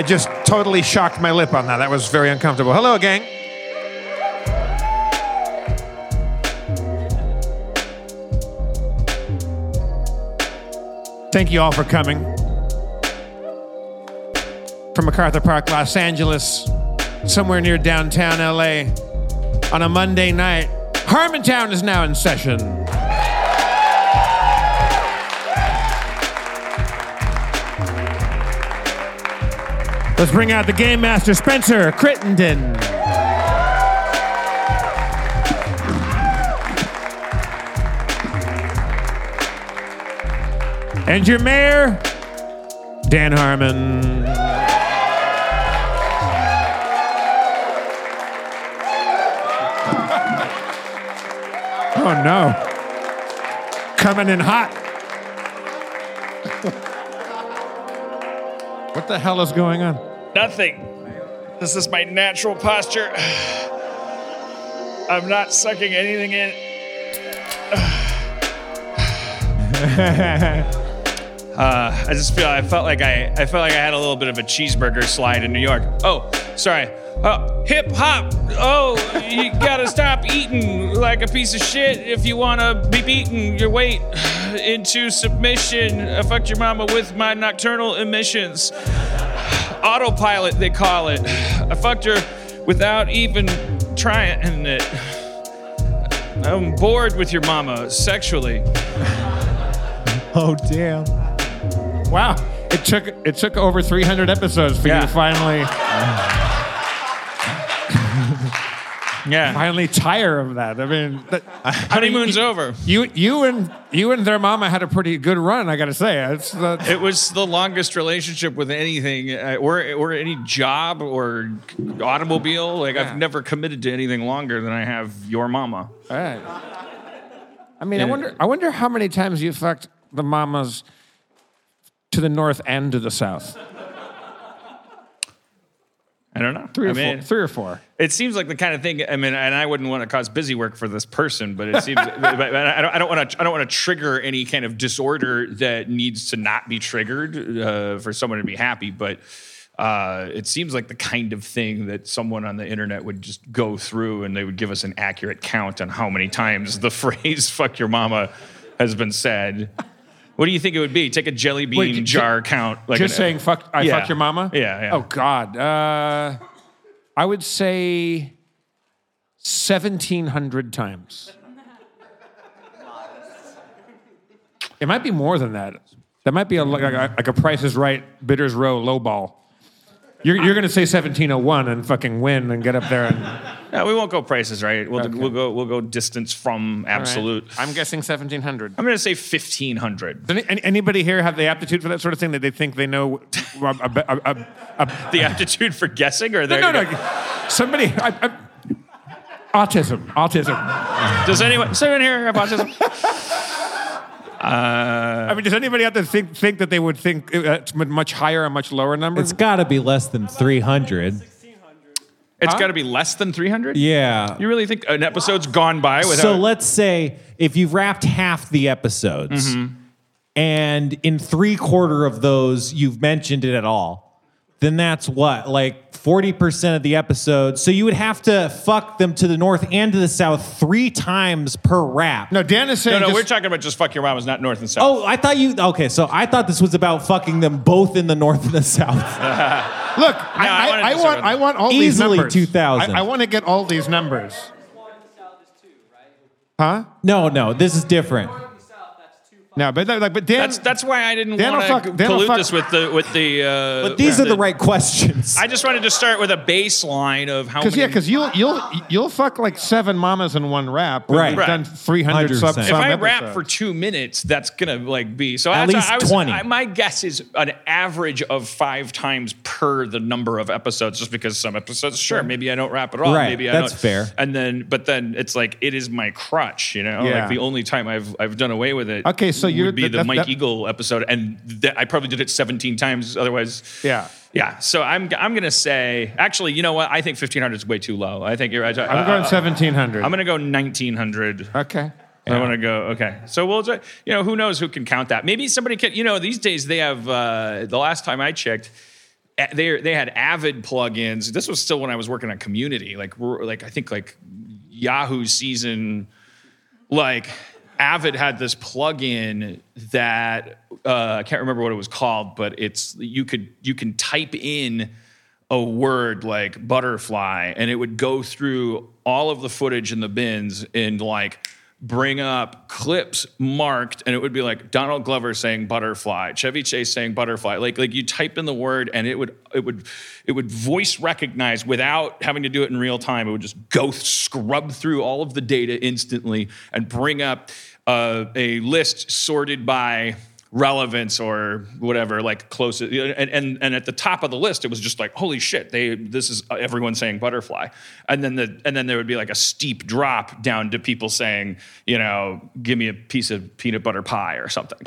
I just totally shocked my lip on that. That was very uncomfortable. Hello, gang. Thank you all for coming. From MacArthur Park, Los Angeles, somewhere near downtown LA, on a Monday night, Harmontown is now in session. Let's bring out the Game Master, Spencer Crittenden. And your mayor, Dan Harmon. Oh no. Coming in hot. what the hell is going on? Nothing. This is my natural posture. I'm not sucking anything in. Uh, I just feel I felt like I I felt like I had a little bit of a cheeseburger slide in New York. Oh, sorry. Oh, hip hop. Oh, you gotta stop eating like a piece of shit if you wanna be beaten your weight into submission. Fucked your mama with my nocturnal emissions. Autopilot, they call it. I fucked her without even trying it. I'm bored with your mama sexually. Oh damn. Wow. It took it took over 300 episodes for you to finally Yeah. finally tire of that. I mean, that, Honeymoon's over. you you and you and their mama had a pretty good run. I got to say, it's uh, It was the longest relationship with anything, uh, or or any job or automobile. Like Yeah. I've never committed to anything longer than I have your mama. all right. I mean, I Yeah. wonder I wonder how many times you fucked the mamas to the north and to the south. I don't know. Three or I mean, four. Three or four. It seems like the kind of thing. I mean, and I wouldn't want to cause busy work for this person, but it seems. but, but I don't. I don't want to. I don't want to trigger any kind of disorder that needs to not be triggered uh, for someone to be happy. But uh, it seems like the kind of thing that someone on the internet would just go through, and they would give us an accurate count on how many times the phrase "fuck your mama" has been said. What do you think it would be? Take a jelly bean Wait, jar count. Like Just an- saying, fuck. I Yeah. fucked your mama. Yeah, yeah. Oh God. Uh, I would say seventeen hundred times. It might be more than that. That might be a, like, a, like a Price is Right, Bitters Row low ball. You're, you're going to say 1701 and fucking win and get up there and. Yeah, we won't go prices right. We'll, Okay. we'll go. We'll go distance from absolute. I'm guessing 1700. I'm going to say 1500. Does any, any- anybody here have the aptitude for that sort of thing that they think they know? A, a, a, The aptitude for guessing, or no, no, no. Somebody. I, I, autism. Autism. Does anyone? Does anyone here have autism? I mean, does anybody out there think think that they would think uh, it's much higher or much lower number? It's got to be less than 300. It's got to be less than 300. Yeah. You really think an episode's gone by without? So let's say if you've wrapped half the episodes, Mm-hmm. and in three quarter of those you've mentioned it at all, then that's what like forty percent of the episode So you would have to fuck them to the north and to the south three times per wrap. no, Dan is saying. no, no, just- we're talking about just fuck your mamas, not north and south. Oh, I thought you. Okay, so I thought this was about fucking them both in the north and the south. Look, I I, I, I want I want all these Easily numbers. 2,000. I, I want to get all these numbers. Huh? no, no, this is different. No, but like, but Dan, That's that's why I didn't Dan will want fuck- to Dan will pollute fuck- this with the with the. Uh, But these are the the- right questions. I just wanted to start with a baseline of how Because many. yeah, because you'll you'll you'll fuck like seven mamas in one rap. but Right. You've Right. done three hundred 100%. If if some I rap episodes. for two minutes, that's gonna like be so. At that's- least I was, 20. I, my guess is an average of five times per the number of episodes, just because some episodes, sure, maybe I don't rap at all. Right, Maybe I that's don't. fair. And then, but then it's like it is my crutch, you know. Yeah. Like the only time I've I've done away with it. Okay, so you're- would be that- the that- Mike that- Eagle episode, and th- I probably did it 17 times. Otherwise, Yeah. yeah. So I'm I'm gonna say actually, you know what? I think 1500 is way too low. I think you're right. I'm going seventeen hundred. I'm gonna go 1900. Okay. I want to go. Okay, so we'll, you know, who knows who can count that? Maybe somebody can. You know, these days they have. Uh, the last time I checked, they they had Avid plugins. This was still when I was working on Community. Like like I think like Yahoo season, like Avid had this plugin that uh, I can't remember what it was called, but it's you could you can type in a word like butterfly and it would go through all of the footage in the bins and like bring up clips marked and it would be like Donald Glover saying butterfly, Chevy Chase saying butterfly. Like like you type in the word and it would it would it would voice recognize without having to do it in real time. It would just go scrub through all of the data instantly and bring up uh, a list sorted by relevance or whatever like close and, and and at the top of the list it was just like holy shit they this is everyone saying butterfly and then the and then there would be like a steep drop down to people saying you know give me a piece of peanut butter pie or something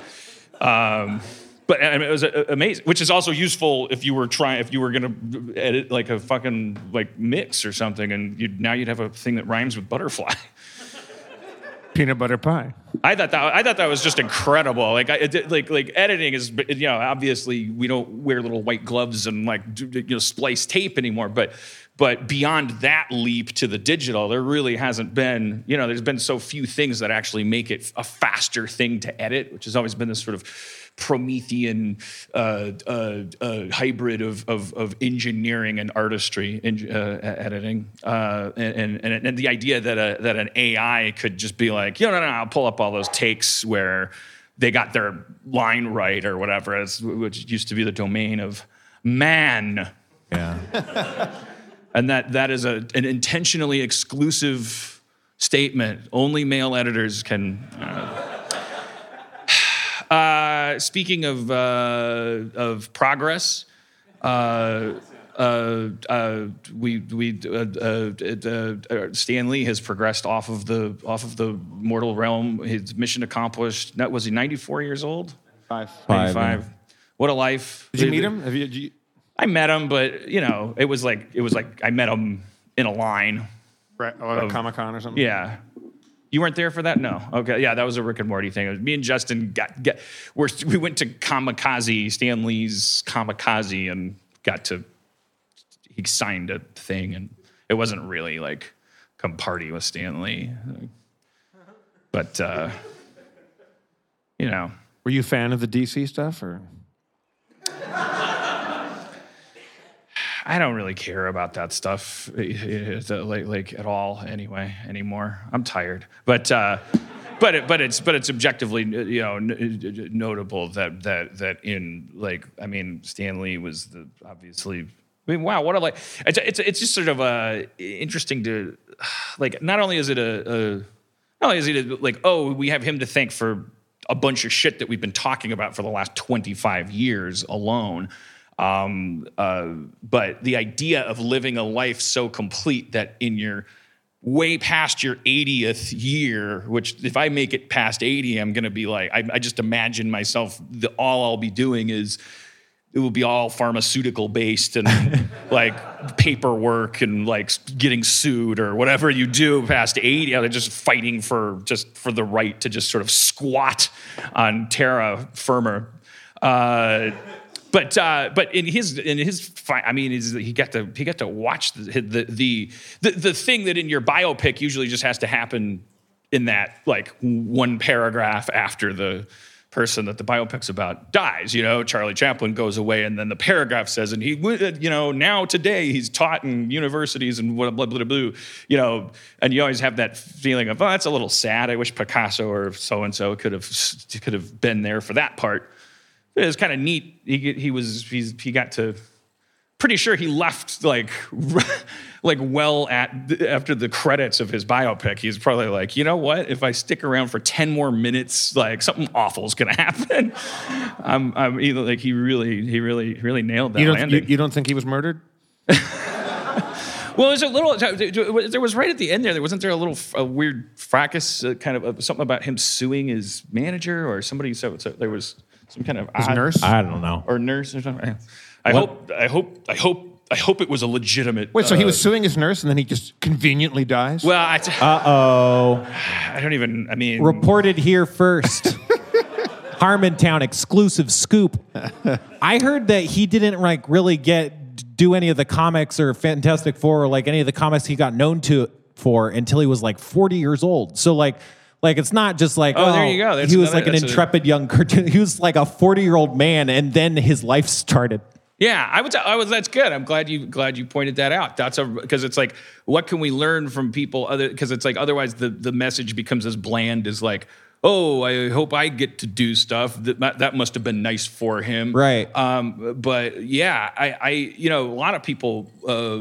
um but mean, it was amazing, which is also useful if you were trying, if you were gonna edit like a fucking like mix or something, and you now you'd have a thing that rhymes with butterfly. Peanut butter pie. I thought that I thought that was just incredible. Like I it, like like editing is you know obviously we don't wear little white gloves and like do- you know splice tape anymore, but but beyond that leap to the digital, there really hasn't been you know there's been so few things that actually make it a faster thing to edit, which has always been this sort of Promethean uh, uh, uh, hybrid of, of, of engineering and artistry in uh, editing, uh, and, and and the idea that a, that an AI could just be like, you know, no, no, I'll pull up all those takes where they got their line right or whatever, as, which used to be the domain of man, yeah. and that that is a, an intentionally exclusive statement. Only male editors can. Uh, uh, speaking of uh, of progress, uh, uh, uh, we we uh, uh, uh, Stan Lee has progressed off of the off of the mortal realm. His mission accomplished. That was he ninety four years old. Five. Five, 95. What a life! Did you meet him? Have you? did you- I met him, but you know, it was like it was like I met him in a line. Right, or Comic Con or something. Yeah. You weren't there for that? No. Okay. Yeah, that was a Rick and Morty thing. It was me and Justin got, got we went to Comikaze, Stan Lee's Comikaze, and got to he signed a thing, and it wasn't really like come party with Stan Lee, but uh, you know, Were you a fan of the DC stuff or? I don't really care about that stuff eh, eh, like, like at all anyway anymore. I'm tired, but uh, but it, but it's but it's objectively you know notable that that that in like I mean Stan Lee was the obviously I mean wow what a like it's it's it's just sort of uh, interesting to like not only is it a, a not only is it like oh we have him to thank for a bunch of shit that we've been talking about for the last 25 years alone um, uh, but the idea of living a life so complete that in your way past your 80th year, which if I make it past 80, I'm going to be like, I, I just imagine myself, the, all I'll be doing is it will be all pharmaceutical based and like paperwork and like getting sued or whatever you do past 80 they're just fighting for just for the right to just sort of squat on terra firma. Uh, but uh, but in his in his I mean he got to he got to watch the, the the the the thing that in your biopic usually just has to happen in that like one paragraph after the person that the biopic's about dies. You know, Charlie Chaplin goes away, and then the paragraph says, and he, w- you know, now today he's taught in universities and blah blah blah. blah you know, and you always have that feeling of, oh, that's a little sad. I wish Picasso or so and so could have could have been there for that part. It was kind of neat. He he was he's, he got to pretty sure he left like like well at after the credits of his biopic. He's probably like you know what? If i stick around for 10 more minutes like something awful is gonna happen. I'm i'm either like he really he really really nailed that You don't, landing. you, you don't think he was murdered? well there's a little there was right at the end there there wasn't there a little a weird fracas uh, kind of uh, something about him suing his manager or somebody? So, so there was some kind of His odd- nurse? I don't know. or nurse or something i What? hope i hope i hope i hope it was a legitimate Wait, so he uh, was suing his nurse and then he just conveniently dies? well I, Uh oh. I don't even. I mean, Reported here first. Harmontown exclusive scoop. I heard that he didn't like really get do any of the comics or Fantastic Four or like any of the comics he got known to for until he was like 40 years old. So like like it's not just like Oh, there you go. That's he was another- like an that's a- intrepid young cartoon. He was like a 40 year old man, and then his life started. yeah, I would. I was. That's good. I'm glad you glad you pointed that out. That's a because it's like, what can we learn from people? Other because it's like otherwise the the message becomes as bland as like. Oh, I hope I get to do stuff. That that must have been nice for him, Right. Um, but yeah, I, I, you know, a lot of people uh,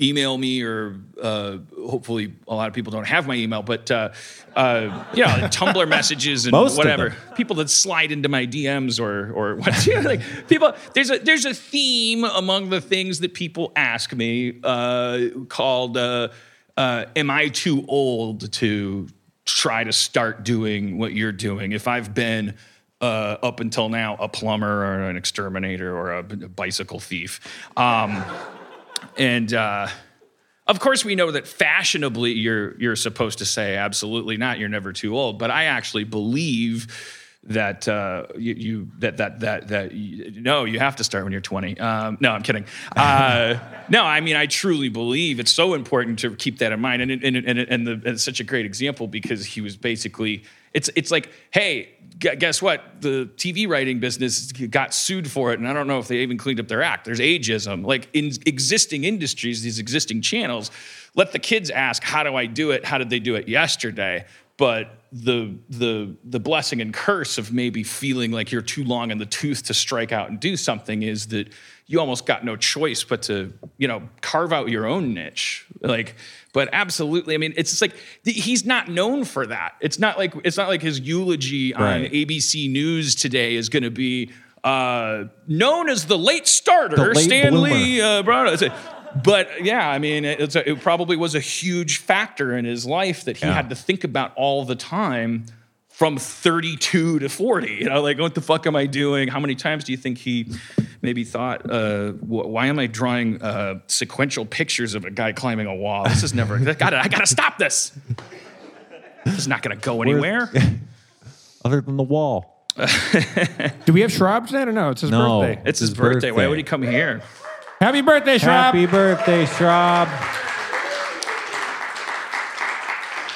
email me, or uh, hopefully a lot of people don't have my email, but uh, uh, you know, Tumblr messages and Most whatever. People that slide into my DMs or or what? You know, like people. There's a there's a theme among the things that people ask me uh, called uh, uh, "Am I too old to try to start doing what you're doing?" If I've been uh, up until now a plumber or an exterminator or a, a bicycle thief. Um, and uh, of course, we know that fashionably you're you're supposed to say absolutely not. You're never too old. But I actually believe that uh, you, you that that that that you, no, you have to start when you're 20. Um, no, I'm kidding. Uh, no, I mean I truly believe it's so important to keep that in mind. And and and, and, the, and it's such a great example because he was basically it's it's like hey. Gu- Guess what? The TV writing business got sued for it, and I don't know if they even cleaned up their act. There's ageism. Like in existing industries, these existing channels, let the kids ask, "How do I do it? How did they do it yesterday?" But the the the blessing and curse of maybe feeling like you're too long in the tooth to strike out and do something is that you almost got no choice but to you know carve out your own niche like but absolutely i mean it's just like th- he's not known for that it's not like it's not like his eulogy on abc news today is going to be uh, known as the late starter The late stan bloomer. lee uh, Brown. It's but yeah, I mean, it's a, it probably was a huge factor in his life that he Yeah. had to think about all the time from 32 to 40. You know, like, what the fuck am I doing? How many times do you think he maybe thought, uh, wh- why am I drawing uh, sequential pictures of a guy climbing a wall? This is never, I gotta, I gotta stop this. This is not gonna go anywhere. Other than the wall. Do we have Schrab tonight or no? It's his No. birthday. It's his, His birthday. Why birthday. would he come here? Happy birthday, Schrab! Happy birthday, Schrab.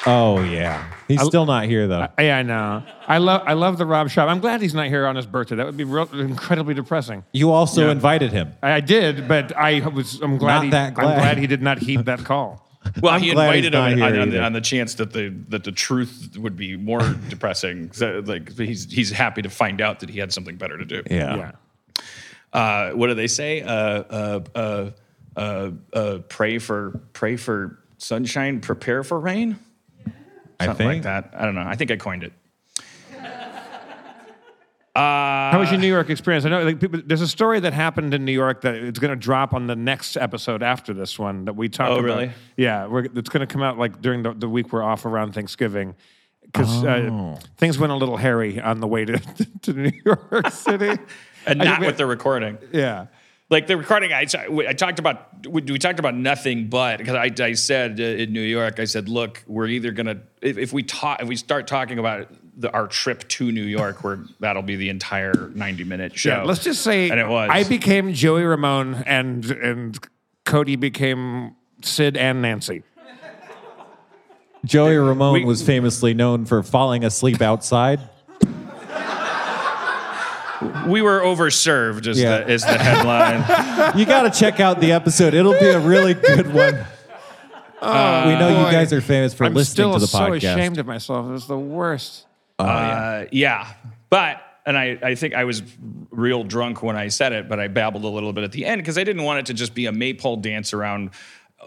Oh yeah. He's still not here though. Yeah, I know. I love I love the Rob Schrab. I'm glad he's not here on his birthday. That would be real, incredibly depressing. You also invited him. I, I did, but I was I'm glad Not he, that I'm glad. glad he did not heed that call. Well, I'm he invited him not on, on, the, on the chance that the that the truth would be more depressing. So, like he's he's happy to find out that he had something better to do. Yeah. Yeah. Uh, what do they say? Uh, uh, uh, uh, uh, pray for pray for sunshine, prepare for rain. I Something like that. I don't know. I think I coined it. How was your New York experience? I know like, people, there's a story that happened in New York that it's going to drop on the next episode after this one that we talked Oh, about. really? Yeah, we're, it's going to come out like during the, the week we're off around Thanksgiving because uh, Oh. things went a little hairy on the way to, to New York City. And I not think we- with the recording. Yeah. Like the recording I, I talked about we, we talked about nothing but because I, I said uh, in new york i said look we're either gonna if, if we talk if we start talking about the, our trip to new york where that'll be the entire 90 minute show Yeah, let's just say and it was I became Joey Ramone and and Cody became Sid and Nancy. Joey Ramone We- was famously known for falling asleep outside. We were overserved is Yeah. the is the headline. You got to check out the episode. It'll be a really good one. we know you guys are famous for I'm listening still to the so podcast. ashamed of myself. It was the worst. Uh, yeah. But, and I, I think I was real drunk when I said it, but I babbled a little bit at the end because I didn't want it to just be a maypole dance around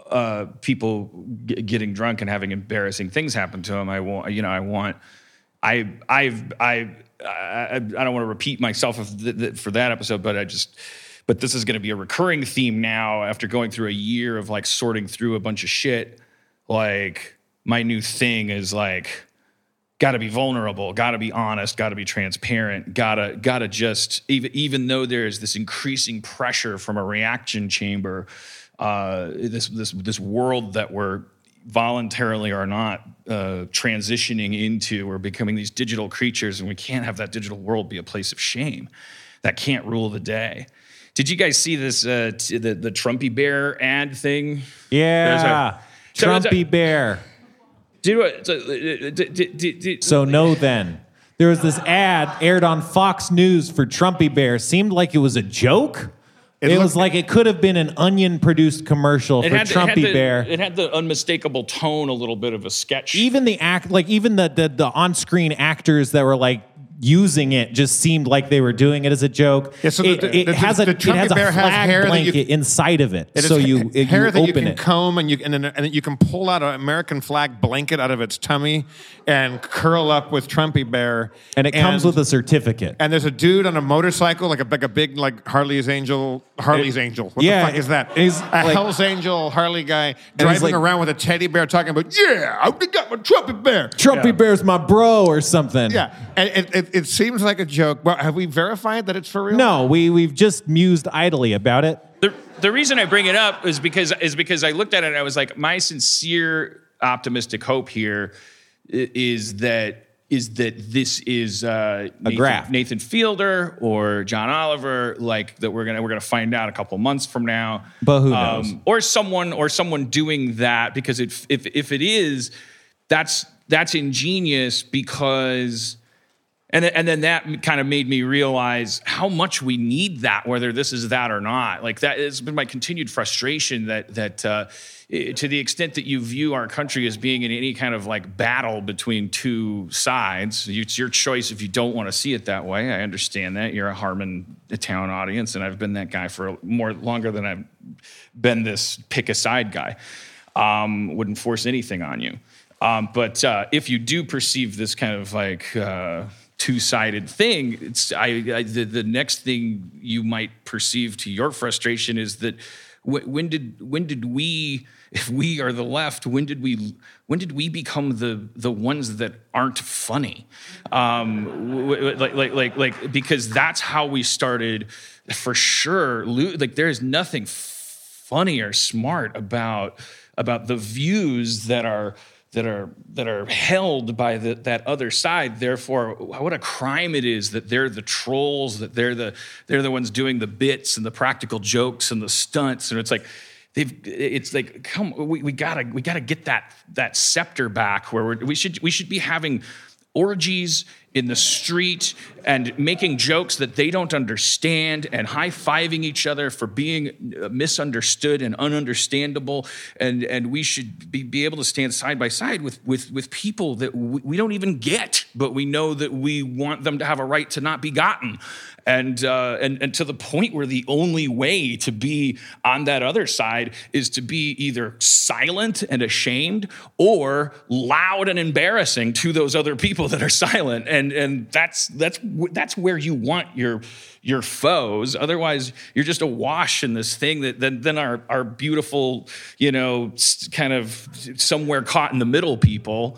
uh, people g- getting drunk and having embarrassing things happen to them. I want, you know, I want, I, I've, I, I, I don't want to repeat myself for that episode, but I just, but this is going to be a recurring theme now after going through a year of like sorting through a bunch of shit. Like, my new thing is like, got to be vulnerable got to be honest got to be transparent got to got to just even even though there's this increasing pressure from a reaction chamber uh, this this this world that we're voluntarily or not uh, transitioning into we're becoming these digital creatures and we can't have that digital world be a place of shame that can't rule the day did you guys see this uh, t- the the trumpy bear ad thing Yeah. A- So there's a- Trumpy bear. do it so, uh, d- d- d- d- So no then. There was this ad aired on Fox News for Trumpy Bear. Seemed like it was a joke. It, It was like it could have been an onion produced commercial for had, the- it Trumpy had the, Bear. It had the unmistakable tone, a little bit of a sketch. even the act like even the the, the on-screen actors that were like using it just seemed like they were doing it as a joke. Yeah, so it, the- it the- has a the it Trumpy has a bear has flag hair that you- blanket inside of it, It so you it, hair you that you open can it. comb and you and then, and then you can pull out an American flag blanket out of its tummy and curl up with Trumpy Bear. and it comes with a certificate. And there's a dude on a motorcycle, like a like a big like Harley's Angel, Harley's Angel. What yeah, the fuck is that? he's a like- Hell's Angel Harley guy driving like- around with a teddy bear, talking about yeah, I got my Trumpy Bear. Trumpy Bear's my bro or something. Yeah, and it, it, it seems like a joke. But have we verified that it's for real? No, we we've just mused idly about it. the, the reason I bring it up is because is because I looked at it and I was like, my sincere optimistic hope here is that this is uh, Nathan, graft. Nathan Fielder or John Oliver, like that we're gonna we're gonna find out a couple months from now. Um, But who knows? or someone or someone doing that because if if if it is, that's that's ingenious because. And then, and then that kind of made me realize how much we need that, whether this is that or not. Like that has been my continued frustration that that uh, to the extent that you view our country as being in any kind of like battle between two sides, it's your choice if you don't want to see it that way. I understand that you're a Harmon town audience, and I've been that guy for more longer than I've been this pick a side guy. Um, wouldn't force anything on you. Um, but uh, if you do perceive this kind of like uh, two-sided thing, it's I, I the, the next thing you might perceive to your frustration is that wh- when did when did we if we are the left when did we when did we become the the ones that aren't funny? Um like like like like because that's how we started for sure like there's nothing funny or smart about about the views that are that are that are held by the, that other side. Therefore, what a crime it is that they're the trolls, that they're the they're the ones doing the bits and the practical jokes and the stunts. And it's like they've it's like come we, we gotta we gotta get that that scepter back where we should we should be having orgies in the street and making jokes that they don't understand and high-fiving each other for being uh, misunderstood and ununderstandable. And and we should be, be able to stand side by side with with with people that we, we don't even get but we know that we want them to have a right to not be gotten and uh, and and to the point where the only way to be on that other side is to be either silent and ashamed or loud and embarrassing to those other people that are silent. And and that's that's that's where you want your your foes. Otherwise you're just awash in this thing that then then our our beautiful you know kind of somewhere caught in the middle people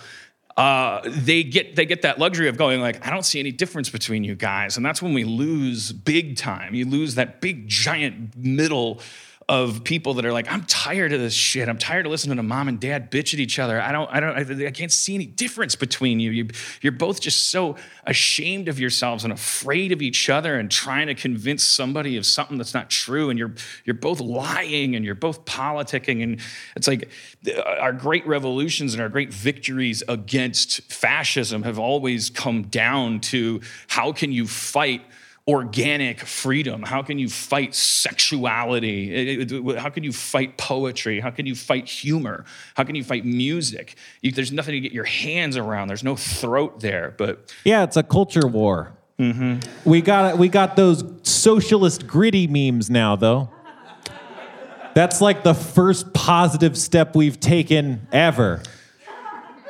uh, they get they get that luxury of going like I don't see any difference between you guys, and that's when we lose big time. You lose that big giant middle of people that are like I'm tired of this shit. I'm tired of listening to mom and dad bitch at each other. I don't I don't I, I can't see any difference between you. you. You're both just so ashamed of yourselves and afraid of each other and trying to convince somebody of something that's not true. And you're you're both lying and you're both politicking. And it's like our great revolutions and our great victories against fascism have always come down to how can you fight organic freedom? How can you fight sexuality? Eh, eh, it- it- How can you fight poetry? How can you fight humor? How can you fight music? You, there's nothing to get your hands around. There's no throat there. But Yeah, it's a culture war. Mm-hmm. We got we got those socialist gritty memes now, though. That's like the first positive step we've taken ever.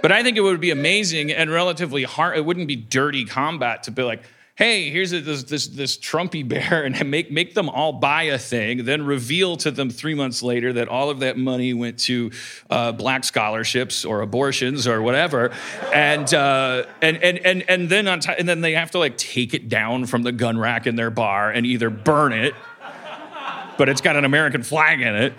But I think it would be amazing and relatively hard. It wouldn't be dirty combat to be like, hey, here's a, this this this Trumpy bear, and make make them all buy a thing, then reveal to them three months later that all of that money went to uh, black scholarships or abortions or whatever, and uh, and and and and then on top, and then they have to like take it down from the gun rack in their bar and either burn it. But it's got an American flag in it.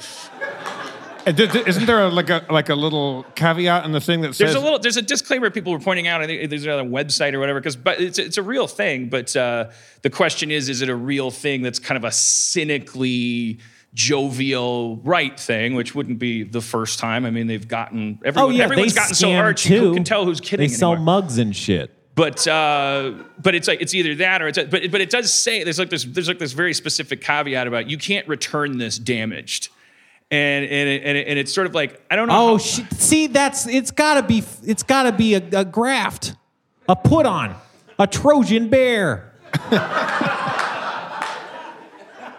And th- th- Isn't there a, like a like a little caveat in the thing that says There's a little, there's a disclaimer people were pointing out. I think there's another website or whatever, because but it's it's a real thing. But uh, the question is, is it a real thing that's kind of a cynically jovial right thing, which wouldn't be the first time. I mean, they've gotten everyone, oh yeah, everyone's they gotten so scam archy. too. Who can tell who's kidding They sell anymore? mugs and shit. But uh, but it's like it's either that or it's but but it does say there's like this there's like this very specific caveat about you can't return this damaged. And and it, and, it, and it's sort of like I don't know. Oh, how- sh- see, that's it's gotta be it's gotta be a, a graft, a put on, a Trojan bear.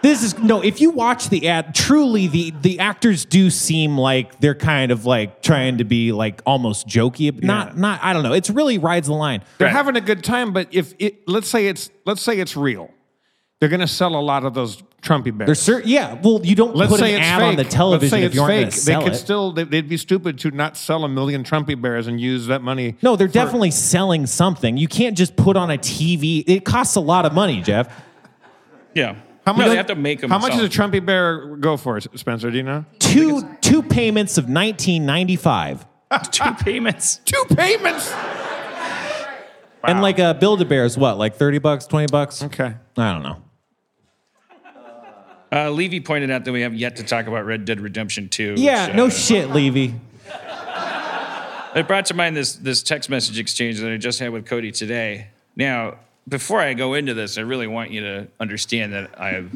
this is no. If you watch the ad, truly the the actors do seem like they're kind of like trying to be like almost jokey, but not not. I don't know. It's really rides the line. they're Right. having a good time, but if it, let's say it's let's say it's real, they're going to sell a lot of those Trumpy bears. There's certain yeah. Well, you don't Let's put say an it's ad fake. on the television Let's say if it's you aren't fake. going to sell they could it. still they, they'd be stupid to not sell a million Trumpy bears and use that money. No, they're definitely selling something. You can't just put on a TV. It costs a lot of money, Jeff. yeah. How No, much? they have to make them. How much themselves. does a Trumpy bear go for, Spencer? Do you know? Two two payments of 1995. two payments? Two payments. And like a build a bear is what? Like 30 bucks, 20 bucks? Okay. I don't know. Uh, Levy pointed out that we have yet to talk about Red Dead Redemption 2. Yeah, which, no uh, shit, Levy. It brought to mind this this text message exchange that I just had with Cody today. Now, before I go into this, I really want you to understand that I've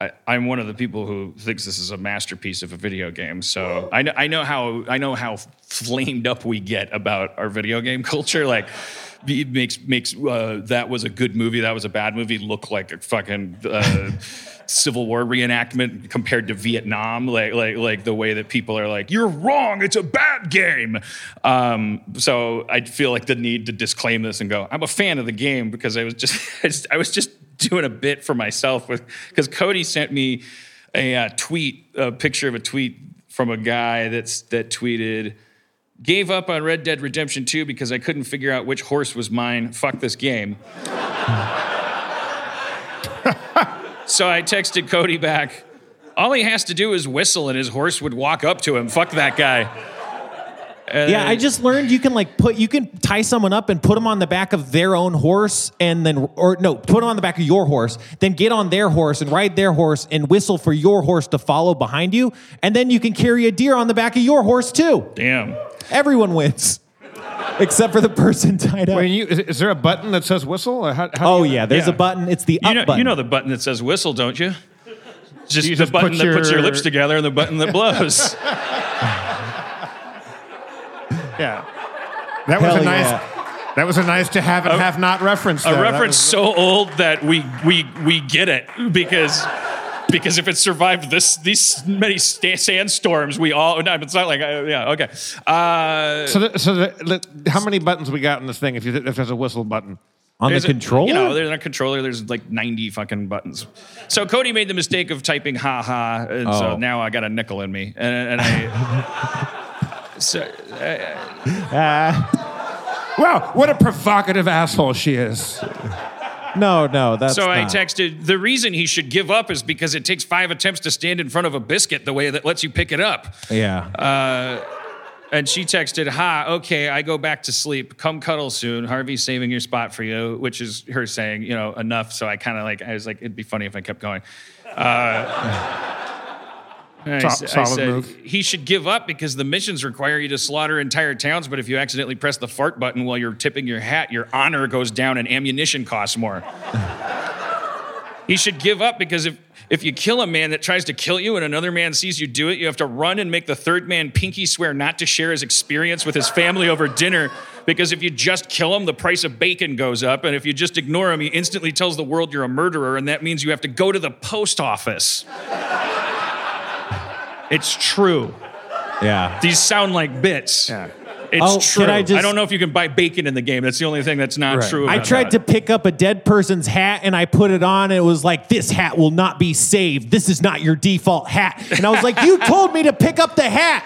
I, I'm one of the people who thinks this is a masterpiece of a video game. So I know, I know how I know how flamed up we get about our video game culture. Like, it makes makes uh, that was a good movie, that was a bad movie look like a fucking uh, Civil War reenactment compared to Vietnam. Like like like the way that people are like, you're wrong, it's a bad game. Um, so I feel like the need to disclaim this and go, I'm a fan of the game because I was just I, just, I was just doing a bit for myself with because Cody sent me a uh, tweet, a picture of a tweet from a guy that's that tweeted, gave up on Red Dead Redemption 2 because I couldn't figure out which horse was mine. Fuck this game. so I texted Cody back. All he has to do is whistle and his horse would walk up to him. Fuck that guy. And Yeah, I just learned you can like put you can tie someone up and put them on the back of their own horse and then or no, put them on the back of your horse, then get on their horse and ride their horse and whistle for your horse to follow behind you, and then you can carry a deer on the back of your horse too. damn. Everyone wins. Except for the person tied up. Wait, you, is, is there a button that says whistle? Or how, how oh you, yeah, there's Yeah. a button. It's the You up know, button. you know the button that says whistle, don't you? Just You the just button put that puts your your- lips together and the button that blows. Yeah. That was Hell a nice. yeah. That was a nice to have and have not reference. a there. Reference was- so old that we we we get it because because if it survived this these many sta- sandstorms, we all no, it's not like uh, yeah okay. Uh, So, the, so the, the, how many buttons we got in this thing? If you if there's a whistle button, on the there's a- controller. you know, there's a controller. There's like 90 fucking buttons. So Cody made the mistake of typing "ha ha," and Oh. so now I got a nickel in me, and, and I. So, uh, uh, wow, what a provocative asshole she is. no, no, that's So I not. texted, the reason he should give up is because it takes five attempts to stand in front of a biscuit the way that lets you pick it up. Yeah. Uh, and she texted, Ha, okay, I go back to sleep. Come cuddle soon. Harvey's saving your spot for you, which is her saying, you know, enough. So I kind of like, I was like, it'd be funny if I kept going. Uh, I, s- I solid said move. he should give up because the missions require you to slaughter entire towns. But if you accidentally press the fart button while you're tipping your hat, your honor goes down and ammunition costs more. he should give up because if if you kill a man that tries to kill you and another man sees you do it, you have to run and make the third man pinky swear not to share his experience with his family over dinner. Because if you just kill him, the price of bacon goes up. And if you just ignore him, he instantly tells the world you're a murderer. And that means you have to go to the post office. It's true. Yeah. These sound like bits. Yeah. It's Oh, true. I just- don't know if you can buy bacon in the game. That's the only thing that's not Right. true. I tried that. to pick up a dead person's hat and I put it on and it was like, this hat will not be saved. This is not your default hat. And I was like, you told me to pick up the hat.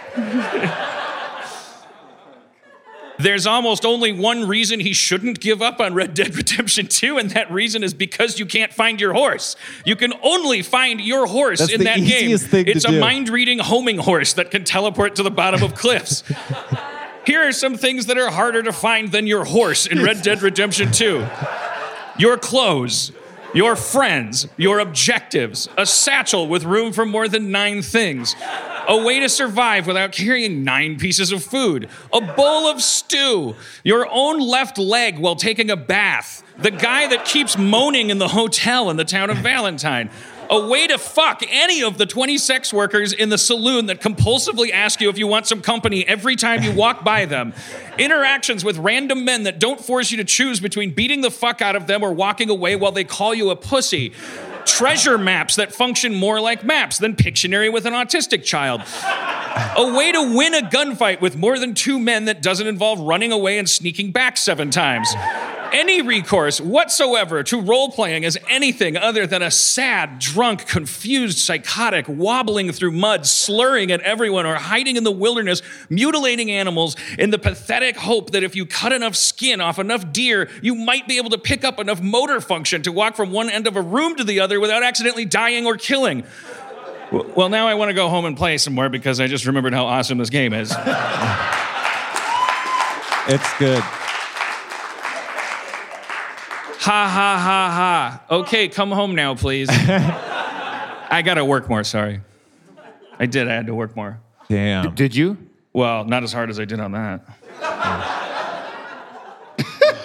There's almost only one reason he shouldn't give up on Red Dead Redemption 2, and that reason is because you can't find your horse. You can only find your horse That's in that game. easiest thing to it's a mind reading homing horse that can teleport to the bottom of cliffs. Here are some things that are harder to find than your horse in Red Dead Redemption 2 your clothes, your friends, your objectives, a satchel with room for more than nine things, a way to survive without carrying nine pieces of food, a bowl of stew, your own left leg while taking a bath, the guy that keeps moaning in the hotel in the town of Valentine. A way to fuck any of the 20 sex workers in the saloon that compulsively ask you if you want some company every time you walk by them. Interactions with random men that don't force you to choose between beating the fuck out of them or walking away while they call you a pussy. Treasure maps that function more like maps than Pictionary with an autistic child. A way to win a gunfight with more than two men that doesn't involve running away and sneaking back seven times. Any recourse whatsoever to role playing as anything other than a sad, drunk, confused, psychotic, wobbling through mud, slurring at everyone, or hiding in the wilderness, mutilating animals in the pathetic hope that if you cut enough skin off enough deer, you might be able to pick up enough motor function to walk from one end of a room to the other without accidentally dying or killing. Well, now I want to go home and play some more because I just remembered how awesome this game is. It's good. Ha ha ha ha. Okay, come home now, please. I gotta work more, sorry. I did, I had to work more. Damn. Did you? Well, not as hard as I did on that.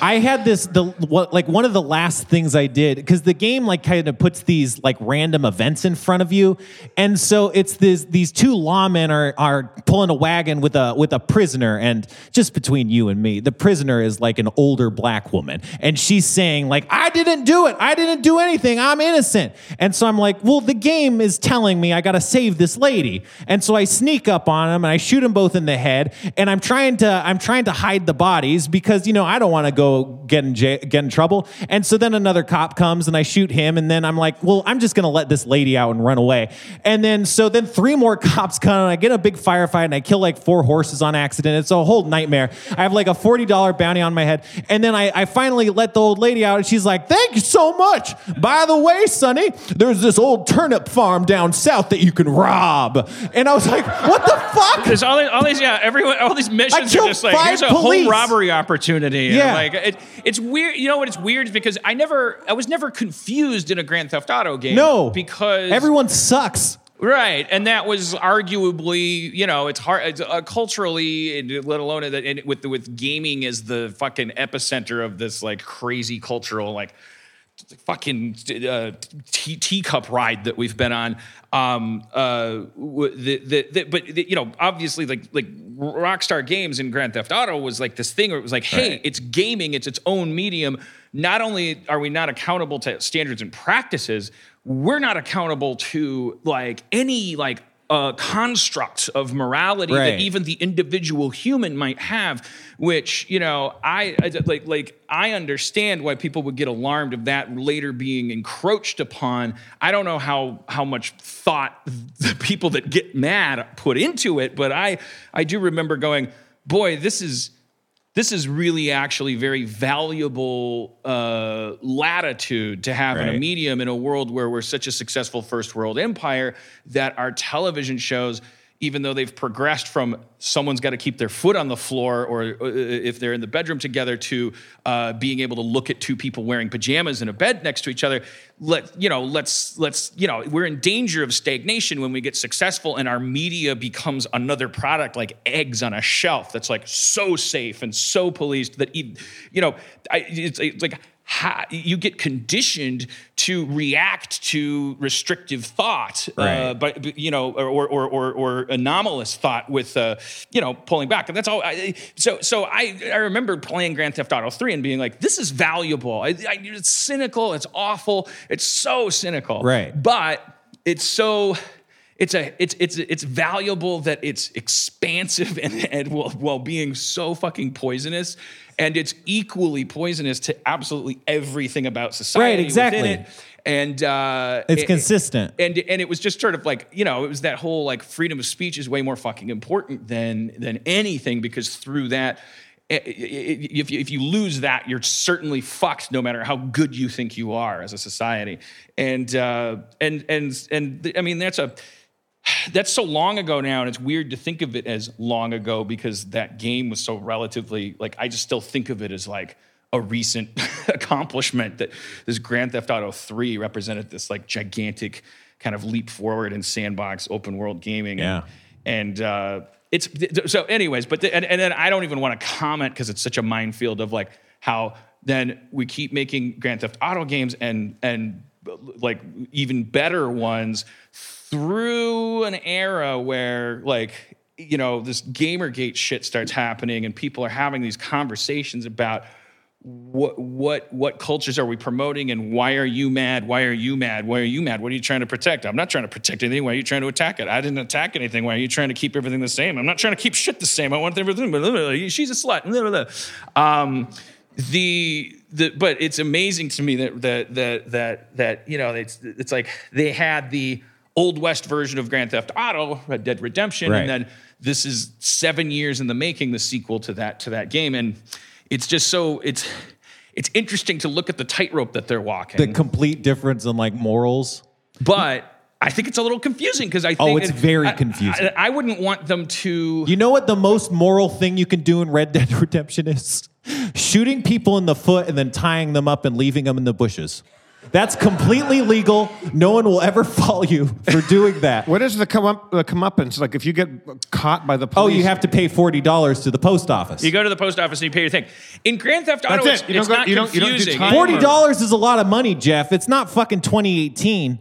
I had this the what like one of the last things I did because the game like kind of puts these like random events in front of you, and so it's this these two lawmen are are pulling a wagon with a with a prisoner, and just between you and me, the prisoner is like an older black woman, and she's saying like I didn't do it, I didn't do anything, I'm innocent, and so I'm like, well, the game is telling me I got to save this lady, and so I sneak up on them and I shoot them both in the head, and I'm trying to I'm trying to hide the bodies because you know I don't want to go get in j- get in trouble. And so then another cop comes and I shoot him, and then I'm like, well, I'm just gonna let this lady out and run away. And then so then three more cops come and I get a big firefight and I kill like four horses on accident. It's a whole nightmare. I have like a forty dollar bounty on my head, and then I, I finally let the old lady out, and she's like, thank you so much. By the way, Sonny, there's this old turnip farm down south that you can rob. And I was like, what the fuck? There's all, these- all these, yeah, everyone, all these missions are just like, here's a police. home robbery opportunity. Yeah. Like, it, it's weird. You know what? It's weird because I never, I was never confused in a Grand Theft Auto game. No, Because everyone sucks. Right, and that was arguably, you know, it's hard it's, uh, culturally, and let alone that with with gaming as the fucking epicenter of this like crazy cultural like fucking uh, tea, teacup ride that we've been on. Um, uh, the, the, the, but the, you know, obviously, like like Rockstar Games and Grand Theft Auto was like this thing where it was like, hey, Right. it's gaming, it's its own medium. Not only are we not accountable to standards and practices, we're not accountable to like any like uh, construct of morality Right. that even the individual human might have. Which you know, I, I like like I understand why people would get alarmed of that later being encroached upon. I don't know how how much thought the people that get mad put into it, but I I do remember going, boy, this is this is really actually very valuable uh, latitude to have in a medium in a world where we're such a successful first world empire that our television shows even though they've progressed from someone's got to keep their foot on the floor, or uh, if they're in the bedroom together, to uh, being able to look at two people wearing pajamas in a bed next to each other. Let you know, let's let's you know, we're in danger of stagnation when we get successful and our media becomes another product like eggs on a shelf that's like so safe and so policed that you know, I, it's, it's like how, you get conditioned to react to restrictive thought, uh, Right. but but, you know, or or or, or anomalous thought with uh, you know pulling back, and that's all. I, so so I I remember playing Grand Theft Auto three and being like, this is valuable. I, I, it's cynical. It's awful. It's so cynical. Right. But it's so it's a it's it's it's valuable that it's expansive and, and while, while being so fucking poisonous and it's equally poisonous to absolutely everything about society Right, exactly. it. and uh It's it- consistent. and and it was just sort of like you know it was that whole like freedom of speech is way more fucking important than than anything because through that i- i- i- if you, if you lose that you're certainly fucked no matter how good you think you are as a society and uh and and and i mean that's a that's so long ago now and it's weird to think of it as long ago because that game was so relatively like i just still think of it as like a recent accomplishment that this grand theft auto 3 represented this like gigantic kind of leap forward in sandbox open world gaming Yeah. and, and uh it's so anyways but the, and, and then i don't even want to comment because it's such a minefield of like how then we keep making grand theft auto games and and like even better ones through an era where like you know this gamergate shit starts happening and people are having these conversations about what what what cultures are we promoting and why are you mad? Why are you mad? Why are you mad? What are you trying to protect? I'm not trying to protect anything. Why are you trying to attack it? I didn't attack anything. Why are you trying to keep everything the same? I'm not trying to keep shit the same. I want everything she's a slut. Um the the but it's amazing to me that that that that that you know it's it's like they had the old west version of grand theft auto red dead redemption Right. and then this is seven years in the making the sequel to that to that game and it's just so it's it's interesting to look at the tightrope that they're walking The complete difference in like morals. but I think it's a little confusing because I oh, think Oh, it's very I- confusing. I, I wouldn't want them to. You know what the most moral thing you can do in Red Dead Redemption is? Shooting people in the foot and then tying them up and leaving them in the bushes. That's completely legal. No one will ever follow you for doing that. What is the come up the comeuppance? Like if you get caught by the police, Oh, you have to pay forty dollars to the post office. You go to the post office and you pay your thing. In Grand Theft Auto, That's it's. You it's don't go- not you don't- you don't do confusing. time. Forty dollars is a lot of money, Jeff. It's not fucking 2018.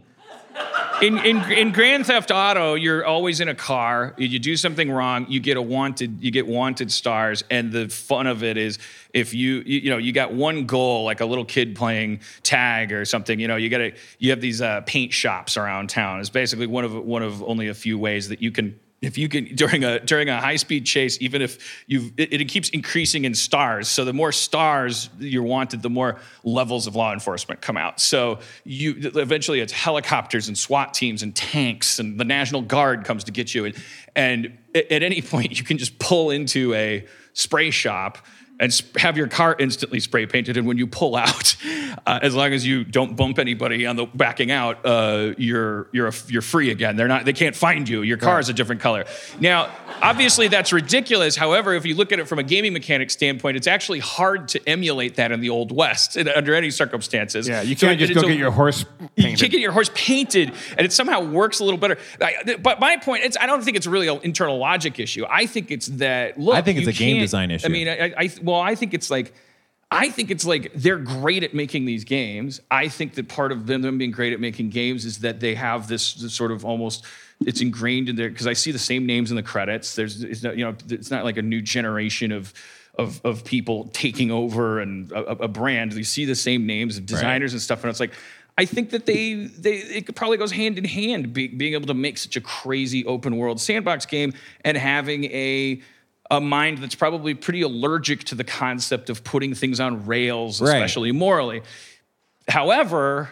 In, in in Grand Theft Auto, you're always in a car. You do something wrong, you get a wanted, you get wanted stars, and the fun of it is if you you, you know you got one goal, like a little kid playing tag or something. You know, you got you have these uh, paint shops around town. It's basically one of one of only a few ways that you can. If you can during a during a high speed chase, even if you it, it keeps increasing in stars. So the more stars you're wanted, the more levels of law enforcement come out. So you eventually it's helicopters and SWAT teams and tanks and the National Guard comes to get you. And and at at any point you can just pull into a spray shop and have your car instantly spray painted. And when you pull out, uh, as long as you don't bump anybody on the backing out, uh, you're you're a, you're free again. They're not they can't find you. Your car is a different color. Now, obviously that's ridiculous. However, if you look at it from a gaming mechanic standpoint, it's actually hard to emulate that in the old west in- under any circumstances. Yeah, you can't it- just go a- get your horse Painted. you can't get your horse painted, and it somehow works a little better. I- But my point, is, I don't think it's really an internal logic issue. I think it's that look. I think it's a game design issue. I mean, I, I well, I think it's like. I think it's like they're great at making these games. I think that part of them, them being great at making games is that they have this, this sort of almost it's ingrained in there because I see the same names in the credits. There's it's not, you know it's not like a new generation of of, of people taking over and a, a brand. You see the same names of designers and stuff, and it's like I think that they they it probably goes hand in hand be, being able to make such a crazy open world sandbox game and having a a mind that's probably pretty allergic to the concept of putting things on rails, Right. especially morally. However,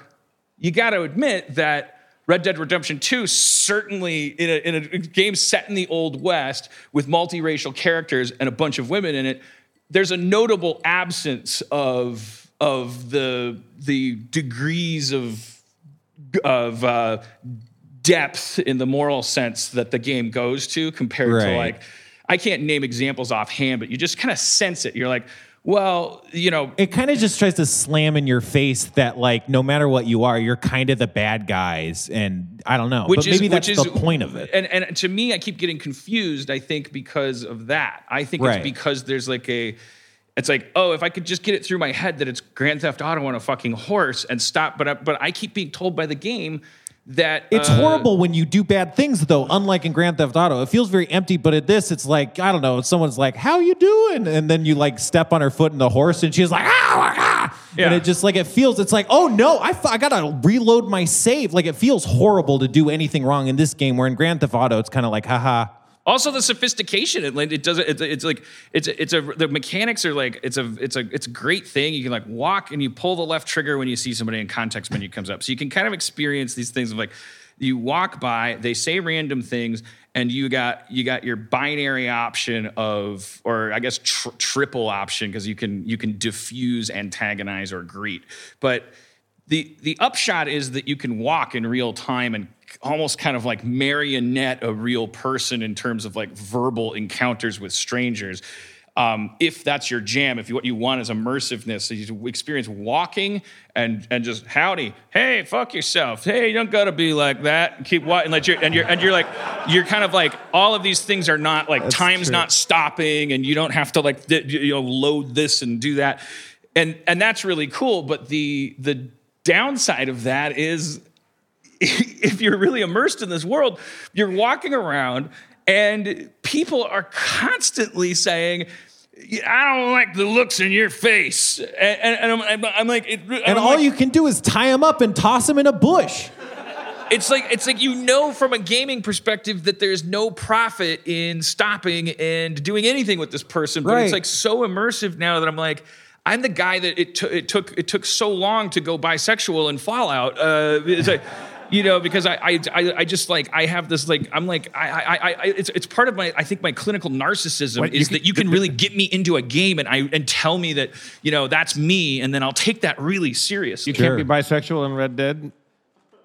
you got to admit that Red Dead Redemption 2 certainly in a, in a game set in the Old West with multiracial characters and a bunch of women in it, there's a notable absence of of the the degrees of of uh, depth in the moral sense that the game goes to compared to like I can't name examples offhand, but you just kind of sense it. You're like, well, you know, It kind of just tries to slam in your face that like no matter what you are, you're kind of the bad guys, and I don't know. which but is maybe that's which is the point of it. And and to me, I keep getting confused. I think because of that. I think Right. it's because there's like a. It's like, oh, if I could just get it through my head that it's Grand Theft Auto on a fucking horse and stop, but I, but I keep being told by the game that It's uh, horrible when you do bad things, though. Unlike in Grand Theft Auto, it feels very empty. But at this, it's like I don't know. Someone's like, "How you doing?" And then you like step on her foot in the horse, and she's like, "Ah!" ah." Yeah. And it just like it feels. It's like, oh no, I, f- I gotta reload my save. Like it feels horrible to do anything wrong in this game. Where in Grand Theft Auto, it's kind of like, haha. Also, the sophistication it, it does it's, it's like it's it's a the mechanics are like it's a it's a it's a great thing. You can like walk and you pull the left trigger when you see somebody in context menu comes up, so you can kind of experience these things of like you walk by, they say random things, and you got you got your binary option of or I guess tr- triple option because you can you can diffuse, antagonize, or greet, but the the upshot is that you can walk in real time and almost kind of like marionette a real person in terms of like verbal encounters with strangers. Um, if that's your jam if you, what you want is immersiveness so you experience walking and and just howdy hey fuck yourself. Hey you don't gotta be like that. Keep walking like you're, and you're and you're like you're kind of like all of these things are not like time's true. not stopping and you don't have to like th- you know load this and do that. And and that's really cool but the the downside of that is if you're really immersed in this world you're walking around and people are constantly saying I don't like the looks in your face, and, and, and I'm, I'm, I'm like, it, And I'm all like, you can do is tie them up and toss them in a bush. it's like it's like you know from a gaming perspective that there's no profit in stopping and doing anything with this person, but Right. it's like so immersive now that I'm like. I'm the guy that it, t- it took it took so long to go bisexual in Fallout. Uh, it's like, you know, because I, I I I just like I have this like I'm like I I, I I it's it's part of my I think my clinical narcissism What, you is can- that you can really get me into a game and I and tell me that you know that's me and then I'll take that really seriously. You can't be bisexual in Red Dead.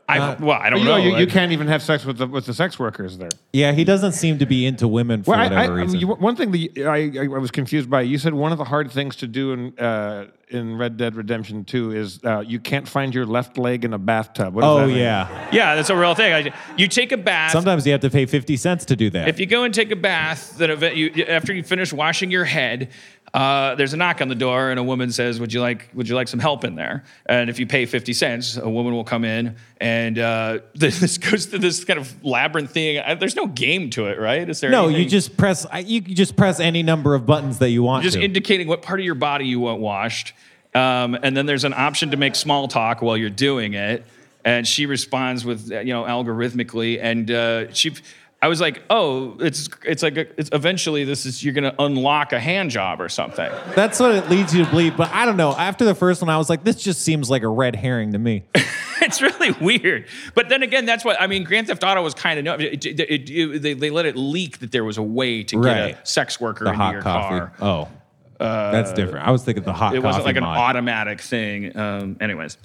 I, well, I don't you, know. You, you I- can't even have sex with the with the sex workers there. Yeah, he doesn't seem to be into women for Well, I, whatever I, I reason. mean, you- one thing that I, I was confused by, you said one of the hard things to do in uh, in Red Dead Redemption 2 is uh, you can't find your left leg in a bathtub. What does oh that mean? yeah. Yeah, that's a real thing. I, you take a bath. Sometimes you have to pay fifty cents to do that. if you go and take a bath, then event you after you finish washing your head, uh, there's a knock on the door, and a woman says, "Would you like Would you like some help in there?" And if you pay fifty cents, a woman will come in, and uh, this goes to this kind of labyrinth thing. I, there's no game to it, right? Is there? no, anything- you just press. You just press any number of buttons that you want just to. indicating what part of your body you want washed. Um, and then there's an option to make small talk while you're doing it. And she responds with, you know, algorithmically. And uh, she, I was like, oh, it's it's like a, it's eventually this is you're gonna unlock a hand job or something. That's what it leads you to believe. But I don't know. After the first one, I was like, this just seems like a red herring to me. it's really weird. But then again, that's what I mean. Grand Theft Auto was kind of no. It, it, it- they, they let it leak that there was a way to get a sex worker The into hot your coffee. car. Oh, that's different. I was thinking the hot It wasn't like an automatic thing. Um, anyways,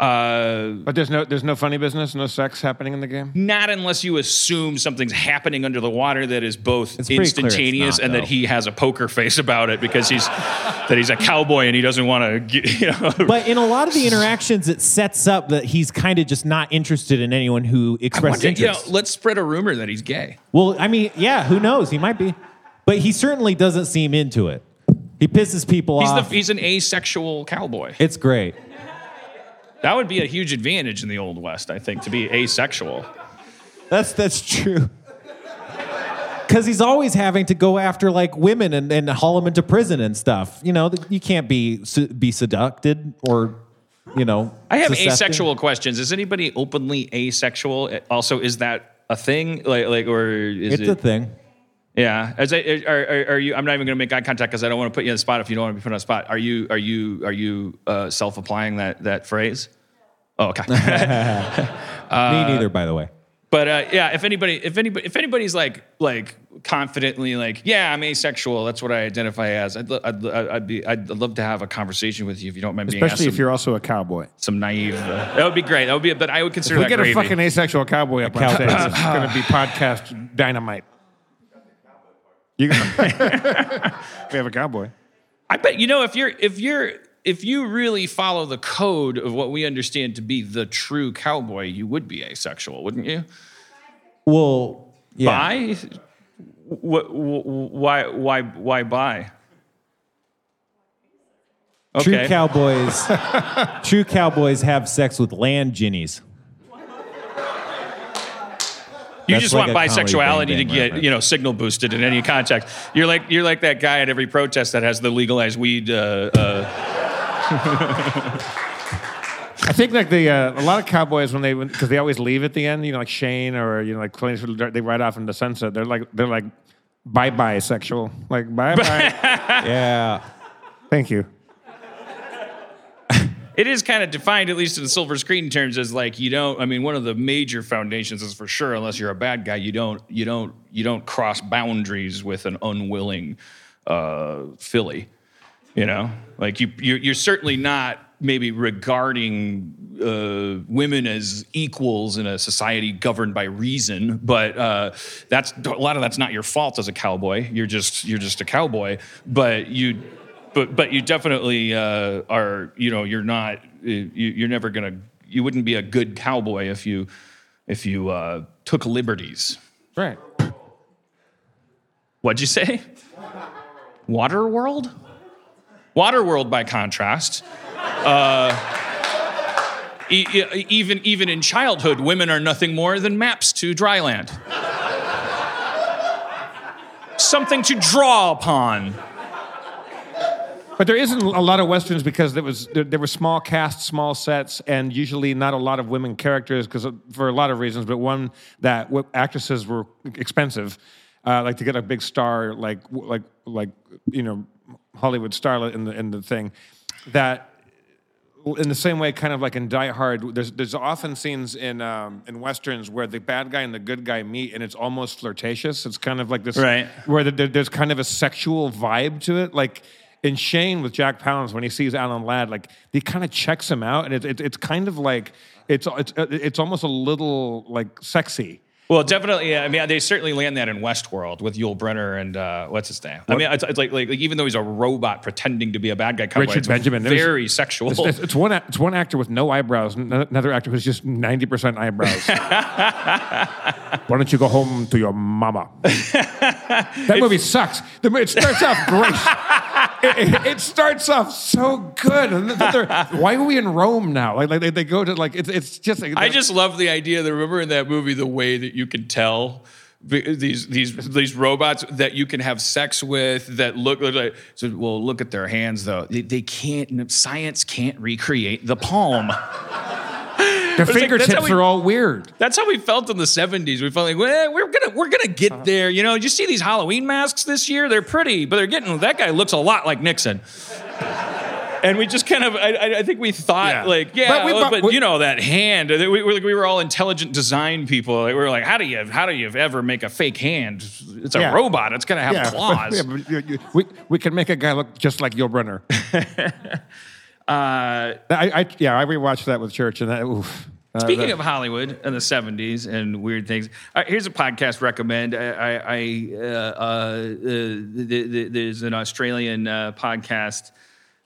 uh, But there's no there's no funny business, no sex happening in the game. not unless you assume something's happening under the water that is both It's pretty it's instantaneous not, and though. that he has a poker face about it because he's that he's a cowboy and he doesn't want to, you know. But in a lot of the interactions, it sets up that he's kind of just not interested in anyone who I expresses wonder, you know, interest. let's spread a rumor that he's gay. well, I mean, yeah, who knows? He might be, but he certainly doesn't seem into it. He pisses people He's, the, off. he's an asexual cowboy. it's great. That would be a huge advantage in the Old West, I think, to be asexual. That's that's true. Because he's always having to go after like women and, and haul them into prison and stuff. You know, you can't be be seducted or, you know. I have susceptible. asexual questions. Is anybody openly asexual? Also, is that a thing? Like, like, or is It's it? a thing. Yeah. As I, are, are, are you? I'm not even going to make eye contact because I don't want to put you on the spot. If you don't want to be put on the spot, are you? Are you? Are you uh, self-applying that that phrase? Oh, okay. Me neither, by the way. But uh, yeah, if anybody, if anybody, if anybody's like like confidently like, yeah, I'm asexual. That's what I identify as. I'd, I'd, I'd be, I'd love to have a conversation with you if you don't mind being Especially asked if you're also a cowboy. some, some naive. Uh, that would be great. That would be, but I would consider We that get gravy. a fucking asexual cowboy up on cowboy. stage. It's going to be podcast dynamite. You got we have a cowboy. I bet you know if you're if you're if you really follow the code of what we understand to be the true cowboy, you would be asexual, wouldn't you? Well, yeah. Bi? What? Why? Why? Why buy? True Okay. cowboys. true cowboys have sex with land ginnies. You That's just like want bisexuality to get reference. you know signal boosted in any context. You're like you're like that guy at every protest that has the legalized weed. Uh, uh, I think like the uh, a lot of cowboys when they because they always leave at the end, you know, like Shane or you know like Clint Eastwood, they ride off into the sunset. They're like they're like bye bye sexual, like bye bye. Yeah. Thank you. it is kind of defined, at least in the silver screen terms, as like you don't. I mean, one of the major foundations is for sure, unless you're a bad guy, you don't you don't you don't cross boundaries with an unwilling uh, filly. You know, like you you're, you're certainly not maybe regarding uh, women as equals in a society governed by reason, but uh, that's a lot of that's not your fault as a cowboy. You're just you're just a cowboy, but you but but you definitely uh, are. You know, you're not. You, you're never gonna. You wouldn't be a good cowboy if you if you uh, took liberties. Right. What'd you say? Waterworld? Waterworld, by contrast, uh, e- e- even even in childhood, women are nothing more than maps to dry land. Something to draw upon. But there isn't a lot of westerns because there was there, there were small casts, small sets, and usually not a lot of women characters because for a lot of reasons. But one that actresses were expensive, uh, like to get a big star like like like you know Hollywood starlet in the in the thing, that in the same way, kind of like in Die Hard, there's there's often scenes in um, in westerns where the bad guy and the good guy meet, and it's almost flirtatious. It's kind of like this, Right. Where the, there- there's kind of a sexual vibe to it, like in Shane with Jack Palance when he sees Alan Ladd, like he kind of checks him out, and it's it's it's kind of like it's it's it's almost a little like sexy. Well, definitely. yeah, I mean, they certainly land that in Westworld with Yul Brynner and uh, what's his name? I mean, it's, it's like, like like even though he's a robot pretending to be a bad guy, cowboy, Richard it's Benjamin. There's- very sexual. It's, it's, one it's one actor with no eyebrows, another actor who's just ninety percent eyebrows. Why don't you go home to your mama? that movie sucks. It starts off great. It, it- it starts off so good. And then they're- why are we in Rome now? Like, like they, they go to like it's it's just. Like, I just love the idea that remember in that movie the way that you can tell these these these robots that you can have sex with that look like so well look at their hands though. They, they can't science can't recreate the palm. The that's fingertips how we- are all weird. that's how we felt in the 70s we felt like well, we're gonna we're gonna get uh-huh. there you know? You see these halloween masks this year? They're pretty but they're getting that guy looks a lot like nixon and we just kind of, I, I- I think we thought Yeah. like, yeah, But but, we- but we- you know that hand. We, we, were- we were all intelligent design people. Like, we were like, how do you, how do you ever make a fake hand? It's a Yeah. robot. It's gonna have Yeah, claws. yeah, but you- you- we we can make a guy look just like Yul Brynner. Uh, I, I yeah, I rewatched that with Church, and that. Oof. Uh, Speaking that- of Hollywood in the '70s and weird things, uh, here's a podcast recommend. I, I, I uh, uh, th- th- there's an Australian uh, podcast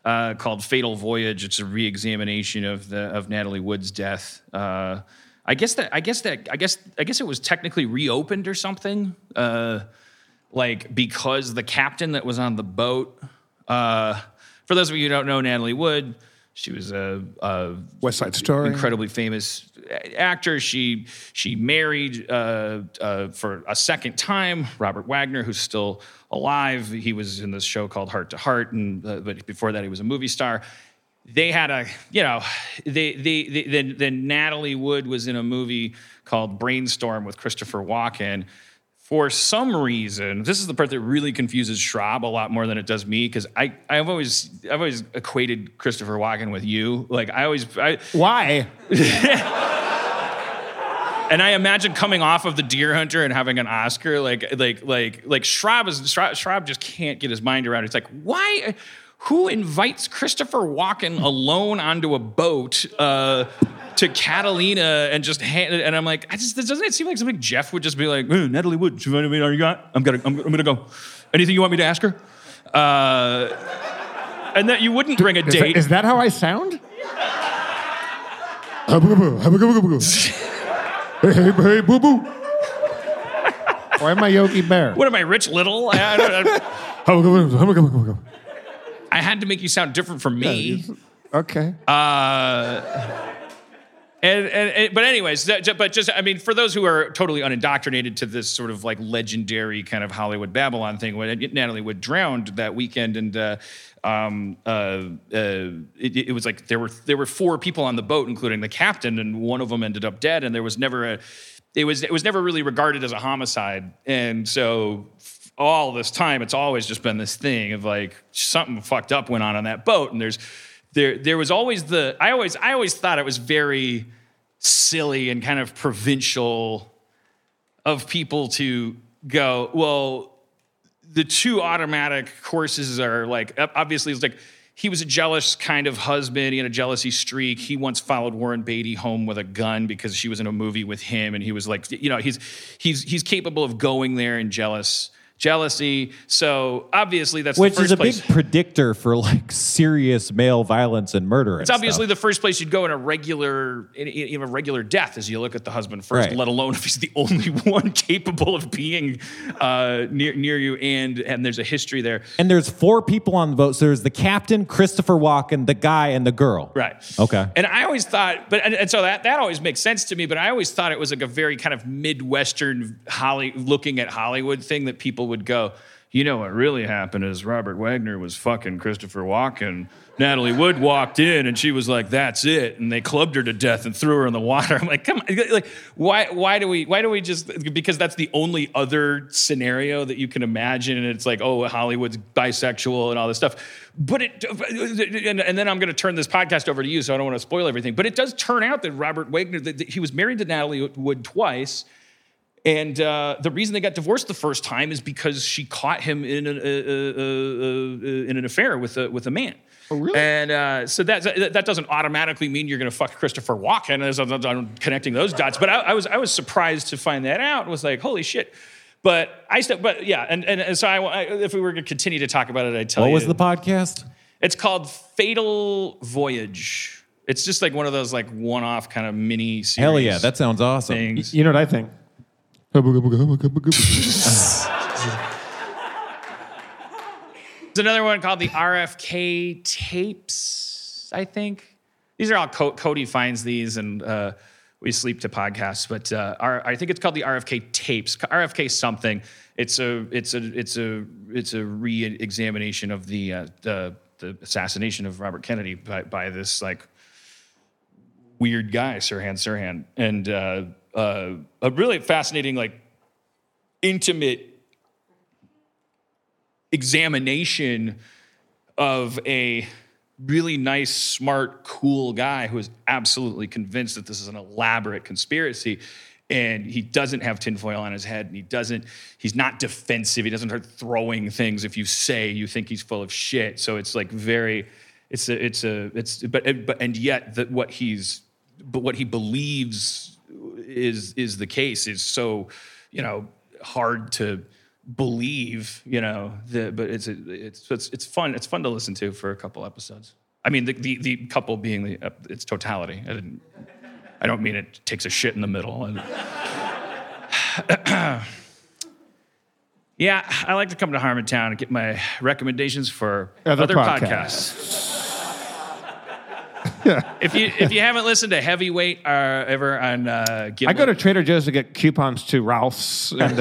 uh, called Fatal Voyage. It's a re-examination of the of Natalie Wood's death. Uh, I guess that I guess that I guess I guess it was technically reopened or something. Uh, like because the captain that was on the boat. Uh, for those of you who don't know Natalie Wood, she was a, a West Side Story. incredibly famous actor. She she married uh, uh, for a second time Robert Wagner, who's still alive. He was in this show called Heart to Heart, and uh, but before that, he was a movie star. They had a you know they then, then Natalie Wood was in a movie called Brainstorm with Christopher Walken. For some reason, this is the part that really confuses Schrab a lot more than it does me because I I've always I've always equated Christopher Walken with you. Like I always I Why? and I imagine coming off of the Deer Hunter and having an Oscar, like like like like Schrab is Schrab, Schrab just can't get his mind around. it. It's like why. Who invites Christopher Walken alone onto a boat uh, to Catalina and just hand it? And I'm like, I just doesn't it seem like something Jeff would just be like, "Eh, Natalie Wood, you want me- are you got? I'm gonna I'm, I'm gonna go. Anything you want me to ask her? Uh, and that you wouldn't bring a Is date. is that how I sound? hey, hey, hey, boo boo. Or am I Yogi Bear? what am I, Rich Little? I, I don't- I had to make you sound different from me. Okay. Uh, And, and, and- but anyways, that, but just I mean, for those who are totally unindoctrinated to this sort of like legendary kind of Hollywood Babylon thing, when Natalie Wood drowned that weekend, and uh, um, uh, uh, it, it was like there were there were four people on the boat, including the captain, and one of them ended up dead, and there was never a it was it was never really regarded as a homicide, and so all this time it's always just been this thing of like something fucked up went on on that boat, and there's there there was always the I always I always thought it was very silly and kind of provincial of people to go well the two automatic courses are like obviously it's like he was a jealous kind of husband. He had a jealousy streak. He once followed Warren Beatty home with a gun because she was in a movie with him, and he was like, you know, he's he's he's capable of going there and jealous jealousy. So obviously that's Which the is a place. big predictor for like serious male violence and murder. It's obviously the first place you'd go in a regular in, in in a regular death as you look at the husband first, Right. let alone if he's the only one capable of being uh, near near you, and and there's a history there. And there's four people on the boat. So there's the captain, Christopher Walken, the guy, and the girl. Right. Okay. And I always thought, but and, and so that that always makes sense to me. But I always thought it was like a very kind of midwestern Holly looking at Hollywood thing that people would go. You know what really happened is Robert Wagner was fucking Christopher Walken. Natalie Wood walked in and she was like, "That's it," and they clubbed her to death and threw her in the water. I'm like, come on, like, why? Why do we? Why do we just? Because that's the only other scenario that you can imagine, and it's like, oh, Hollywood's bisexual and all this stuff. But it, and, and then I'm going to turn this podcast over to you, so I don't want to spoil everything. But it does turn out that Robert Wagner, that that he was married to Natalie Wood twice. And uh, the reason they got divorced the first time is because she caught him in an, uh, uh, uh, in an affair with a, with a man. Oh, really? And uh, so that, that doesn't automatically mean you're going to fuck Christopher Walken. As I'm, I'm connecting those dots, but I, I was I was surprised to find that out. It was like, holy shit. But I still, but yeah, and, and, and so I, I, if we were going to continue to talk about it, I'd tell What you. What was the podcast? It's called Fatal Voyage. It's just like one of those like one-off kind of mini series. Hell yeah, that sounds awesome. things. You know what I think? There's another one called the RFK tapes, I think. These are all Co- Cody finds these and uh, we sleep to podcasts, but uh, I think it's called the RFK tapes. RFK something. It's a it's a it's a it's a re-examination of the uh, the the assassination of Robert Kennedy by, by this like weird guy, Sirhan Sirhan, and uh, a really fascinating like intimate examination of a really nice, smart, cool guy who is absolutely convinced that this is an elaborate conspiracy. And he doesn't have tinfoil on his head, and he doesn't, he's not defensive. He doesn't start throwing things if you say you think he's full of shit. So it's like very, it's a, it's a, it's, but, but, and yet that what he's, but what he believes is, is the case is so, you know, hard to, believe, you know, the, but it's, it's it's it's fun. It's fun to listen to for a couple episodes. I mean, the the, the couple being the uh, its totality. I didn't. I don't mean it takes a shit in the middle. And- yeah, I like to come to Harmontown and get my recommendations for Other other, podcasts. podcasts. If you if you haven't listened to Heavyweight uh, ever on uh, I go to Trader Joe's to get coupons to Ralph's. And,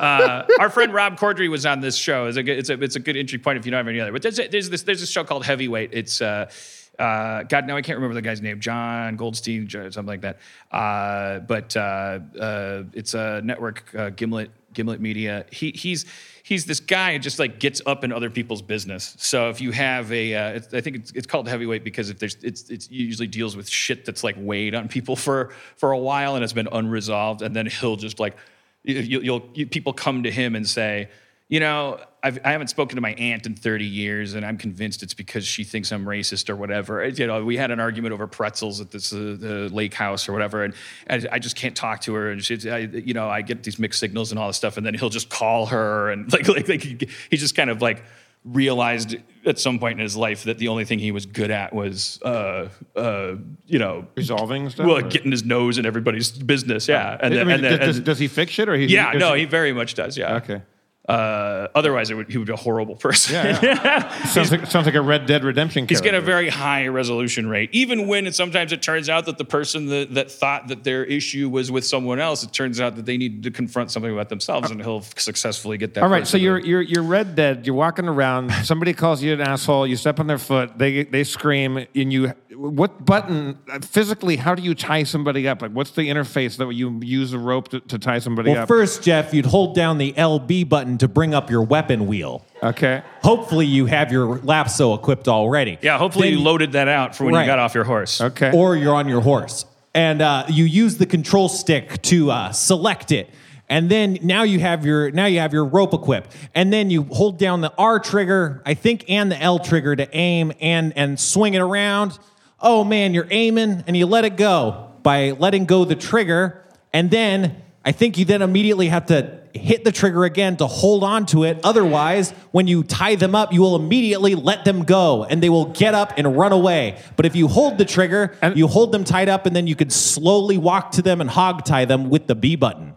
uh, our friend Rob Corddry was on this show. It's a good, it's a, it's a good entry point if you don't have any other. But there's, there's this there's this show called Heavyweight. It's uh, uh, God, now I can't remember the guy's name, John Goldstein, something like that. Uh, but uh, uh, it's a network uh, Gimlet Gimlet Media. He he's he's this guy who just like gets up in other people's business. So if you have a, uh, I think it's, it's called heavyweight because if there's it's it's usually deals with shit that's like weighed on people for for a while and it's been unresolved, and then he'll just like you, you'll you, people come to him and say you know, I've, I have not spoken to my aunt in 30 years, and I'm convinced it's because she thinks I'm racist or whatever. You know, we had an argument over pretzels at this uh, the lake house or whatever, and, and I just can't talk to her. And she's, I, you know, I get these mixed signals and all this stuff, and then he'll just call her, and like, like, like he, he just kind of like realized at some point in his life that the only thing he was good at was, uh, uh, you know, Resolving stuff. well, or- getting his nose in everybody's business. Yeah, and I then, and then does, does he fix it or he? yeah, no, he very much does. Yeah. Okay. Uh, otherwise, it would, he would be a horrible person. Yeah, Sounds like sounds like a Red Dead Redemption. He's got a very high resolution rate. Even when it, sometimes it turns out that the person that, that thought that their issue was with someone else, it turns out that they need to confront something about themselves, and he'll successfully get that. All right, so you're you're you're Red Dead. You're walking around. Somebody calls you an asshole. You step on their foot. They they scream, and you. What button physically? How do you tie somebody up? Like, what's the interface that you use a rope to, to tie somebody Well, up? first, Jeff, you'd hold down the LB button to bring up your weapon wheel. okay. Hopefully, you have your lasso equipped already. yeah. Hopefully, Then- you loaded that out for when Right. you got off your horse. Okay. or you're on your horse. And uh, you use the control stick to uh, select it. And then now you have your now you have your rope equipped. And then you hold down the R trigger, I think, and the L trigger to aim and and swing it around. Oh man, you're aiming and you let it go by letting go the trigger. And then I think you then immediately have to hit the trigger again to hold on to it. Otherwise, when you tie them up, you will immediately let them go and they will get up and run away. But if you hold the trigger, And- you hold them tied up and then you can slowly walk to them and hog tie them with the B button.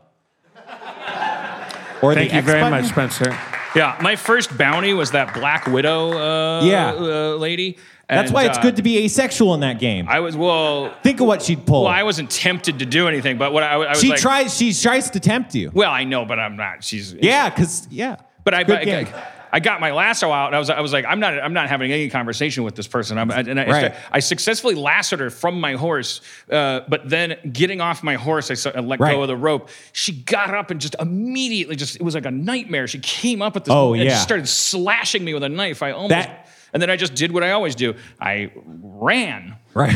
Or Thank the you X very button. much, Spencer. Yeah, my first bounty was that Black Widow. Uh, Yeah. uh, lady. That's why it's uh, good to be asexual in that game. I was well. Think of what she'd pull. Well, I wasn't tempted to do anything, but what I, I was she like, tries. She tries to tempt you. Well, I know, but I'm not. She's Yeah, because yeah. But I, but I. I got my lasso out, and I was, I was like, I'm not, I'm not having any conversation with this person. I'm, and I, Right. I successfully lassoed her from my horse, uh, but then getting off my horse, I, let Right. go of the rope. She got up and just immediately, just it was like a nightmare. She came up at this, Oh, and yeah. just started slashing me with a knife. I almost, That- and then I just did what I always do. I ran. right.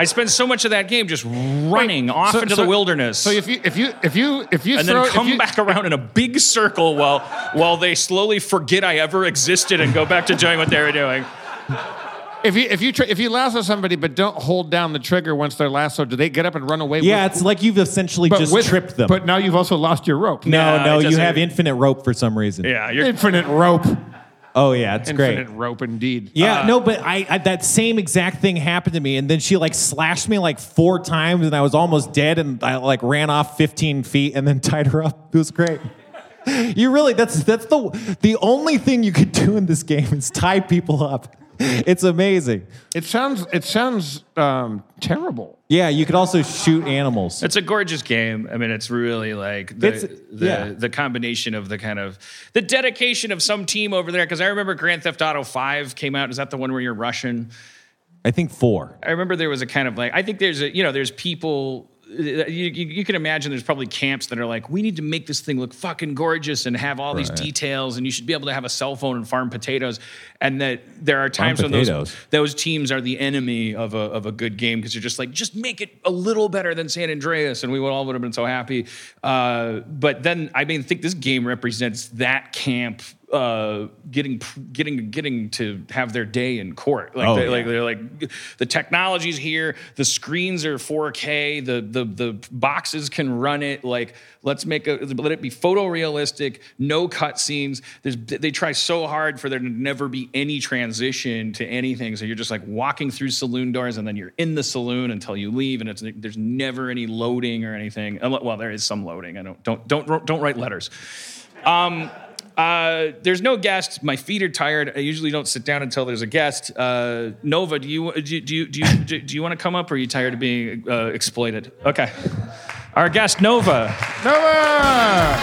I spent so much of that game just running off So- into so- the wilderness. So if you if you if you if you and throw, then come you- back around in a big circle while while they slowly forget I ever existed and go back to doing what they were doing. if you if you tr- if you lasso somebody but don't hold down the trigger once they're lassoed, do they get up and run away? Yeah, with, it's like you've essentially just with- tripped them. But now you've also lost your rope. no, Nah, no, you have infinite rope for some reason. Yeah, you're Infinite rope. Oh yeah, it's Infinite great. rope, indeed. Yeah, uh, no, but I, I that same exact thing happened to me, and then she like slashed me like four times, and I was almost dead, and I like ran off 15 feet, and then tied her up. It was great. You really that's that's the the only thing you could do in this game is tie people up. It's amazing. It sounds it sounds um, terrible. Yeah, you could also shoot animals. It's a gorgeous game. I mean, it's really like the It's- the, yeah. the combination of the kind of the dedication of some team over there. Because I remember Grand Theft Auto Five came out. Is that the one where you're Russian? I think four. I remember there was a kind of like I think there's a you know there's people you, you, you can imagine there's probably camps that are like we need to make this thing look fucking gorgeous and have all these details and you should be able to have a cell phone and farm potatoes. And that there are times when those those teams are the enemy of a, of a good game because you're just like just make it a little better than San Andreas. And we would all would have been so happy. Uh, but then I mean I think this game represents that camp uh, getting getting getting to have their day in court. Like Oh, they, yeah. like they're like the technology's here the screens are 4k the the the boxes can run it. Like let's make a let it be photorealistic no cutscenes. There's they try so hard for there to never be any transition to anything. So you're just like walking through saloon doors and then you're in the saloon until you leave and it's there's never any loading or anything. Well there is some loading. I don't don't don't don't write letters. Um, uh, there's no guest. My feet are tired. I usually don't sit down until there's a guest. Uh, Nova, do you do you do you do you, do, do you want to come up, or are you tired of being uh, exploited? Okay. Our guest Nova. Nova!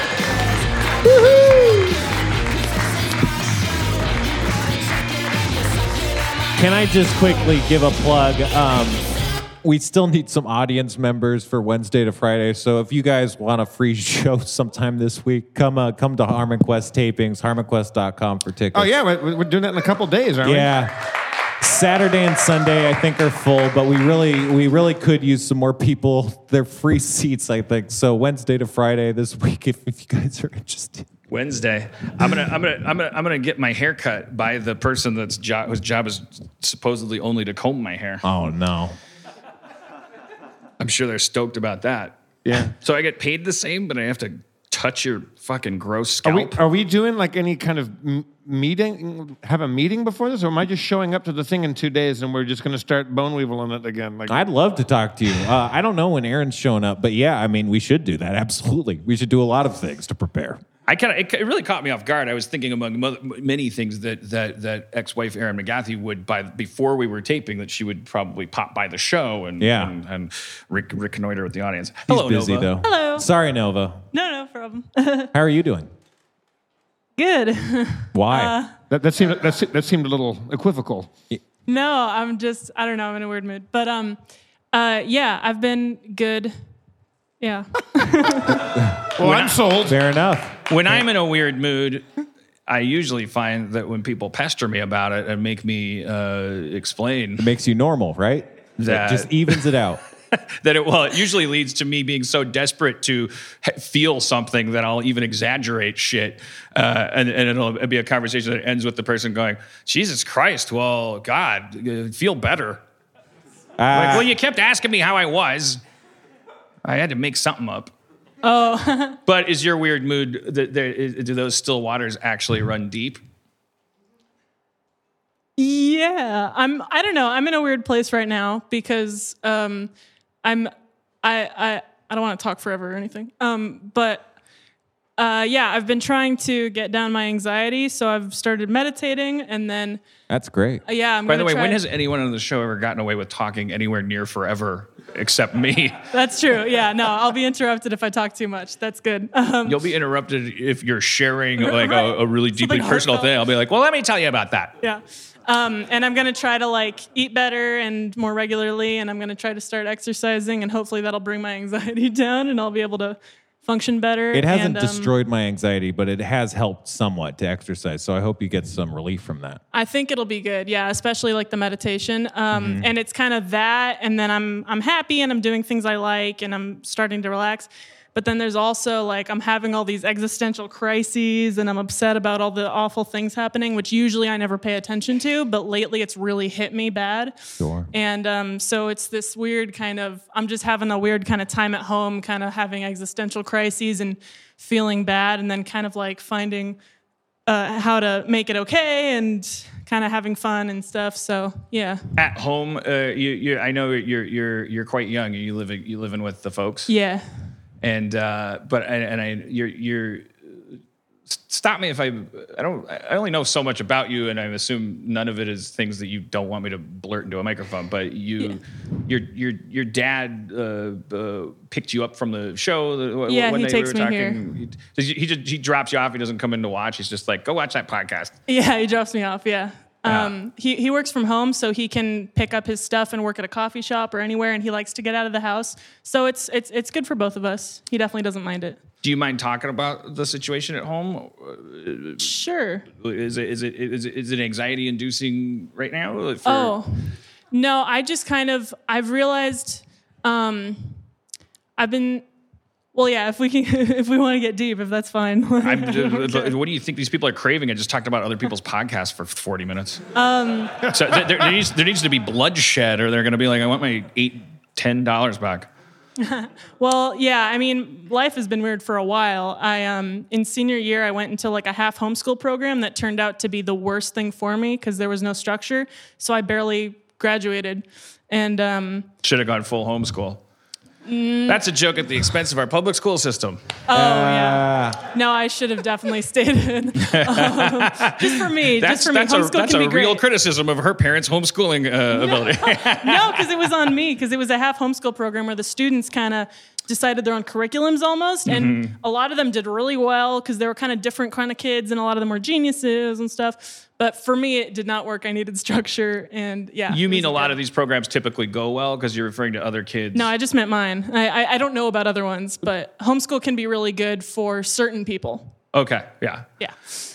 Can I just quickly give a plug? Um, we still need some audience members for Wednesday to Friday. So if you guys want a free show sometime this week, come uh, come to HarmonQuest tapings, harmonquest.com for tickets. Oh yeah, we're, we're doing that in a couple days, aren't we? Yeah. Saturday and Sunday I think are full, but we really we really could use some more people. They're free seats, I think. So Wednesday to Friday this week if, if you guys are interested. Wednesday. I'm gonna I'm gonna I'm gonna I'm gonna get my hair cut by the person that's job whose job is supposedly only to comb my hair. Oh no. I'm sure they're stoked about that. Yeah. So I get paid the same, but I have to touch your fucking gross Are we, scalp. are we doing like any kind of m- meeting? Have a meeting before this, or am I just showing up to the thing in two days and we're just going to start bone weevil on it again? Like, I'd love to talk to you. Uh, I don't know when Erin's showing up, but yeah, I mean, we should do that. Absolutely. We should do a lot of things to prepare. I kind of it, it really caught me off guard. I was thinking among mo- many things that that that ex-wife Erin McGathy would by before we were taping that she would probably pop by the show and Yeah. and, and rec- reconnoiter with the audience. He's Hello, busy Nova. though. Hello. Sorry, Nova. No, no problem. How are you doing? Good. Why? that, that seemed that, se- that seemed a little equivocal. no, I'm just I don't know, I'm in a weird mood. But um uh yeah, I've been good. Yeah. Well, I'm sold. Fair enough. When I'm in a weird mood, I usually find that when people pester me about it and make me uh, explain it Makes you normal, right? That- just evens it out. that it well, it usually leads to me being so desperate to feel something that I'll even exaggerate shit, uh, and and it'll be a conversation that ends with the person going, "Jesus Christ, well, God, uh, feel better." like, well, you kept asking me how I was. I had to make something up. Oh, but is your weird mood? th- there- is- Do those still waters actually run deep? Yeah, I'm. I don't know. I'm in a weird place right now because um, I'm. I I I don't want to talk forever or anything. Um, but uh, yeah, I've been trying to get down my anxiety, so I've started meditating, and then That's great. uh, yeah, I'm. By the way, try- when has anyone on the show ever gotten away with talking anywhere near forever except me? That's true. Yeah, no, I'll be interrupted if I talk too much. That's good. Um, You'll be interrupted if you're sharing like Right. a, a really deeply Something personal heartfelt. thing. I'll be like, well, let me tell you about that. yeah. Um, and I'm gonna try to like eat better and more regularly, and I'm gonna try to start exercising, and hopefully that'll bring my anxiety down, and I'll be able to function better. It hasn't and, um, destroyed my anxiety, but it has helped somewhat to exercise. So I hope you get some relief from that. I think it'll be good. Yeah, especially like the meditation. Um, And it's kind of that, and then I'm I'm happy and I'm doing things I like, and I'm starting to relax. But then there's also like I'm having all these existential crises, and I'm upset about all the awful things happening, which usually I never pay attention to. But lately, it's really hit me bad. Sure. And um, so it's this weird kind of, I'm just having a weird kind of time at home, kind of having existential crises and feeling bad, and then kind of like finding uh, how to make it okay and kind of having fun and stuff. So yeah, At home, uh, you, you, I know you're you're you're quite young. You live you living with the folks, yeah. And uh, but and, and I you're you're. Stop me if I. I don't. I only know so much about you, and I assume none of it is things that you don't want me to blurt into a microphone. But you, your your your dad uh, uh, picked you up from the show. the- Yeah, when he takes were me talking. He, he, he just he drops you off. He doesn't come in to watch. He's just like, go watch that podcast. Yeah, he drops me off. Yeah. Um, he, he works from home, so he can pick up his stuff and work at a coffee shop or anywhere, and he likes to get out of the house. So it's it's it's good for both of us. He definitely doesn't mind it. Do you mind talking about the situation at home? Sure. Is it is it is it, is it anxiety inducing right now? For, Oh, no, I just kind of, I've realized, um, I've been, well, yeah, if we can, if we want to get deep, if that's fine. I'm, what do you think these people are craving? I just talked about other people's podcasts for 40 minutes. Um, so there, there, needs, there needs to be bloodshed, or they're going to be like, I want my eight, ten dollars back. well, yeah, I mean, life has been weird for a while. I, um, in senior year, I went into like a half homeschool program that turned out to be the worst thing for me because there was no structure. So I barely graduated. And, um, Should have gone full homeschool. Mm. That's a joke at the expense of our public school system. oh, yeah. No, I should have definitely stayed in. Um, just for me, That's just for me. that's a that's can a be real great. criticism of her parents' homeschooling uh, ability. no, because it was on me. Because it was a half homeschool program where the students kind of decided their own curriculums almost, and Mm-hmm. a lot of them did really well because they were kind of different kind of kids, and a lot of them were geniuses and stuff. But for me, it did not work. I needed structure, and yeah. You mean a lot good. of these programs typically go well because you're referring to other kids? No, I just meant mine. I, I I don't know about other ones, but homeschool can be really good for certain people. Okay, yeah. Yeah.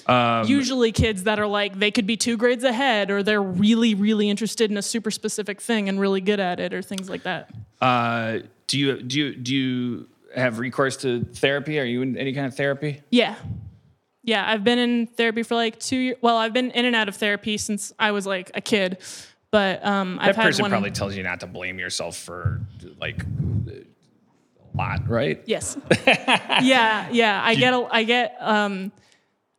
Um, Usually kids that are like they could be two grades ahead or they're really really interested in a super specific thing and really good at it or things like that. Uh, do you do you do you have recourse to therapy? Are you in any kind of therapy? Yeah. Yeah, I've been in therapy for like 2 years. Well, I've been in and out of therapy since I was like a kid. But um I've That had person one probably tells you not to blame yourself for like a lot, right? Yes. yeah, yeah. I get a, I get um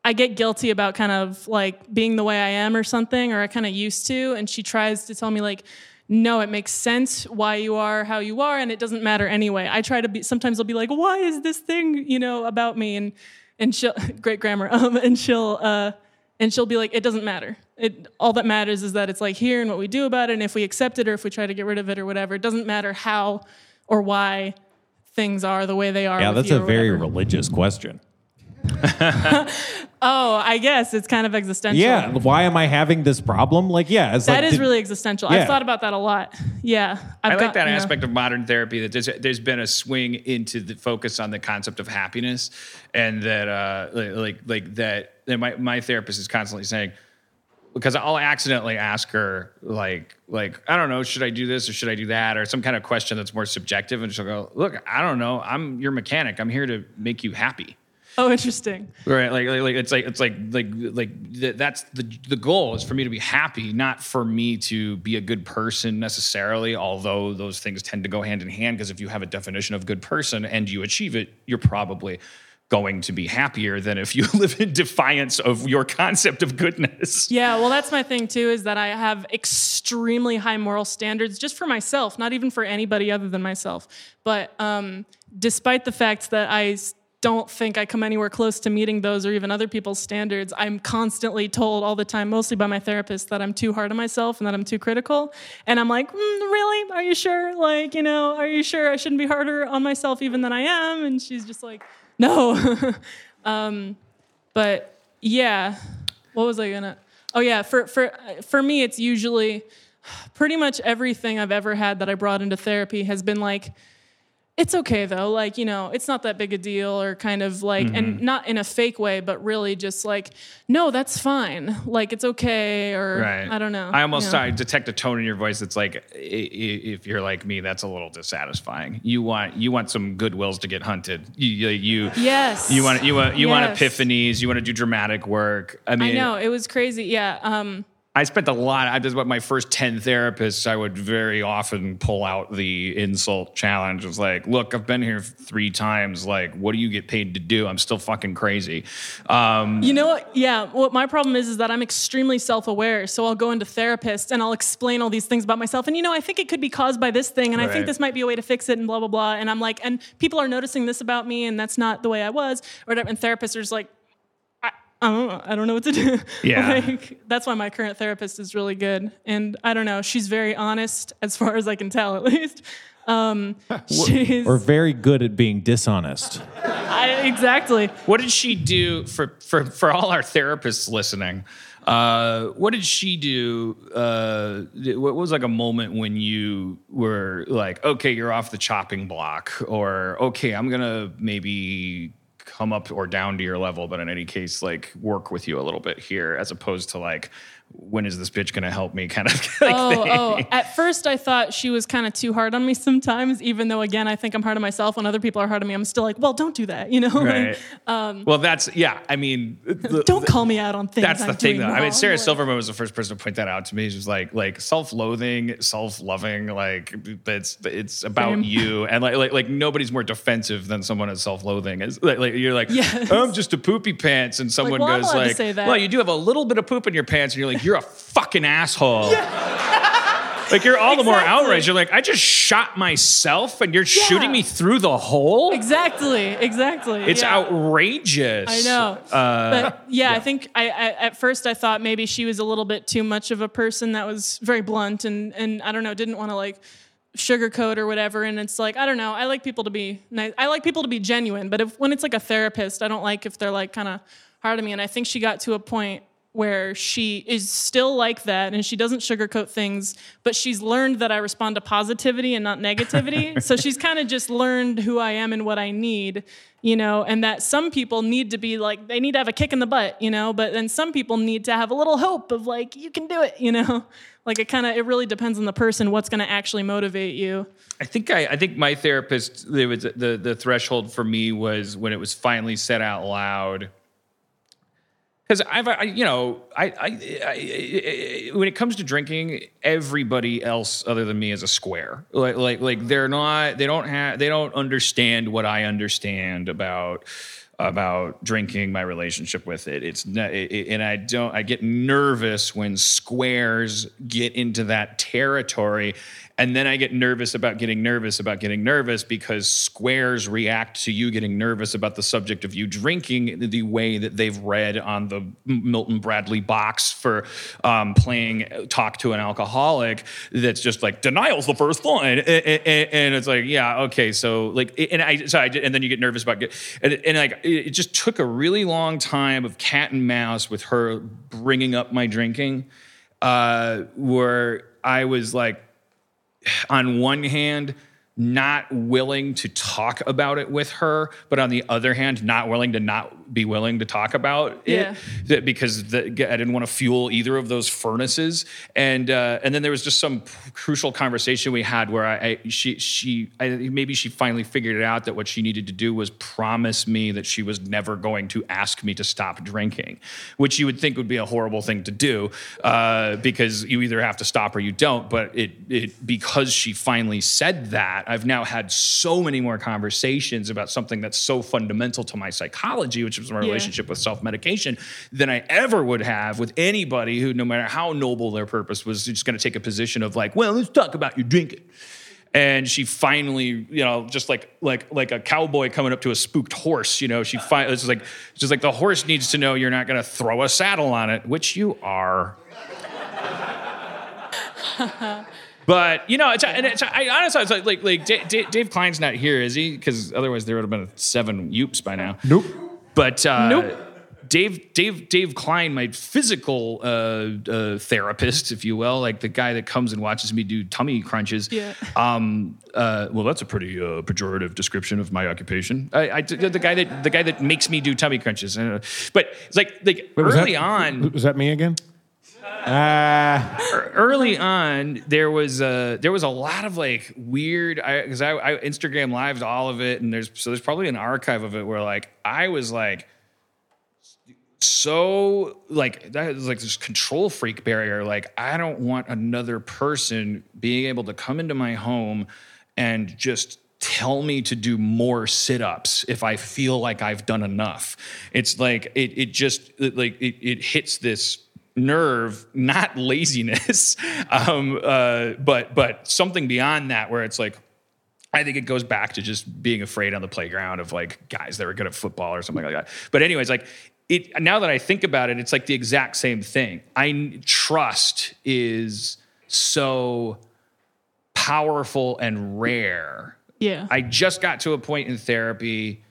I get guilty about kind of like being the way I am or something, or I kind of used to. And she tries to tell me like, no, it makes sense why you are how you are, and it doesn't matter anyway. I try to be. Sometimes I'll be like, why is this thing you know about me? And and she'll great grammar. Um, and she'll uh, and she'll be like, it doesn't matter. It all that matters is that it's like here and what we do about it, and if we accept it or if we try to get rid of it or whatever. It doesn't matter how or why things are the way they are. Yeah, that's a very religious question. Oh, I guess it's kind of existential. Yeah, why am I having this problem? Like, yeah, it's That like is did- really existential. Yeah. I've thought about that a lot. Yeah. I've I like got- that you know. aspect of modern therapy that there's, there's been a swing into the focus on the concept of happiness, and that uh, like like, like that. that my my therapist is constantly saying because I'll accidentally ask her like like I don't know should I do this or should I do that or some kind of question that's more subjective, and she'll go look I don't know I'm your mechanic I'm here to make you happy. Oh, interesting. Right, like, like, like it's like it's like like like th- that's the the goal is for me to be happy, not for me to be a good person necessarily. Although those things tend to go hand in hand, because if you have a definition of good person and you achieve it, you're probably going to be happier than if you live in defiance of your concept of goodness. Yeah, well, that's my thing too, is that I have extremely high moral standards just for myself, not even for anybody other than myself. But um, despite the fact that I don't think I come anywhere close to meeting those or even other people's standards, I'm constantly told all the time, mostly by my therapist, that I'm too hard on myself and that I'm too critical. And I'm like, mm, really? Are you sure? Like, you know, are you sure I shouldn't be harder on myself even than I am? And she's just like, no. um, but yeah, what was I gonna? Oh yeah, for for for me, it's usually pretty much everything I've ever had that I brought into therapy has been like, it's okay though, like you know, it's not that big a deal, or kind of like, and not in a fake way, but really just like, no, that's fine, like it's okay, or right. I don't know. I almost you know. I detect a tone in your voice that's like, if you're like me, that's a little dissatisfying. You want you want some goodwills to get hunted. You you you, Yes. you want you want you want epiphanies. You want to do dramatic work. I mean, I know it was crazy. Yeah. Um, I spent a lot. I did what my first ten therapists. I would very often pull out the insult challenge. It's like, look, I've been here three times. Like, what do you get paid to do? I'm still fucking crazy. Um, You know what? Yeah. What my problem is is that I'm extremely self-aware. So I'll go into therapist and I'll explain all these things about myself. And you know, I think it could be caused by this thing, and I think this might be a way to fix it, and blah blah blah. And I'm like, and people are noticing this about me, and that's not the way I was, or whatever. And therapists are just like. I, I don't know. I don't know what to do. Yeah. like, that's why my current therapist is really good. And I don't know. She's very honest, as far as I can tell, at least. Um, she's or very good at being dishonest. I, exactly. What did she do for for for all our therapists listening? Uh, what did she do? Uh, what was like a moment when you were like, okay, you're off the chopping block, or okay, I'm gonna maybe come up or down to your level, but in any case, like work with you a little bit here, as opposed to like, when is this bitch gonna help me? Kind of. Like Oh, oh. thing. oh. At first, I thought she was kind of too hard on me sometimes, even though, again, I think I'm hard on myself. When other people are hard on me, I'm still like, well, don't do that, you know? Right. Um, well, that's yeah. I mean, the- don't call me out on things. That's the I'm thing, doing though. I mean. Sarah Silverman was the first person to point that out to me. She's like, like self-loathing, self-loving, like it's it's about Same. you, and like like like nobody's more defensive than someone that's self-loathing. It's like, like you're like, Yes. I'm just a poopy pants, and someone well, goes like, well, you do have a little bit of poop in your pants, and you're like, you're a fucking asshole. Like you're all the more Exactly. outraged. You're like, I just shot myself, and you're Yeah. shooting me through the hole. Exactly, exactly. It's yeah. outrageous. I know. Uh, but yeah, I think I, I at first I thought maybe she was a little bit too much of a person that was very blunt and and I don't know, didn't want to like sugarcoat or whatever and it's like i don't know i like people to be nice i like people to be genuine but if when it's like a therapist i don't like if they're like kind of hard on me and i think she got to a point where she is still like that and she doesn't sugarcoat things but she's learned that i respond to positivity and not negativity so she's kind of just learned who i am and what i need you know and that some people need to be like they need to have a kick in the butt you know but then some people need to have a little hope of like you can do it you know like it kind of it really depends on the person what's going to actually motivate you I think I, I think my therapist there was the the threshold for me was when it was finally said out loud. Because I've I, you know I, I, I when it comes to drinking, everybody else other than me is a square. Like like like they're not they don't have they don't understand what I understand about about drinking my relationship with it it's and i don't i get nervous when squares get into that territory and then i get nervous about getting nervous about getting nervous because squares react to you getting nervous about the subject of you drinking the way that they've read on the milton bradley box for um, playing talk to an alcoholic that's just like denial's the first line. And, and- and it's like yeah okay so like and i so i and then you get nervous about get and, and like it it just took a really long time of cat and mouse with her bringing up my drinking uh where i was like on one hand not willing to talk about it with her but on the other hand not willing to not be willing to talk about it that- because the, I didn't want to fuel either of those furnaces. And uh, and then there was just some crucial conversation we had where I, I she she I, maybe she finally figured it out that what she needed to do was promise me that she was never going to ask me to stop drinking which you would think would be a horrible thing to do uh, because you either have to stop or you don't. But it it because she finally said that I've now had so many more conversations about something that's so fundamental to my psychology which is my Yeah. relationship with self-medication than I ever would have with anybody who no matter how noble their purpose was just going to take a position of like well let's talk about your drinking and she finally you know just like like like a cowboy coming up to a spooked horse you know she finally it's just like it's just like the horse needs to know you're not going to throw a saddle on it which you are But you know, it's, and it's, I honestly, it's like like, like Da- Da- Dave Klein's not here, is he? Because otherwise there would have been seven Youps by now. Nope. But uh, Nope. Dave Dave Dave Klein, my physical uh, uh, therapist, if you will, like the guy that comes and watches me do tummy crunches. Yeah. Um. Uh. Well, that's a pretty uh, pejorative description of my occupation. I, I the guy that the guy that makes me do tummy crunches. Uh, but it's like like Wait, was early that, on Was that me again? Ah, early on there was a there was a lot of like weird I because I, I Instagram lived all of it and there's so there's probably an archive of it where like I was like so like that is like this control freak barrier like I don't want another person being able to come into my home and just tell me to do more sit-ups if I feel like I've done enough. It's like it it just it, like it, it hits this nerve, not laziness, um, uh, but but something beyond that where it's like I think it goes back to just being afraid on the playground of like guys that are good at football or something like that. But anyways, like it now that I think about it, it's like the exact same thing. I trust is so powerful and rare. Yeah. I just got to a point in therapy.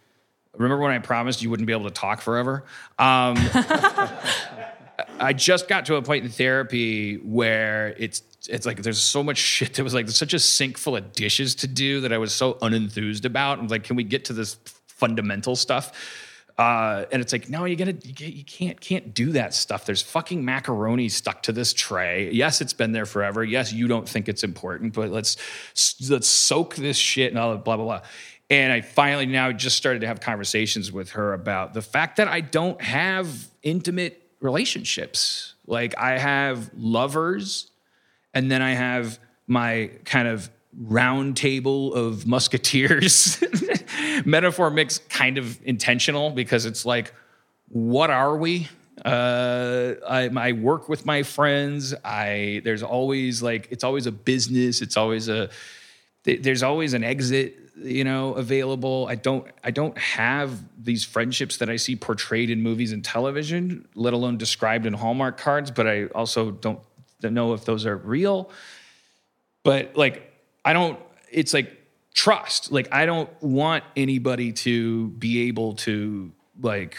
Remember when I promised you wouldn't be able to talk forever? Um, I just got to a point in therapy where it's it's like there's so much shit that was like such a sink full of dishes to do that I was so unenthused about. I'm like, can we get to this fundamental stuff? Uh, and it's like, no, you gotta, you, can't, can't do that stuff. There's fucking macaroni stuck to this tray. Yes, it's been there forever. Yes, you don't think it's important, but let's let's soak this shit and all blah blah blah. And I finally now just started to have conversations with her about the fact that I don't have intimate relationships. Like I have lovers, and then I have my kind of round table of musketeers. Metaphor mix kind of intentional because it's like, what are we? Uh, I, I work with my friends. I there's always like it's always a business. It's always a there's always an exit you know available i don't i don't have these friendships that i see portrayed in movies and television let alone described in hallmark cards but i also don't know if those are real but like I don't. It's like trust. Like I don't want anybody to be able to like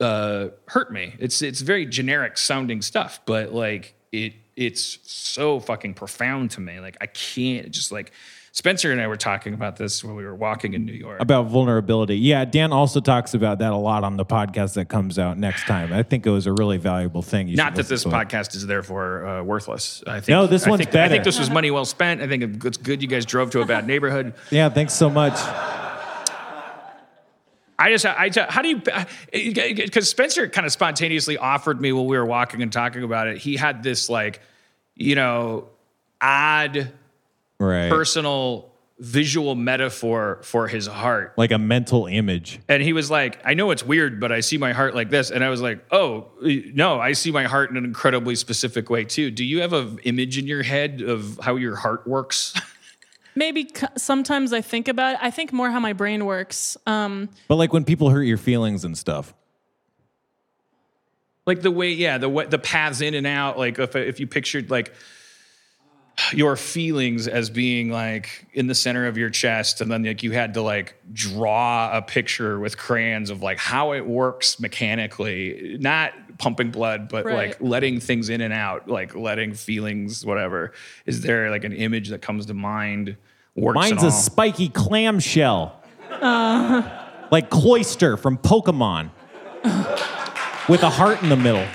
uh, hurt me. It's it's very generic sounding stuff, but like it it's so fucking profound to me. Like I can't just like Spencer and I were talking about this when we were walking in New York. About vulnerability. Yeah, Dan also talks about that a lot on the podcast that comes out next time. I think it was a really valuable thing. You Not that this podcast is therefore uh, worthless. I think No, this I one's think, I think this was money well spent. I think it's good you guys drove to a bad neighborhood. Yeah, thanks so much. I just, I, I- how do you, because Spencer kind of spontaneously offered me while we were walking and talking about it. He had this like, you know, odd Right. personal visual metaphor for his heart. Like a mental image. And he was like, I know it's weird, but I see my heart like this. And I was like, oh, no, I see my heart in an incredibly specific way too. Do you have an image in your head of how your heart works? Maybe c- sometimes I think about it. I think more how my brain works. Um, But like when people hurt your feelings and stuff. like the way, yeah, the way, the paths in and out. Like if, if you pictured like your feelings as being like in the center of your chest and then like you had to like draw a picture with crayons of like how it works mechanically not pumping blood but Right. like letting things in and out like letting feelings whatever is there like an image that comes to mind works Mine's and a all? spiky clamshell. Uh. like Cloyster from Pokemon. with a heart in the middle.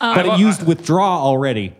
Um, but it used withdraw already.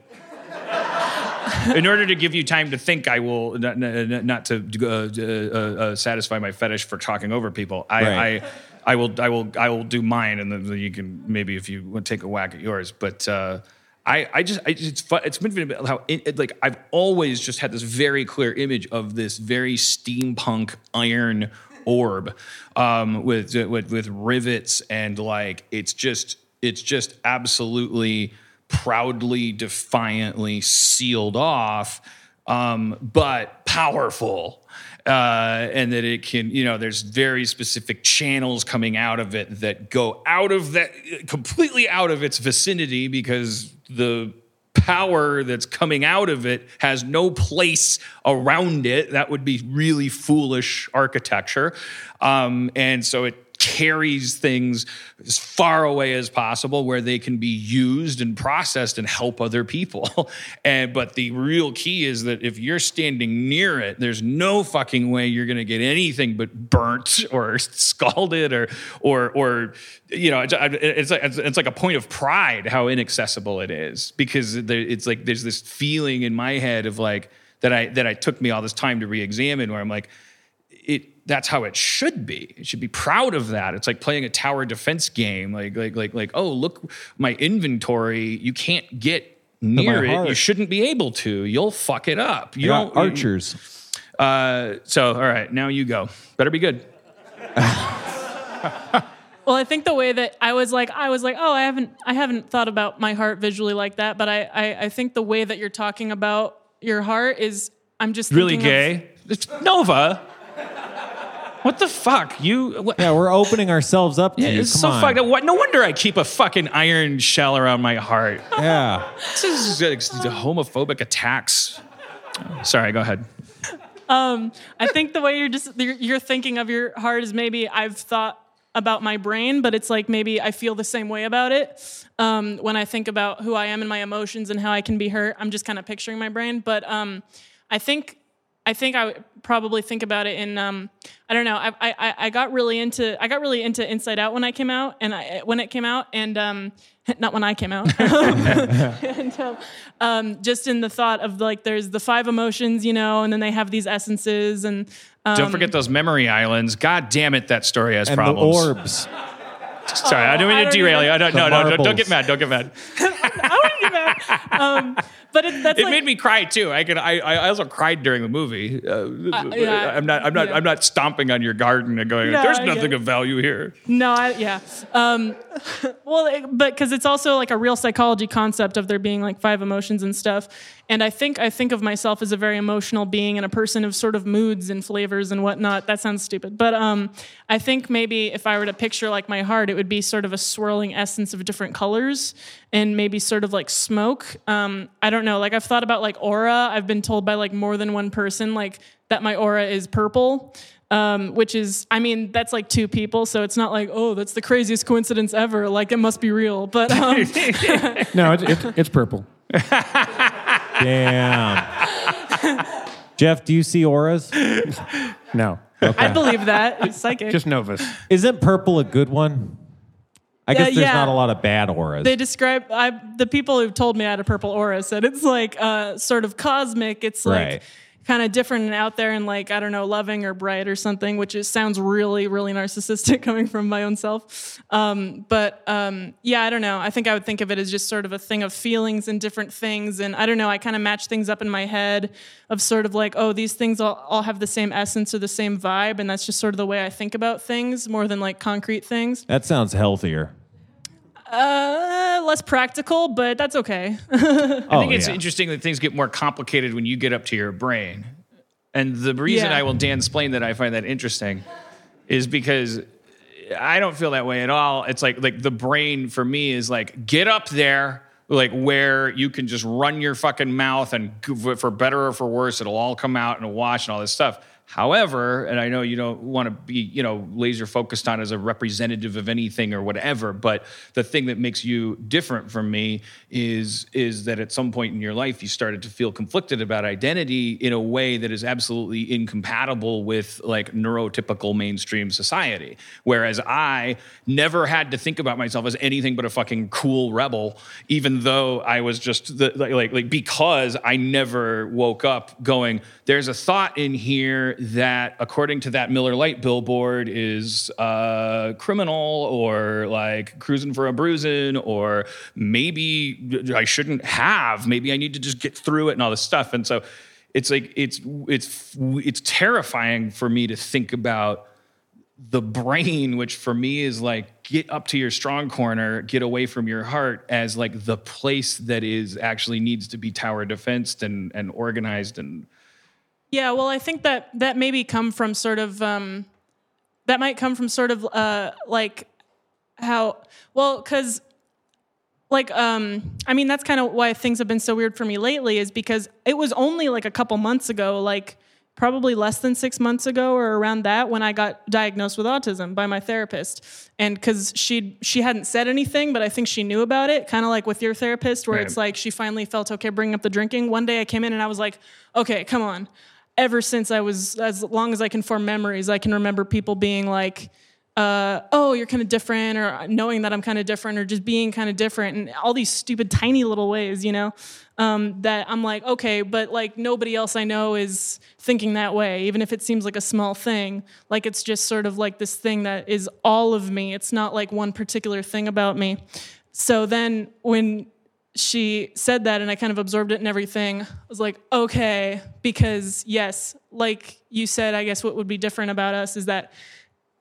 in order to give you time to think, I will not, not to uh, uh, uh, satisfy my fetish for talking over people. I, Right. I, I will, I will, I will do mine, and then you can maybe if you want to take a whack at yours. But uh, I, I just, I just, it's fun. It's been how it, it- like I've always just had this very clear image of this very steampunk iron orb um, with with with rivets and like it's just it's just absolutely proudly, defiantly sealed off, um, but powerful. Uh, and that it can, you know, there's very specific channels coming out of it that go out of that, completely out of its vicinity because the power that's coming out of it has no place around it. That would be really foolish architecture. Um, and so it carries things as far away as possible where they can be used and processed and help other people. and but the real key is that if you're standing near it, there's no fucking way you're going to get anything but burnt or scalded or or or you know, it's, like it's like a point of pride how inaccessible it is because it's like there's this feeling in my head of like that I that I took me all this time to re-examine where I'm like that's how it should be. It should be proud of that. It's like playing a tower defense game. Like like like like oh look my inventory. You can't get near it. You shouldn't be able to. You'll fuck it up. You Yeah, don't archers. Uh, so all right, now you go. Better be good. Well, I think the way that I was like, I was like, oh, I haven't, I haven't thought about my heart visually like that. But I, I, I think the way that you're talking about your heart is, I'm just Really thinking of- gay. It's Nova. What the fuck? You what? Yeah, we're opening ourselves up to you. It's Come so on. fucked up. What? No wonder I keep a fucking iron shell around my heart. Yeah. This is it's homophobic attacks. Sorry, go ahead. I think the way you're just you're, you're thinking of your heart is maybe I've thought about my brain, but it's like maybe I feel the same way about it. Um, when I think about who I am and my emotions and how I can be hurt, I'm just kind of picturing my brain. But um, I think I think I would probably think about it in um, I don't know. I, I I got really into I got really into Inside Out when I came out and I when it came out and um, not when I came out. and um, um, just in the thought of like there's the five emotions, you know, and then they have these essences and um, Don't forget those memory islands. God damn it, that story has And problems. the orbs. Sorry, I don't mean to don't derail you. I don't. The No, no, no, don't marbles. get mad. Don't get mad. but it, that's It like, made me cry too. I can. I. I also cried during the movie. Uh, yeah. I'm not. I'm not. Yeah. I'm not stomping on your garden and going. No, There's nothing it. of value here. No, I, yeah. Um, well, it- but because it's also like a real psychology concept of there being like five emotions and stuff. And I think I think of myself as a very emotional being and a person of sort of moods and flavors and whatnot. That sounds stupid, but um, I think maybe if I were to picture like my heart, it would be sort of a swirling essence of different colors and maybe sort of like smoke. smoke. Um, I don't know. Like I've thought about like aura. I've been told by like more than one person like that my aura is purple. Um, which is, I mean, that's like two people, so it's not like, oh, that's the craziest coincidence ever. Like it must be real, but um, No, it's, it's, it's purple. Damn. Jeff, do you see auras? No, I believe that it's psychic. just Novus. Isn't purple a good one? I guess there's yeah. not a lot of bad auras. they describe I, the people who've told me I had a purple aura said it's like uh, sort of cosmic. It's like Right. Kind of different and out there and like I don't know, loving or bright or something, which is, sounds really, really narcissistic coming from my own self. Um, but um, yeah, I don't know. I think I would think of it as just sort of a thing of feelings and different things. And I don't know. I kind of match things up in my head of sort of like, oh, these things all, all have the same essence or the same vibe, and that's just sort of the way I think about things more than like concrete things. that sounds healthier. Uh, less practical, but that's okay. Oh, I think it's yeah. interesting that things get more complicated when you get up to your brain. And the reason Yeah. I will Dan explain that I find that interesting is because I don't feel that way at all. It's like like the brain for me is like get up there like where you can just run your fucking mouth and for better or for worse it'll all come out and wash and all this stuff. However, and I know you don't want to be, you know, laser focused on as a representative of anything or whatever, but the thing that makes you different from me is is that at some point in your life you started to feel conflicted about identity in a way that is absolutely incompatible with like neurotypical mainstream society. Whereas I never had to think about myself as anything but a fucking cool rebel, even though I was just the, like, like like because I never woke up going, there's a thought in here that according to that Miller Lite billboard is uh, criminal or like cruising for a bruising or maybe I shouldn't have. Maybe I need to just get through it and all this stuff. And so it's like it's it's it's terrifying for me to think about the brain, which for me is like get up to your strong corner, get away from your heart, as like the place that is actually needs to be tower defensed and and organized and Yeah, well, I think that that maybe come from sort of um, that might come from sort of uh, like how well because like um i mean that's kind of why things have been so weird for me lately is because it was only like a couple months ago like probably less than six months ago or around that when i got diagnosed with autism by my therapist. And because she she hadn't said anything but i think she knew about it kind of like with your therapist where Right. it's like she finally felt okay bringing up the drinking. One day i came in and i was like okay come on ever since i was as long as i can form memories i can remember people being like uh, oh, you're kind of different, or knowing that I'm kind of different, or just being kind of different, and all these stupid, tiny little ways, you know, um, that I'm like, okay, but like nobody else I know is thinking that way, even if it seems like a small thing. Like it's just sort of like this thing that is all of me. It's not like one particular thing about me. So then when she said that and I kind of absorbed it and everything. I was like, okay, because yes, like you said, I guess what would be different about us is that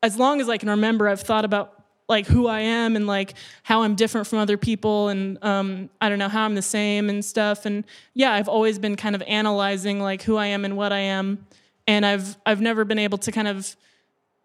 as long as I can remember, I've thought about like who I am and like how I'm different from other people and um, I don't know how I'm the same and stuff. And yeah, I've always been kind of analyzing like who I am and what I am, and I've I've never been able to kind of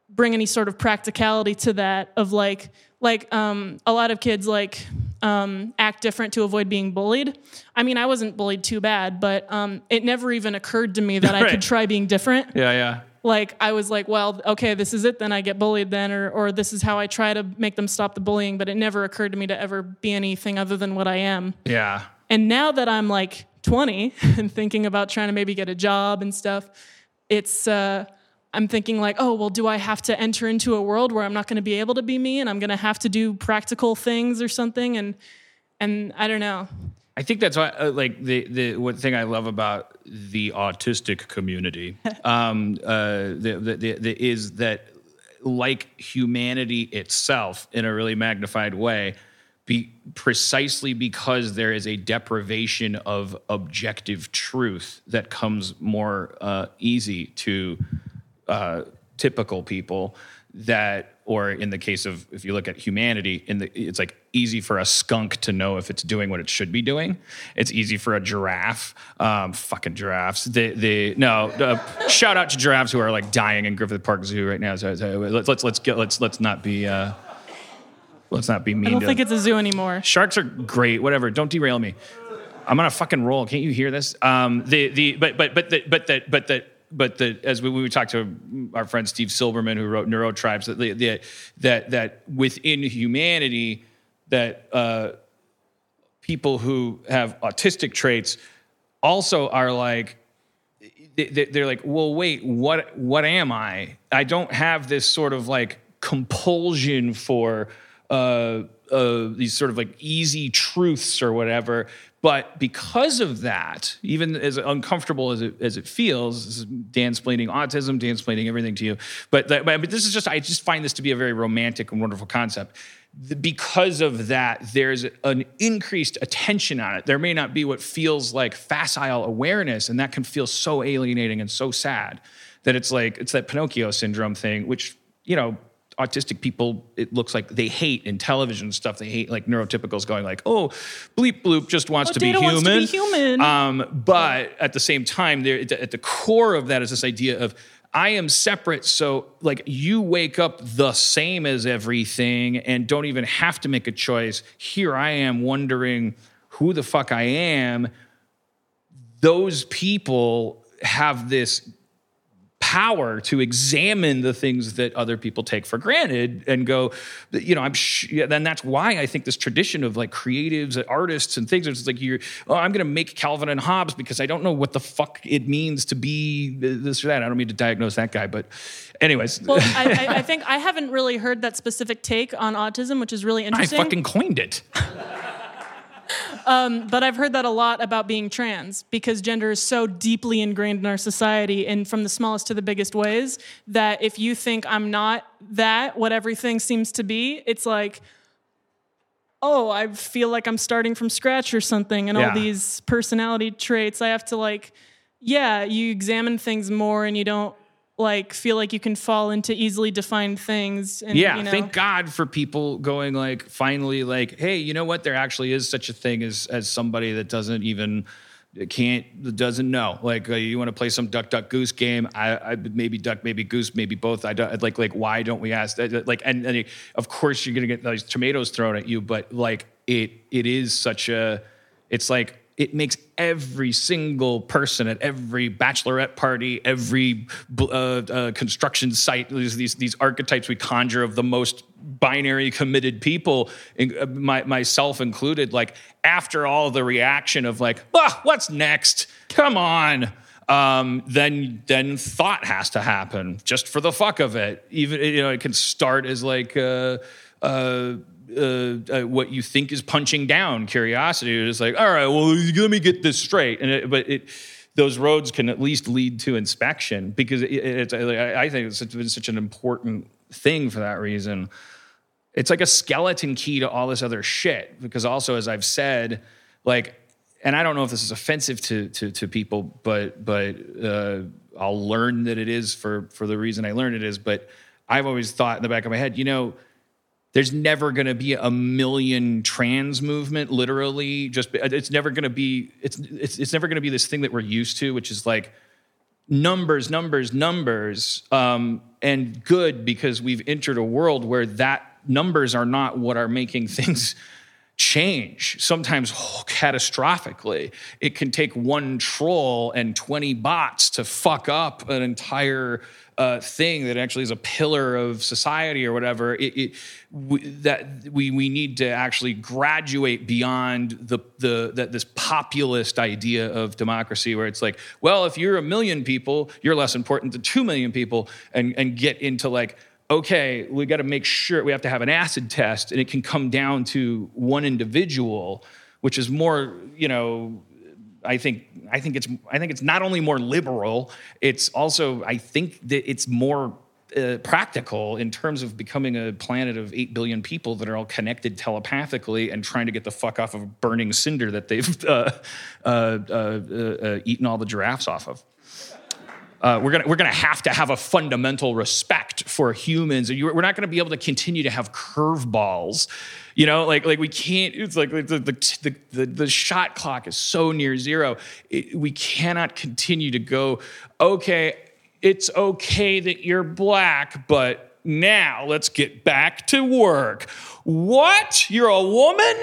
bring any sort of practicality to that of like like um, a lot of kids like um, act different to avoid being bullied. I mean, I wasn't bullied too bad, but um, it never even occurred to me that I could try being different yeah, yeah. like I was like, well, okay, this is it. Then I get bullied then, or or this is how I try to make them stop the bullying. But it never occurred to me to ever be anything other than what I am. Yeah. And now that I'm like 20 and thinking about trying to maybe get a job and stuff, it's uh, I'm thinking like, oh, well, do I have to enter into a world where I'm not going to be able to be me, and I'm going to have to do practical things or something? And and I don't know. I think that's why, uh, like the the one thing I love about the autistic community, um, uh, the, the, the, the is that like humanity itself in a really magnified way, be precisely because there is a deprivation of objective truth that comes more uh, easy to uh, typical people that or in the case of if you look at humanity in the it's like easy for a skunk to know if it's doing what it should be doing it's easy for a giraffe um, fucking giraffes the the no uh, shout out to giraffes who are like dying in griffith park zoo right now so, so let's let's let's get let's let's not be uh let's not be mean I don't think it's a zoo anymore. Sharks are great, whatever. Don't derail me. I'm on a fucking roll. Can't you hear this? Um, the the but but but the but the but the but the as we, we talked to our friend Steve Silberman who wrote Neurotribes that the, the that that within humanity that uh, people who have autistic traits also are like they- they're like well wait what what am i? I don't have this sort of like compulsion for uh, uh, these sort of like easy truths or whatever but because of that even as uncomfortable as it as it feels this is Dan-splaining autism Dan-splaining everything to you but but this is just i just find this to be a very romantic and wonderful concept because of that, there's an increased attention on it. There may not be what feels like facile awareness, and that can feel so alienating and so sad that it's like it's that Pinocchio syndrome thing, which you know autistic people it looks like they hate in television stuff they hate like neurotypicals going like oh bleep bloop just wants Oh, to be wants to be human. um, but at the same time, there at the core of that is this idea of I am separate. So like you wake up the same as everything and don't even have to make a choice. Here I am wondering who the fuck I am. Those people have this power to examine the things that other people take for granted and go, you know, I'm, sh- yeah, then that's why I think this tradition of like creatives, and artists, and things. It's like you're, oh, I'm going to make Calvin and Hobbes because I don't know what the fuck it means to be this or that. I don't mean to diagnose that guy, but, anyways, Well, I, I, I think I haven't really heard that specific take on autism, which is really interesting. I fucking coined it. Um, but I've heard that a lot about being trans because gender is so deeply ingrained in our society and from the smallest to the biggest ways that if you think I'm not that, what everything seems to be, it's like, oh, I feel like I'm starting from scratch or something, and Yeah. all these personality traits. I have to like, yeah, you examine things more and you don't like feel like you can fall into easily defined things. And, Yeah, you know, thank God for people going like finally like, hey, you know what? There actually is such a thing as as somebody that doesn't even can't doesn't know. Like uh, you want to play some duck duck goose game? I, I maybe duck, maybe goose, maybe both. I don't like like why don't we ask that? Like and, and of course you're gonna get those tomatoes thrown at you, but like it it is such a it's like it makes every single person at every bachelorette party, every uh, uh, construction site, these, these these archetypes we conjure of the most binary committed people, uh, my, myself included. Like after all the reaction of like, ah, what's next? Come on. Um, then then thought has to happen just for the fuck of it. Even you know it can start as like. Uh, uh, uh, uh, what you think is punching down curiosity. It's like, all right, well, let me get this straight. And it, but it, those roads can at least lead to inspection because it, it's. I think it's been such an important thing for that reason. It's like a skeleton key to all this other shit. Because also, as I've said, like, and I don't know if this is offensive to to, to people, but but uh, I'll learn that it is for for the reason I learned it is. But I've always thought in the back of my head, you know there's never going to be a million trans movement literally just it's never going to be it's it's, it's never going to be this thing that we're used to which is like numbers numbers numbers um, and good because we've entered a world where that numbers are not what are making things change sometimes catastrophically. It can take one troll and 20 bots to fuck up an entire uh, thing that actually is a pillar of society or whatever it, it we, that we we need to actually graduate beyond the the that this populist idea of democracy where it's like well if you're a million people you're less important than 2 million people and and get into like okay, we got to make sure we have to have an acid test, and it can come down to one individual, which is more, you know, I think I think it's I think it's not only more liberal, it's also I think that it's more uh, practical in terms of becoming a planet of eight billion people that are all connected telepathically and trying to get the fuck off of a burning cinder that they've uh, uh, uh, uh, eaten all the giraffes off of uh, we're gonna we're gonna have to have a fundamental respect for humans. You- We're not gonna be able to continue to have curveballs. You know, like like we can't. It's like the the the, the, shot clock is so near zero. It, we cannot continue to go. Okay, it's okay that you're black, but now let's get back to work. What? You're a woman?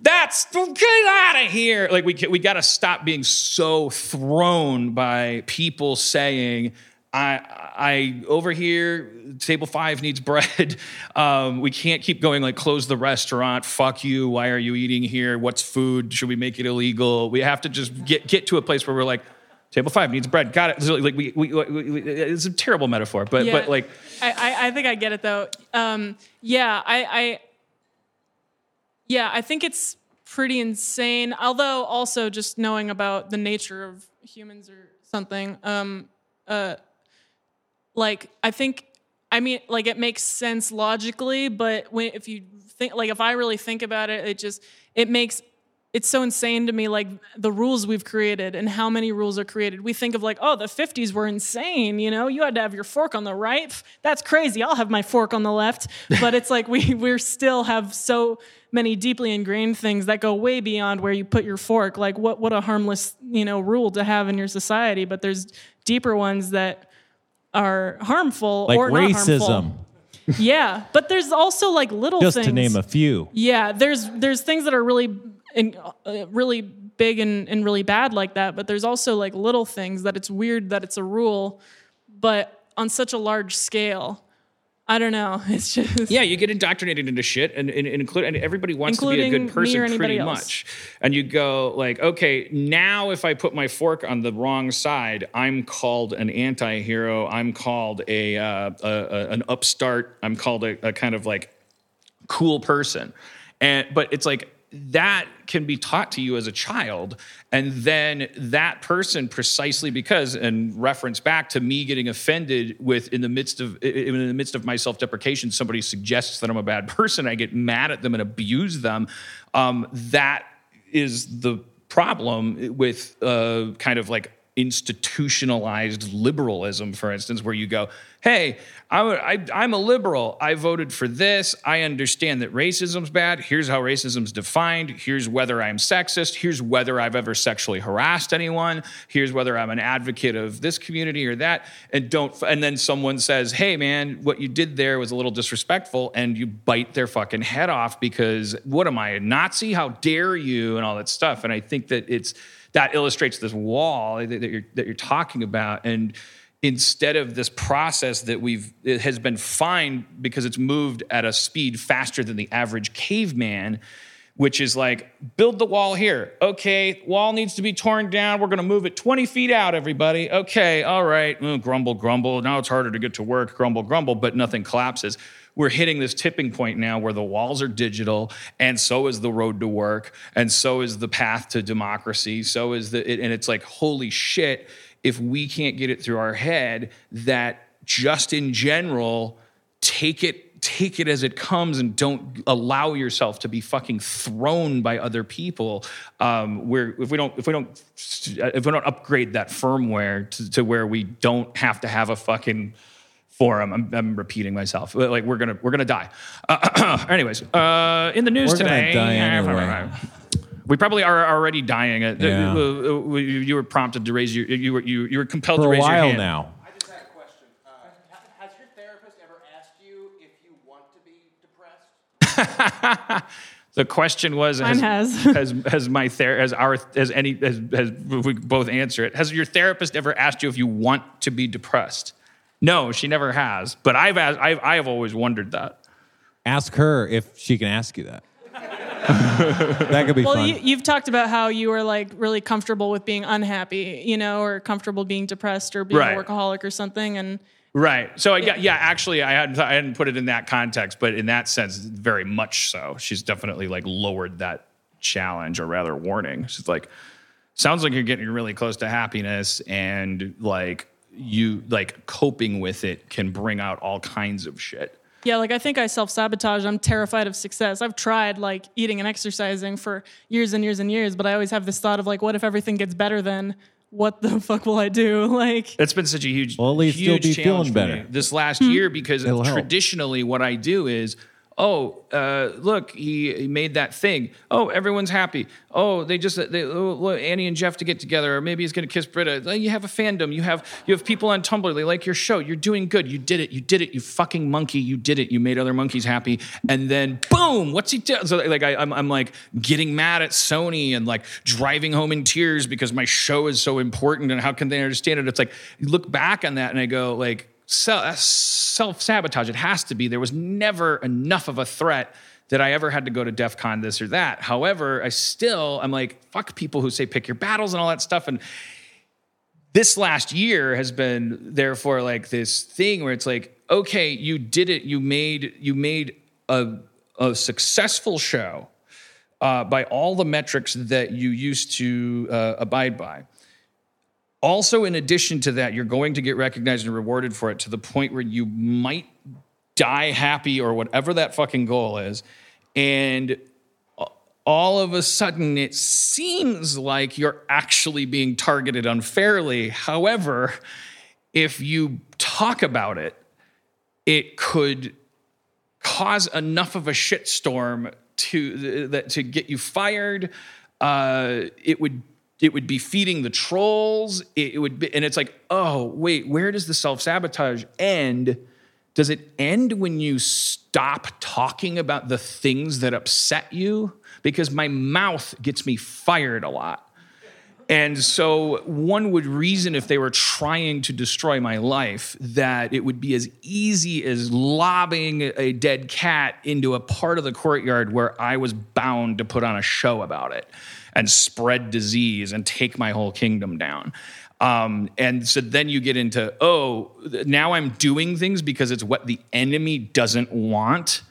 That's get out of here. Like we we got to stop being so thrown by people saying. I, I over here, table five needs bread. Um, we can't keep going like close the restaurant. Fuck you. Why are you eating here? What's food? Should we make it illegal? We have to just get get to a place where we're like, table five needs bread. Got it. So, like we, we, we, we it's a terrible metaphor, but Yeah. but like I, I, I think I get it though. Um, yeah, I, I, yeah, I think it's pretty insane. Although also just knowing about the nature of humans or something, um, uh, like I think, I mean, like it makes sense logically, but when if you think, like if I really think about it, it just it makes it's so insane to me like the rules we've created and how many rules are created. We think of like oh the 50s were insane you know? You had to have your fork on the right. That's crazy. I'll have my fork on the left. But it's like we we're still have so many deeply ingrained things that go way beyond where you put your fork. Like what what a harmless you know rule to have in your society. But there's deeper ones that are harmful Like or not racism, harmful. yeah but there's also like little just things to name a few. yeah, there's there's things that are really in, uh, really big and, and really bad like that, but there's also like little things that it's weird that it's a rule, but on such a large scale. I don't know. It's just Yeah, you get indoctrinated into shit, and, and, and include and everybody wants to be a good person pretty else. much. And you go like, okay, now if I put my fork on the wrong side, I'm called an anti-hero. I'm called a, uh, a, a an upstart. I'm called a, a kind of like cool person. And but it's like that can be taught to you as a child and then that person precisely because and reference back to me getting offended with in the midst of in the midst of my self-deprecation somebody suggests that I'm a bad person I get mad at them and abuse them um, that is the problem with uh, kind of like institutionalized liberalism, for instance, where you go, hey, I'm a, I, I'm a liberal. I voted for this. I understand that racism's bad. Here's how racism's defined. Here's whether I'm sexist. Here's whether I've ever sexually harassed anyone. Here's whether I'm an advocate of this community or that. And don't, and then someone says, hey, man, what you did there was a little disrespectful. And you bite their fucking head off because what am I, a Nazi? How dare you? And all that stuff. And I think that it's, that illustrates this wall that, you're that you're talking about. And instead of this process that we've it has been fine because it's moved at a speed faster than the average caveman which is like build the wall here. Okay wall needs to be torn down. We're going to move it 20 feet out everybody. Okay all right. Mm, grumble grumble. Now it's harder to get to work. Grumble grumble but nothing collapses we're hitting this tipping point now where the walls are digital and so is the road to work and so is the path to democracy. So is the and it's like holy shit if we can't get it through our head that just in general take it take it as it comes and don't allow yourself to be fucking thrown by other people. Um, where if we don't if we don't if we don't upgrade that firmware to, to where we don't have to have a fucking forum. I'm, I'm repeating myself. Like we're gonna we're gonna die. Uh, anyways, uh, in the news We're today, die anyway. we probably are already dying. Uh, Yeah. uh, uh, You you were prompted to raise your you were you, you were compelled For to a raise your while hand. now. I just had a question. Uh, ha- has your therapist ever asked you if you want to be depressed? The question was Mine has, has. has has my ther- has our has any has, has we both answer it. Has your therapist ever asked you if you want to be depressed? No, she never has. But I've asked, I've I have always wondered that. Ask her if she can ask you that. that could be Well, fun. you, you've talked about how you were like really comfortable with being unhappy, you know, or comfortable being depressed or being Right. a workaholic or something. And Right. So I got yeah. Actually, I hadn't I hadn't put it in that context, but in that sense, very much so. She's definitely like lowered that challenge, or rather, warning. She's like, sounds like you're getting really close to happiness, and like you like coping with it can bring out all kinds of shit. yeah, like I think I self sabotage. I'm terrified of success. I've tried like eating and exercising for years and years and years, but I always have this thought of like, what if everything gets better then? What the fuck will I do? Like, It's been such a huge, Well, at least you'll huge be challenge feeling better. this last year hmm. because It'll help. traditionally what I do is Oh, uh, look, he, he made that thing. Oh, everyone's happy. Oh, they just they, oh, Annie and Jeff to get together, or maybe he's gonna kiss Britta. You have a fandom. You have you have people on Tumblr. They like your show. You're doing good. You did it. You did it. You fucking monkey. You did it. You made other monkeys happy. And then boom, what's he doing? So like I, I'm I'm like getting mad at Sony and like driving home in tears because my show is so important and how can they understand it? It's like you look back on that and I go like self sabotage. It has to be. There was never enough of a threat that I ever had to go to DEF CON this or that. However, I still, I'm like, fuck people who say pick your battles and all that stuff. And this last year has been therefore like this thing where it's like, okay, you did it. You made, you made a, a successful show uh, by all the metrics that you used to uh, abide by. Also, in addition to that, you're going to get recognized and rewarded for it to the point where you might die happy or whatever that fucking goal is. And all of a sudden, it seems like you're actually being targeted unfairly. However, if you talk about it, it could cause enough of a shitstorm to that to get you fired. Uh, it would it would be feeding the trolls. It, would be, and it's like, oh wait, where does the self sabotage end? Does it end when you stop talking about the things that upset you? Because my mouth gets me fired a lot. And so one would reason if they were trying to destroy my life that it would be as easy as lobbing a dead cat into a part of the courtyard where I was bound to put on a show about it and spread disease and take my whole kingdom down. Um, and so then you get into, oh, now I'm doing things because it's what the enemy doesn't want.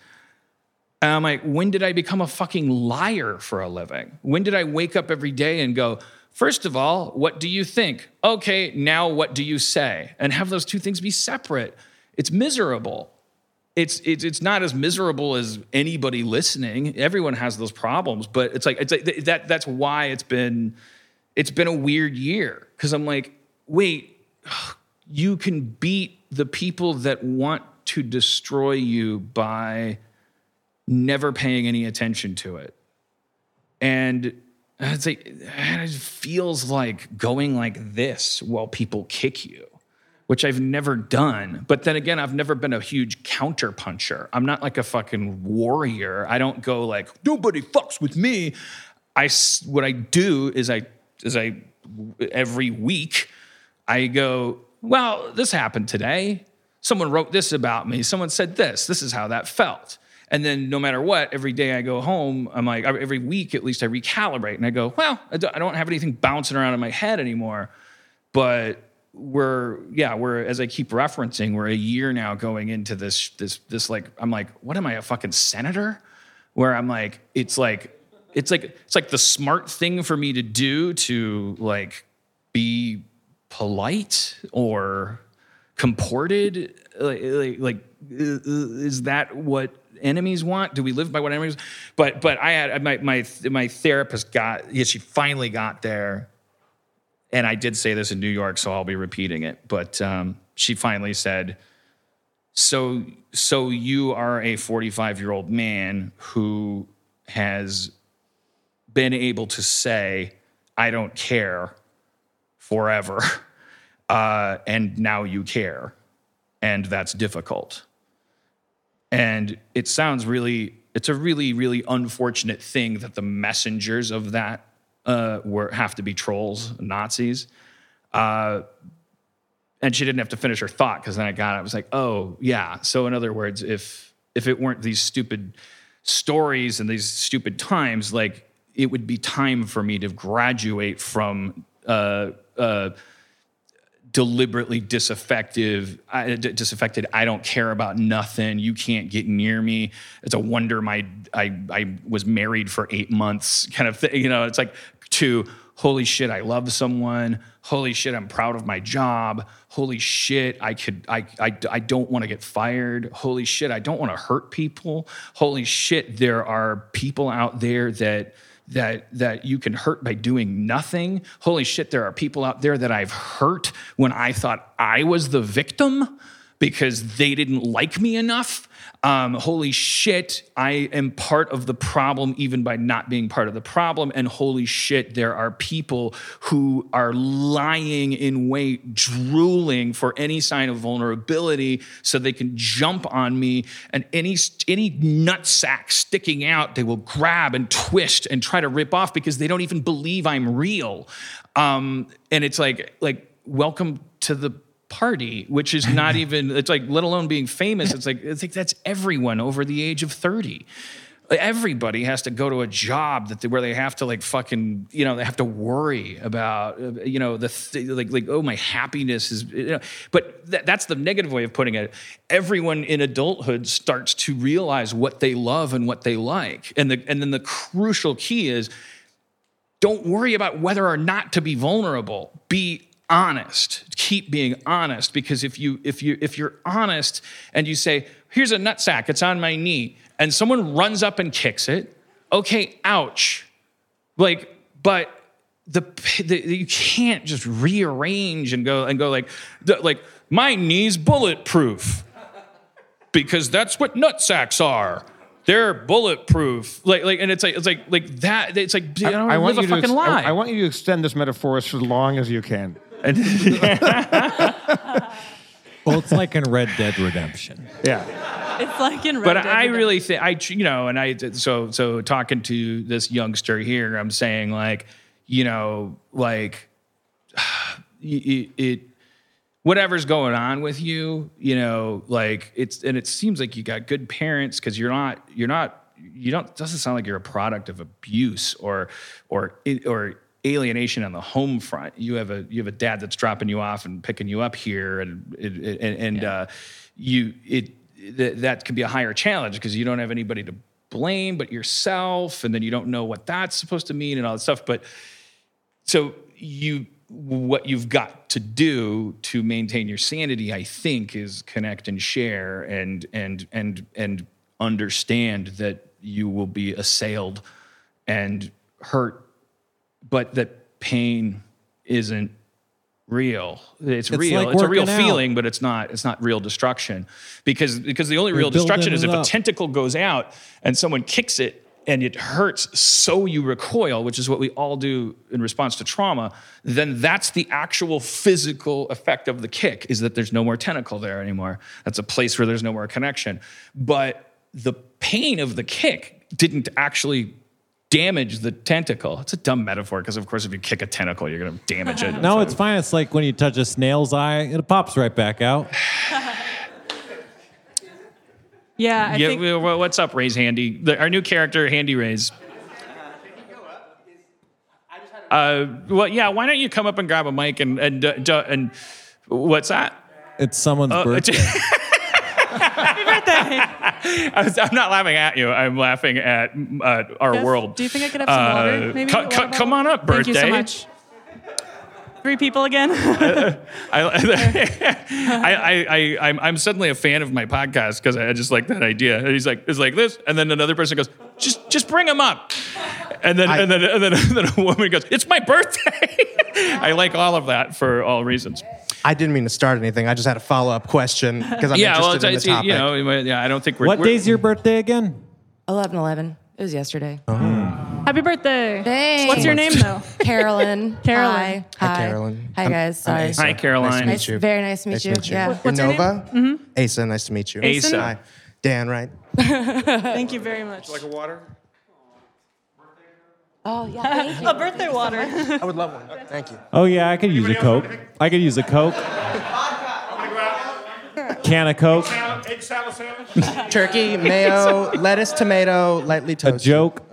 And I'm like, when did I become a fucking liar for a living? When did I wake up every day and go, first of all, what do you think? Okay, now what do you say? And have those two things be separate. It's miserable it's it's it's not as miserable as anybody listening. Everyone has those problems, but it's like it's like that. That's why it's been it's been a weird year because I'm like, wait, you can beat the people that want to destroy you by never paying any attention to it, and it's like it feels like going like this while people kick you which I've never done. But then again, I've never been a huge counter puncher. I'm not like a fucking warrior. I don't go like nobody fucks with me. I what I do is I is I every week I go, well, this happened today. Someone wrote this about me. Someone said this. This is how that felt. And then no matter what, every day I go home, I'm like, every week at least I recalibrate and I go, well, I don't have anything bouncing around in my head anymore. But we're yeah we're as i keep referencing we're a year now going into this this this like i'm like what am i a fucking senator? Where i'm like it's like it's like it's like the smart thing for me to do to like be polite or comported like, like, like is that what enemies want? Do we live by what enemies but but i had my my my therapist got yeah she finally got there and I did say this in New York, so I'll be repeating it. But um, she finally said, "So, so you are a 45 year old man who has been able to say, I don't care forever, uh, and now you care, and that's difficult." And it sounds really, it's a really, really unfortunate thing that the messengers of that uh, were have to be trolls, Nazis. Uh, and she didn't have to finish her thought because then I got it. I was like, oh yeah. So in other words, if if it weren't these stupid stories and these stupid times, like it would be time for me to graduate from uh, uh, deliberately disaffective, disaffected. I don't care about nothing. You can't get near me. It's a wonder my I I was married for eight months, kind of thing. You know, it's like to holy shit, I love someone. Holy shit, I'm proud of my job. Holy shit, I could, I, I, I don't want to get fired. Holy shit, I don't want to hurt people. Holy shit, there are people out there that that that you can hurt by doing nothing. Holy shit, there are people out there that I've hurt when I thought I was the victim because they didn't like me enough. Um, holy shit, I am part of the problem even by not being part of the problem. And holy shit, there are people who are lying in wait, drooling for any sign of vulnerability so they can jump on me. And any, any nutsack sticking out, they will grab and twist and try to rip off because they don't even believe I'm real. Um, and it's like, like, welcome to the party, which is not even, it's like, let alone being famous. It's like, I think that's everyone over the age of 30. Everybody has to go to a job that they, where they have to like fucking you know they have to worry about uh, you know the th- like like oh my happiness is you know but th- that's the negative way of putting it. Everyone in adulthood starts to realize what they love and what they like, and the and then the crucial key is don't worry about whether or not to be vulnerable be honest. Keep being honest because if you if you if you're honest and you say here's a nutsack it's on my knee and someone runs up and kicks it okay ouch. Like but the, the you can't just rearrange and go and go like the- like my knee's bulletproof because that's what nutsacks are. They're bulletproof. Like like and it's like it's like like that it's like I, don't live a you to fucking ex- lie I, I want you to extend this metaphor as long as you can. Well, it's like in Red Dead Redemption. Yeah. It's like in Red dead red. but Dead I Redemption. really think I, you know, and I so so talking to this youngster here, I'm saying like, you know, like it, it whatever's going on with you, you know, like it's and it seems like you got good parents because you're not you're not you don't doesn't sound like you're a product of abuse or or or alienation on the home front. You have a you have a dad that's dropping you off and picking you up here, and and and, and uh, you it th- that can be a higher challenge because you don't have anybody to blame but yourself, and then you don't know what that's supposed to mean and all that stuff. But so you what you've got to do to maintain your sanity i think is connect and share and and and and understand that you will be assailed and hurt but that pain isn't real. It's, It's real. like it's a real out. feeling but it's not it's not real destruction. Because because the only real destruction is if a tentacle goes out and someone kicks it and it hurts so you recoil which is what we all do in response to trauma then that's the actual physical effect of the kick is that there's no more tentacle there anymore. That's a place where there's no more connection. But the pain of the kick didn't actually damage the tentacle it's a dumb metaphor because of course if you kick a tentacle you're going to damage it No, it's fine. It's like when you touch a snail's eye, it pops right back out. yeah, I yeah, think well, what's up, Ray's Handy? The, our new character, Handy Rays. Uh, well, yeah. Why don't you come up and grab a mic and and uh, d- and what's that? It's someone's Uh, birthday. I was, I'm not laughing at you. I'm laughing at uh, our Yes. world. Do you think I could have some water? Uh, Maybe. co- Water co- come on up, birthday. Thank you so much. Three people again. I, I, I, I'm, I'm suddenly a fan of my podcast because I just like that idea. And he's like, it's like this, and then another person goes, just, just bring him up, and then, and then, and then, and then a woman goes, it's my birthday. I like all of that for all reasons. I didn't mean to start anything. I just had a follow up question because I'm yeah, well, interested it's, in the it's, topic. you know, yeah, I don't think we're. what we're- day's your birthday again? 11 11. It was yesterday. Oh. Happy birthday. Thanks. What's your name though? Carolyn. Carolyn. Hi. Hi, Carolyn. Hi, I'm- guys. I'm Sorry. Asa. Hi, Caroline. Nice to Nice, meet you. very nice to meet Nice you. meet you. Yeah. You're What's your name? Nova? Mm-hmm. Asa, nice to meet you. Asa. Hi. Dan, right? Thank you very much. Like a water? Oh, yeah. Thank you. A birthday water. I would love one. Thank you. Oh yeah, I could use a coke. I could use a coke. Can of coke. Egg salad sandwich? Turkey, mayo, lettuce, tomato, lightly toasted. A toasted. joke.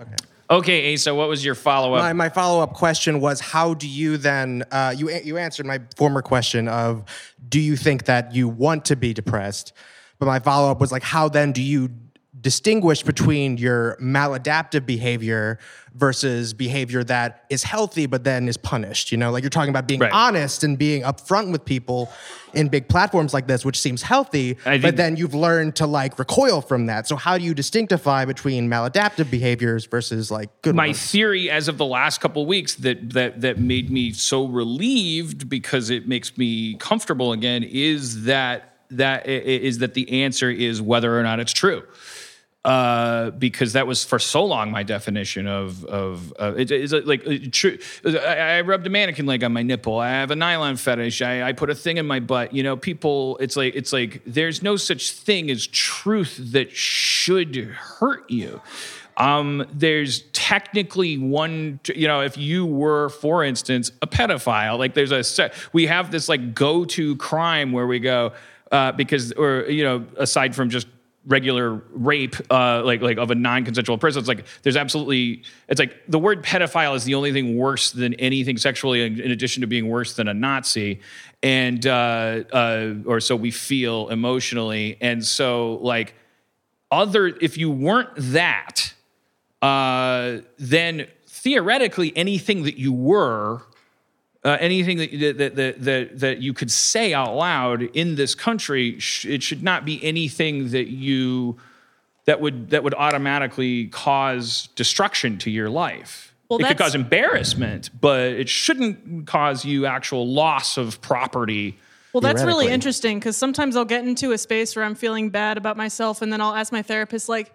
Okay, Asa, what was your follow up? My, my follow up question was how do you then, uh, you, you answered my former question of do you think that you want to be depressed? But my follow up was like, how then do you distinguish between your maladaptive behavior versus behavior that is healthy but then is punished? You know, like you're talking about being Right. honest and being upfront with people in big platforms like this, which seems healthy, but then you've learned to like recoil from that. So how do you distinctify between maladaptive behaviors versus like good my ones? theory as of the last couple of weeks that that that made me so relieved because it makes me comfortable again is that that is that the answer is whether or not it's true. Uh, because that was for so long my definition of of uh, it, it's like uh, true. I, I rubbed a mannequin leg on my nipple. I have a nylon fetish. I, I put a thing in my butt. You know, people. It's like it's like there's no such thing as truth that should hurt you. Um, there's technically one, you know, if you were, for instance, a pedophile, like there's a, we have this like go to crime where we go, uh, because, or, you know, aside from just regular rape, uh, like, like of a non consensual person, it's like there's absolutely, it's like the word pedophile is the only thing worse than anything sexually, in, in addition to being worse than a Nazi. And, uh, uh, or so we feel emotionally. And so, like, other, if you weren't that, uh, then theoretically anything that you were, uh, anything that, that, that, that, that you could say out loud in this country, sh- it should not be anything that you that would that would automatically cause destruction to your life. Well, it could cause embarrassment, but it shouldn't cause you actual loss of property. Well, that's really interesting because sometimes I'll get into a space where I'm feeling bad about myself, and then I'll ask my therapist, like,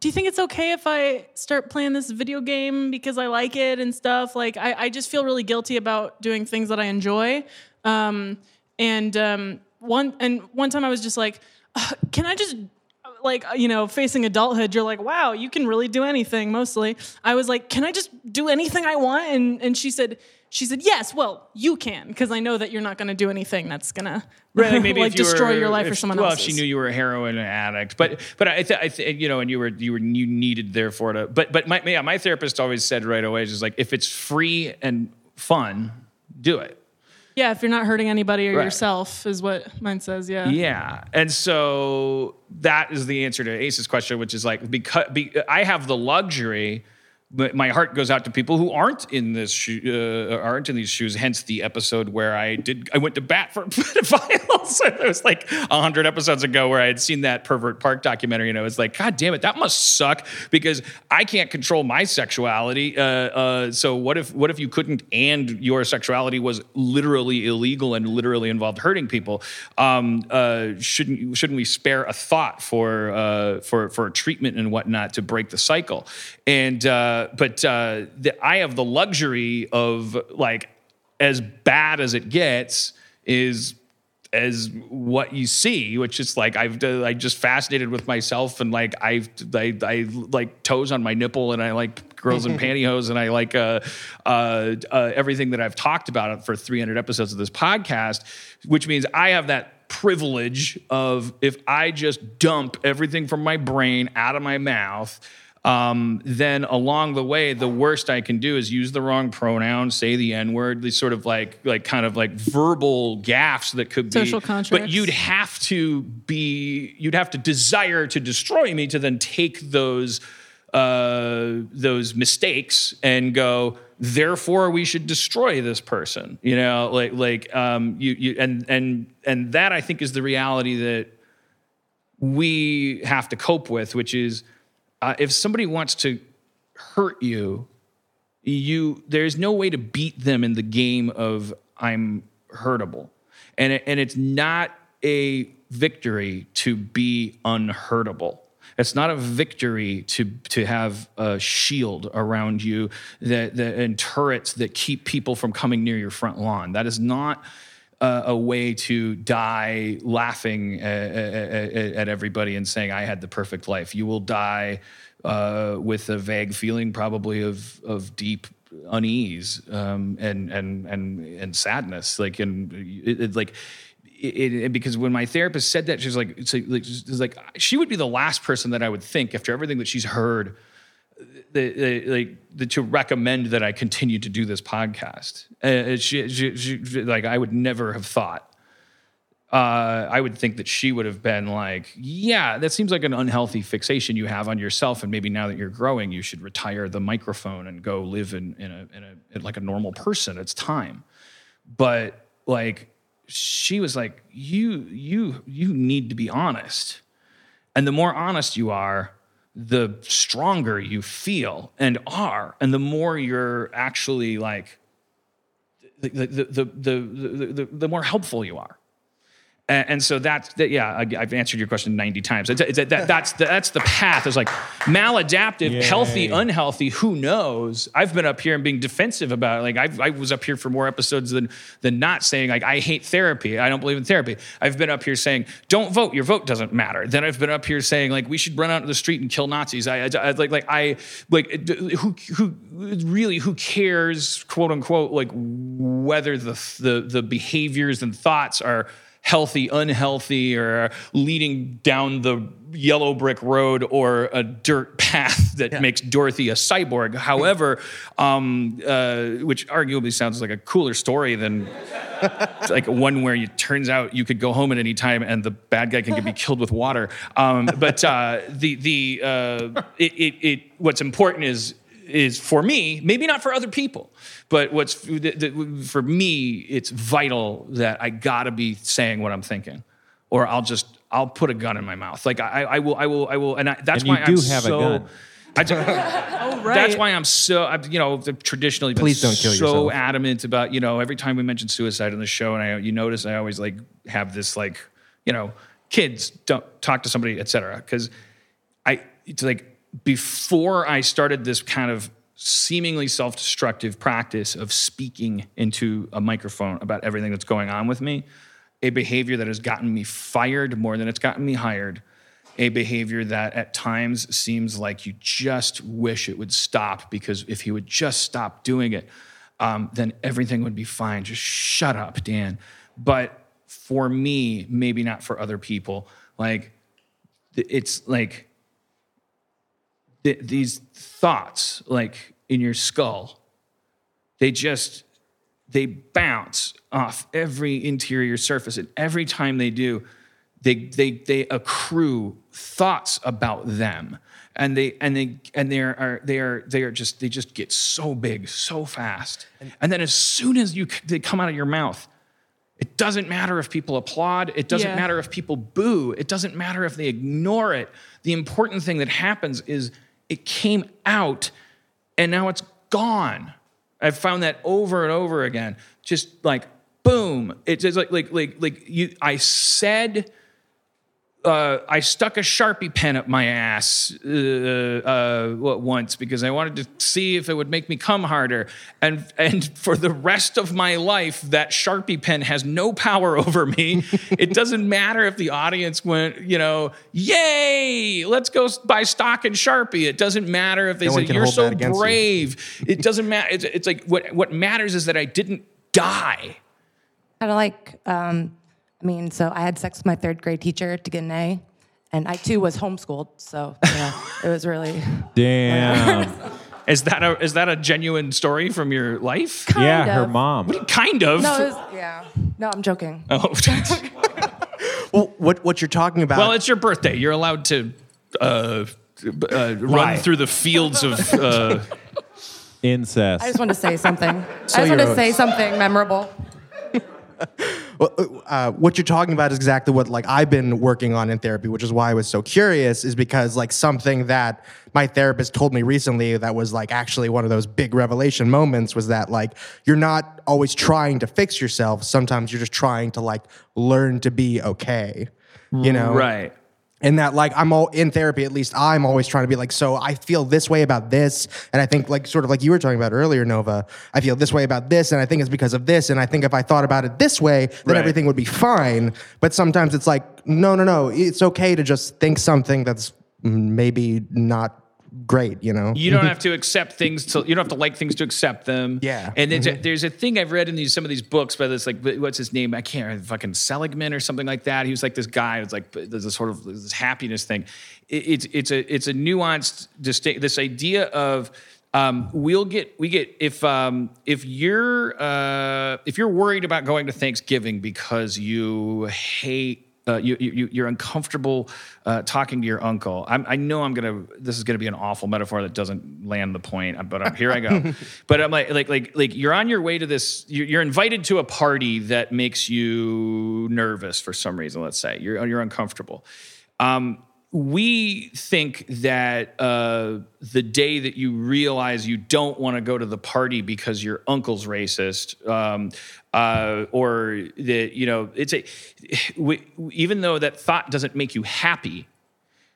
"Do you think it's okay if I start playing this video game because I like it and stuff?" Like, I, I just feel really guilty about doing things that I enjoy. Um, and um, one and one time I was just like, "Uh, "Can I just?" Like you know, facing adulthood, you're like, "Wow, you can really do anything." Mostly, I was like, "Can I just do anything I want?" And and she said, "She said yes. Well, you can because I know that you're not going to do anything that's gonna Right, maybe like you destroy were- your life or if- someone well, else's. if she knew you were a heroin addict, but but I, th- I th- you know, and you were you were you needed therefore to. But but my yeah, my therapist always said right away, just like if it's free and fun, do it. yeah, if you're not hurting anybody or Right. yourself, is what mine says. Yeah. Yeah, and so that is the answer to Ace's question, which is like because be, I have the luxury. My heart goes out to people who aren't in this shoe, uh, aren't in these shoes. Hence the episode where I did I went to bat for pedophiles. it was like hundred episodes ago where I had seen that pervert park documentary, and I was like, God damn it, that must suck because I can't control my sexuality. Uh, uh, so what if what if you couldn't and your sexuality was literally illegal and literally involved hurting people? Um, uh, shouldn't shouldn't we spare a thought for uh, for for treatment and whatnot to break the cycle? And uh, but uh, the, I have the luxury of like as bad as it gets is as what you see, which is like I've uh, I just fascinated with myself and like I've I, I like toes on my nipple and I like girls in pantyhose and I like uh, uh, uh, everything that I've talked about for 300 episodes of this podcast, which means I have that privilege of if I just dump everything from my brain out of my mouth um, then along the way, the worst I can do is use the wrong pronoun, say the N word, these sort of like like kind of like verbal gaffes that could be. Social But you'd have to be, you'd have to desire to destroy me to then take those uh, those mistakes and go. Therefore, we should destroy this person. You know, like like um, you you and and and that I think is the reality that we have to cope with, which is uh, if somebody wants to hurt you, you there's no way to beat them in the game of I'm hurtable, and it, and it's not a victory to be unhurtable. It's not a victory to to have a shield around you that, that and turrets that keep people from coming near your front lawn. That is not uh, a way to die laughing at, at, at everybody and saying I had the perfect life. You will die uh, with a vague feeling, probably of of deep unease um, and and and and sadness. Like and it, it, like. It, it, because when my therapist said that, she was like, it's like, it's like she would be the last person that I would think after everything that she's heard like the, to recommend that I continue to do this podcast. Uh, she, she, she, like I would never have thought. Uh, I would think that she would have been like, "Yeah, that seems like an unhealthy fixation you have on yourself, and maybe now that you're growing, you should retire the microphone and go live in in a, in a in like a normal person. It's time." But like, she was like, "You you you need to be honest." And the more honest you are, the stronger you feel and are, and the more you're actually like the the the the the, the, the more helpful you are. And, and so that's that. Yeah, I, I've answered your question ninety times. It's, it's, that, that's the, that's the path. It's like maladaptive, healthy, unhealthy. Who knows? I've been up here and being defensive about it. Like I've, I was up here for more episodes than than not saying like I hate therapy. I don't believe in therapy. I've been up here saying don't vote. Your vote doesn't matter. Then I've been up here saying like we should run out to the street and kill Nazis. I, I, I like like I like who who really who cares quote unquote like whether the the the behaviors and thoughts are healthy, unhealthy, or leading down the yellow brick road or a dirt path that makes Dorothy a cyborg. However, um, uh, which arguably sounds like a cooler story than like one where it turns out you could go home at any time and the bad guy can be killed with water. Um, but uh, the the uh, it, it, it what's important is is for me, maybe not for other people, but what's the- the- for me, it's vital that I gotta be saying what I'm thinking, or I'll just I'll put a gun in my mouth. Like I, I will, I will, I will, and I, that's And you why do I'm have a so. gun. I do- Oh, right. that's why I'm so, I've, you know, I've traditionally been Please don't kill so yourself. adamant about, you know, every time we mention suicide on the show, and I, you notice I always like have this like, you know, kids don't talk to somebody, et cetera. Because I, it's like before I started this kind of seemingly self-destructive practice of speaking into a microphone about everything that's going on with me, a behavior that has gotten me fired more than it's gotten me hired a behavior that at times seems like you just wish it would stop because if he would just stop doing it, um, then everything would be fine. Just shut up, Dan. But for me, maybe not for other people, like it's like th- these thoughts, like in your skull, they just they bounce off every interior surface and every time they do they they they accrue thoughts about them and they and they and they are they are they are just they just get so big so fast and then as soon as you they come out of your mouth it doesn't matter if people applaud. It doesn't Yeah. matter if people boo. It doesn't matter if they ignore it. The important thing that happens is it came out and now it's gone. I've found that over and over again. Just like boom. It's just like like like like you I said uh, I stuck a sharpie pen up my ass uh, uh, once because I wanted to see if it would make me come harder, and and for the rest of my life, that sharpie pen has no power over me. it doesn't matter if the audience went, you know, yay, let's go buy stock in Sharpie. It doesn't matter if they No one say you're so that against you." brave. It doesn't matter. It's, it's like what what matters is that I didn't die. Kind of like, um, I mean, so I had sex with my third grade teacher to get an A, and I too was homeschooled, so yeah, it was really Damn. Is that a is that a genuine story from your life? yeah, her of. mom. Kind of. no, was, yeah. No, I'm joking. Oh, Well, what what you're talking about? well, it's your birthday. You're allowed to uh, uh, run Lie. through the fields of. Uh, Incest. I just want to say something. So I just want to say something memorable. Uh, what you're talking about is exactly what like I've been working on in therapy, which is why I was so curious. Is because like something that my therapist told me recently that was like actually one of those big revelation moments was that like you're not always trying to fix yourself. Sometimes you're just trying to like learn to be okay. You know, right. And that like i'm all in therapy at least i'm always trying to be like so i feel this way about this. And i think like sort of like you were talking about earlier nova i feel this way about this and i think it's because of this. And i think if i thought about it this way then Right. everything would be fine. But sometimes it's like no no no. It's okay to just think something that's maybe not great you know You don't have to accept things to. You don't have to like things to accept them. Yeah. And there's, a, there's a thing I've read in these some of these books by this like what's his name? I can't remember. Fucking Seligman or something like that. He was like this guy. It's like there's a sort of this happiness thing. It, it's it's a it's a nuanced distinct. This idea of um, we'll get we get if um, if you're uh, if you're worried about going to Thanksgiving because you hate uh, you, you you're uncomfortable uh, talking to your uncle. I'm, I know I'm gonna. This is gonna be an awful metaphor that doesn't land the point, but I'm, here I go. but I'm like like like like you're on your way to this. You're, you're invited to a party that makes you nervous for some reason. Let's say you're you're uncomfortable. Um, we think that uh, the day that you realize you don't want to go to the party because your uncle's racist, um, uh, or that you know, it's a we, even though that thought doesn't make you happy,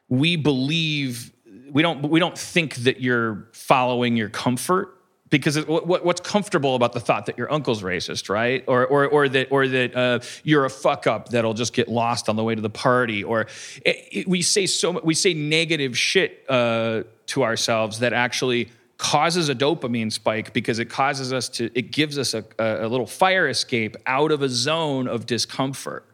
we believe we don't we don't think that you're following your comfort because it, what, what's comfortable about the thought that your uncle's racist, right? Or or or that or that uh, you're a fuck up that'll just get lost on the way to the party, or it, it- we say so we say negative shit uh, to ourselves that actually causes a dopamine spike because it causes us to it gives us a, a little fire escape out of a zone of discomfort.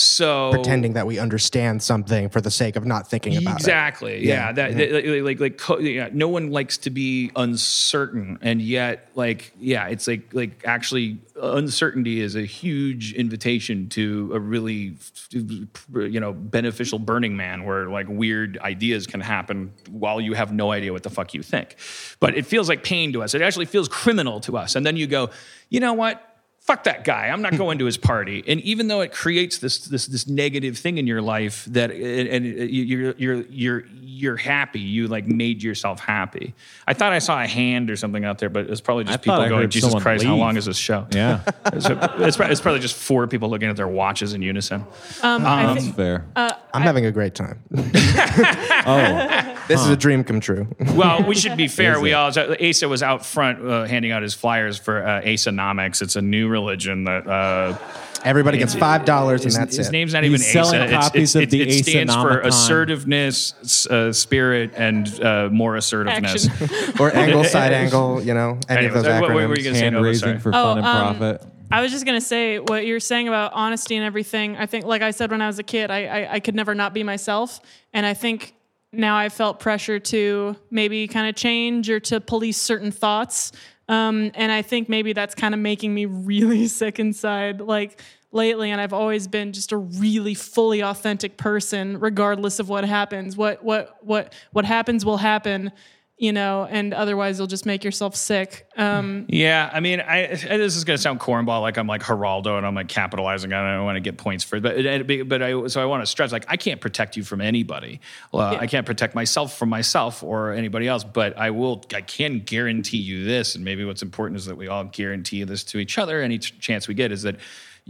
So Pretending that we understand something for the sake of not thinking about it. exactly. Yeah. That, that- like like like co- yeah, no one likes to be uncertain, and yet like yeah, it's like like actually uncertainty is a huge invitation to a really you know beneficial Burning Man, where like weird ideas can happen while you have no idea what the fuck you think. But it feels like pain to us. It actually feels criminal to us, and then you go, you know what? Fuck that guy. I'm not going to his party. And even though it creates this this this negative thing in your life that and and you're you're you're you're happy, you like made yourself happy. I thought I saw a hand or something out there, but it's probably just I people going, Jesus someone Christ, how long is this show? Yeah, It's, it's, probably, it's probably just four people looking at their watches in unison. Um, I that's think, fair. I'm having a great time. oh, This is a dream come true. Well, we should be fair. We all Asa was out front uh, handing out his flyers for uh, Asanomics. It's a new religion that uh, Everybody gets five dollars and his, that's his it. name's not He's even selling Asa. It's- copies it's- of the it, it stands for Asanomicon. assertiveness, uh, spirit, and uh, more assertiveness. Or angle, side angle, you know, any Anyways, of those uh, what- what were you gonna say? hand Nova? raising Sorry. for Oh, fun and um, profit. I was just gonna say what you're saying about honesty and everything. I think, like I said when I was a kid, I, I I could never not be myself, and I think now I felt pressure to maybe kind of change or to police certain thoughts. Um, and I think maybe that's kind of making me really sick inside, like lately. And I've always been just a really fully authentic person, regardless of what happens. What what what what happens will happen, you know. And otherwise, you'll just make yourself sick. Um, Yeah, I mean, I, this is gonna sound cornball, like I'm like Geraldo and I'm like capitalizing on it. I don't want to get points for it, but but I so I want to stress like I can't protect you from anybody. Well, I can't protect myself from myself or anybody else, but I will. I can guarantee you this, and maybe what's important is that we all guarantee this to each other. Any ch- chance we get is that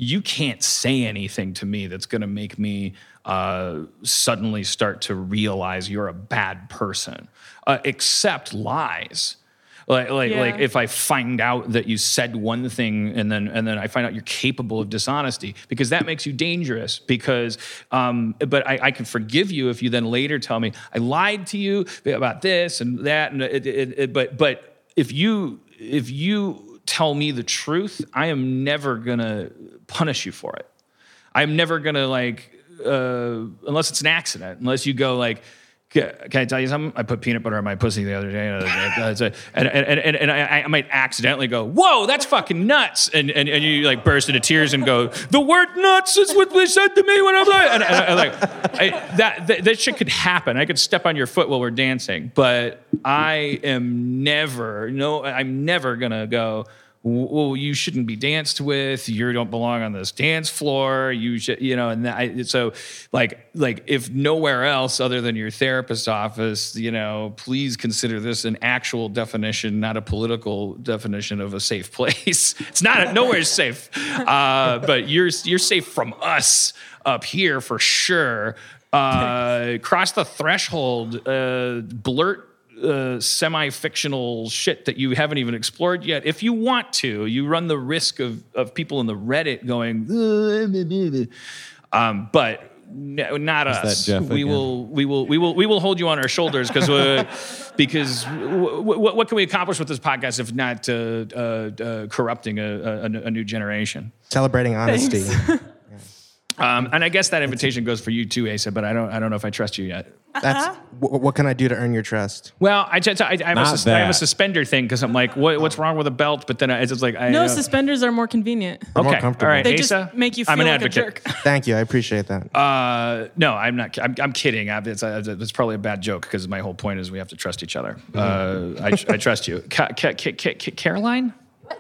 you can't say anything to me that's gonna make me uh, suddenly start to realize you're a bad person, uh, except lies. Like like Yeah. like if I find out that you said one thing and then and then I find out you're capable of dishonesty because that makes you dangerous because um but I, I can forgive you if you then later tell me I lied to you about this and that and it, it, it, but but if you if you tell me the truth I am never gonna punish you for it. I'm never gonna like, uh, unless it's an accident, unless you go like, can I tell you something? I put peanut butter on my pussy the other day, and, and, and, and, I, I might accidentally go, "Whoa, that's fucking nuts!" And, and and you like burst into tears and go, "The word nuts is what they said to me when I'm like," and I, like I, that, that that shit could happen. I could step on your foot while we're dancing, but I am never no, I'm never gonna go well, you shouldn't be danced with. You don't belong on this dance floor. You should, you know, and I, so like, like if nowhere else other than your therapist's office, you know, please consider this an actual definition, not a political definition of a safe place. It's not, nowhere's safe, uh, but you're you're safe from us up here for sure. Uh, cross the threshold, uh, blurt uh, semi-fictional shit that you haven't even explored yet. If you want to, you run the risk of of people in the Reddit going, um, but no, not that us. We again? will, we will, we will, we will hold you on our shoulders because uh, because w- w- what can we accomplish with this podcast if not uh, uh, uh, corrupting a, a, a new generation? Celebrating honesty. Um, and I guess that invitation goes for you too, Asa. But I don't, I don't know if I trust you yet. That's wh- what can I do to earn your trust? Well, I, just, I, I, have, a Not sus- I have a that. suspender thing because I'm like, what, what's wrong with a belt? But then I, it's just like, I, no, uh, suspenders are more convenient. more okay, all comfortable. right, They just Asa, make you I'm feel an like a jerk. Thank you. I appreciate that. Uh, no, I'm not. I'm, I'm kidding. I, it's, uh, it's probably a bad joke because my whole point is we have to trust each other. Uh, I, I trust you, Ca- Ca- Ca- Ca- Ca- Caroline.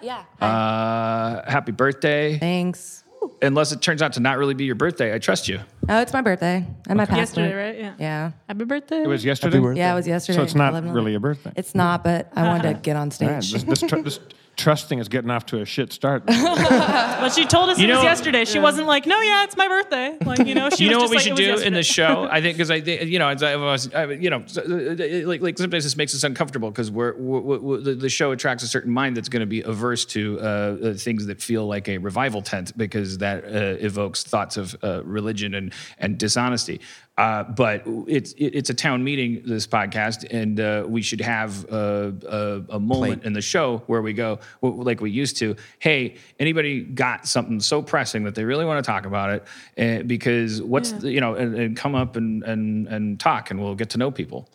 Yeah. Uh, happy birthday. Thanks. Unless it turns out to not really be your birthday. I trust you. Oh, it's my birthday and my passport. Yesterday, right? Yeah. Yeah. Happy birthday. It was yesterday. Yeah, it was yesterday. So it's not 11. really a birthday. It's not, but I wanted to get on All right, stage. this, this, tr- this trusting is getting off to a shit start. But she told us You it was know- yesterday. She wasn't like, no, yeah, it's my birthday. Like, you know, she you was know what just we like, should "It was do in the show? I think because I think you know, it's, I was, I, you know, so, uh, like like sometimes this makes us uncomfortable because we're, we're, we're the, the show attracts a certain mind that's going to be averse to uh, uh, things that feel like a revival tent because that uh, evokes thoughts of uh, religion and and dishonesty. Uh, but it's it's a town meeting this podcast, and uh, we should have a, a, a moment in the show where we go like we used to. Hey, anybody got something so pressing that they really want to talk about it? Uh, because what's the, you know, and, and come up and and and talk, and we'll get to know people.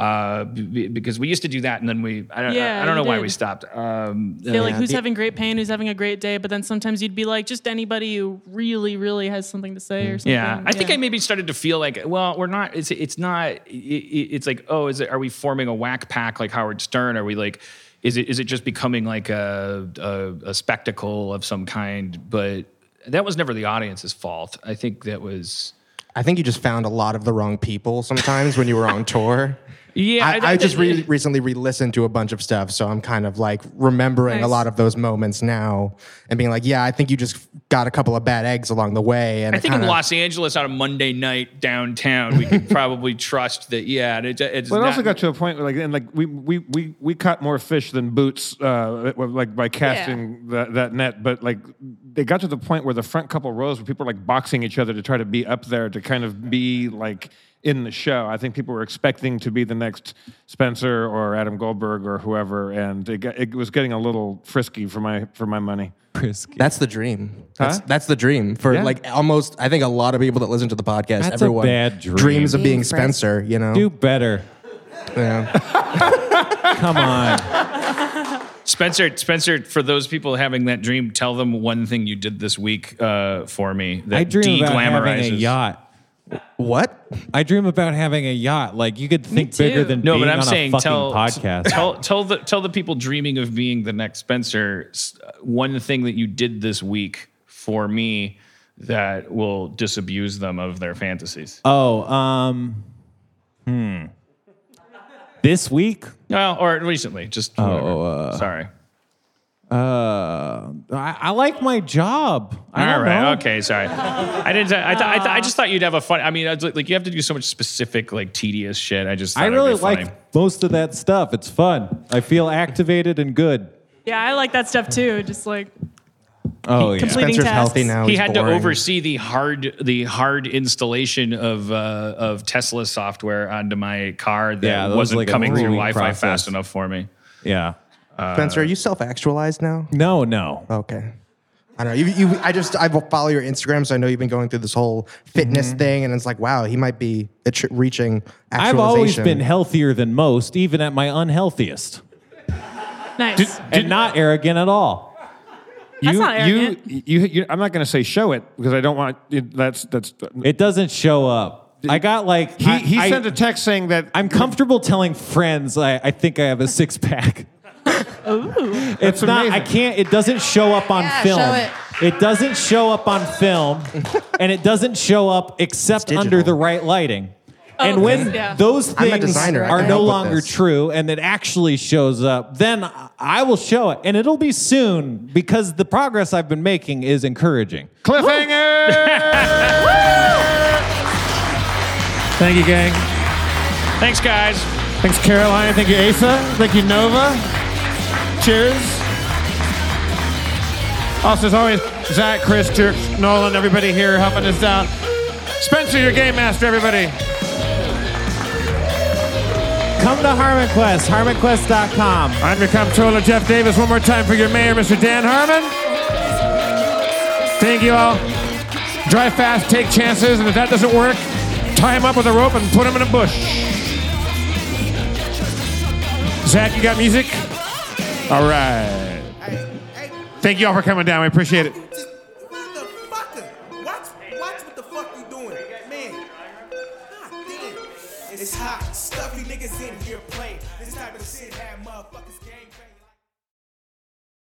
Uh, b- b- because we used to do that, and then we I don't, Yeah, I don't know you why we stopped. Um, Feel like uh, who's having great pain, who's having a great day, but then sometimes you'd be like, just anybody who really, really has something to say or something. Yeah, I think I maybe started to feel like, well, we're not. It's it's not. It, it- it's like, oh, is it? Are we forming a whack pack like Howard Stern? Are we like? Is it is it just becoming like a, a a spectacle of some kind? But that was never the audience's fault. I think that was. I think you just found a lot of the wrong people sometimes when you were on tour. Yeah, I, I- I just re- recently re-listened to a bunch of stuff, so I'm kind of like remembering a lot of those moments now and being like, yeah, I think you just got a couple of bad eggs along the way. And I think in kinda- Los Angeles on a Monday night downtown, we could probably trust that. Yeah, and it, it's Well, it not, also got to a point where, like, and like we we we we caught more fish than boots, uh, like by casting that, that net. But like, they got to the point where the front couple rows where people were like boxing each other to try to be up there to kind of be like in the show. I think people were expecting to be the next Spencer or Adam Goldberg or whoever, and it, got, it was getting a little frisky for my for my money. Prisky. That's the dream. That's, Huh? that's the dream for Yeah. like almost. I think a lot of people that listen to the podcast, That's a everyone bad dream. dreams of being Being. Spencer. You know, Do better. Yeah. Come on. Spencer, Spencer, for those people having that dream, tell them one thing you did this week uh, for me that I dream about having a de-glamorizes- yacht. What? I dream about having a yacht. Like you could think bigger than No, being but I'm on saying a fucking tell podcast. tell tell the tell the people dreaming of being the next Spencer s- one thing that you did this week for me that will disabuse them of their fantasies. oh, um, hmm. This week, Well, or recently, just oh, sorry. Uh, I, I like my job. I All know. Okay. Sorry. I didn't. I, th- I, th- I just thought you'd have a fun. I mean, I was like, like, you have to do so much specific, like tedious shit. I just. I really like most of that stuff. It's fun. I feel activated and good. Yeah, I like that stuff too. Just like Oh yeah. Spencer's tasks. healthy now. he had boring. to oversee the hard the hard installation of uh, of Tesla software onto my car that Yeah, that was wasn't like coming through Wi-Fi process. fast enough for me. Yeah. Spencer, are you self-actualized now? No, no. Okay. I don't know. You, you, I just I follow your Instagram, so I know you've been going through this whole fitness Mm-hmm. thing, and it's like, wow, he might be atri- reaching actualization. I've always been healthier than most, even at my unhealthiest, Nice. and not arrogant at all. That's you, not you, arrogant. you, you, I'm not going to say show it because I don't want. It, that's that's. It doesn't show up. I got like He, I, he sent a text saying that I'm comfortable telling friends I, I think I have a six pack. It's not. I can't. It doesn't show up on Yeah, film. show it. doesn't show up on film, and it doesn't show up except It's under the right lighting. Oh, and okay, when yeah. those I'm a things designer. I are can no help with longer this. true, and it actually shows up, then I will show it, and it'll be soon because the progress I've been making is encouraging. cliffhanger. Thank you, gang. Thanks, guys. Thanks, Caroline. Thank you, Asa. Thank you, Nova. Cheers. Also, as always, Zach, Chris, Turk, Nolan, everybody here helping us out. Spencer, your game master, everybody. Come to HarmonQuest, harmonquest.com. I'm your comptroller, Jeff Davis. One more time for your mayor, Mr. Dan Harmon. Thank you all. Drive fast, take chances, and if that doesn't work, tie him up with a rope and put him in a bush. Zach, you got music? All right. Thank you all for coming down. We appreciate it.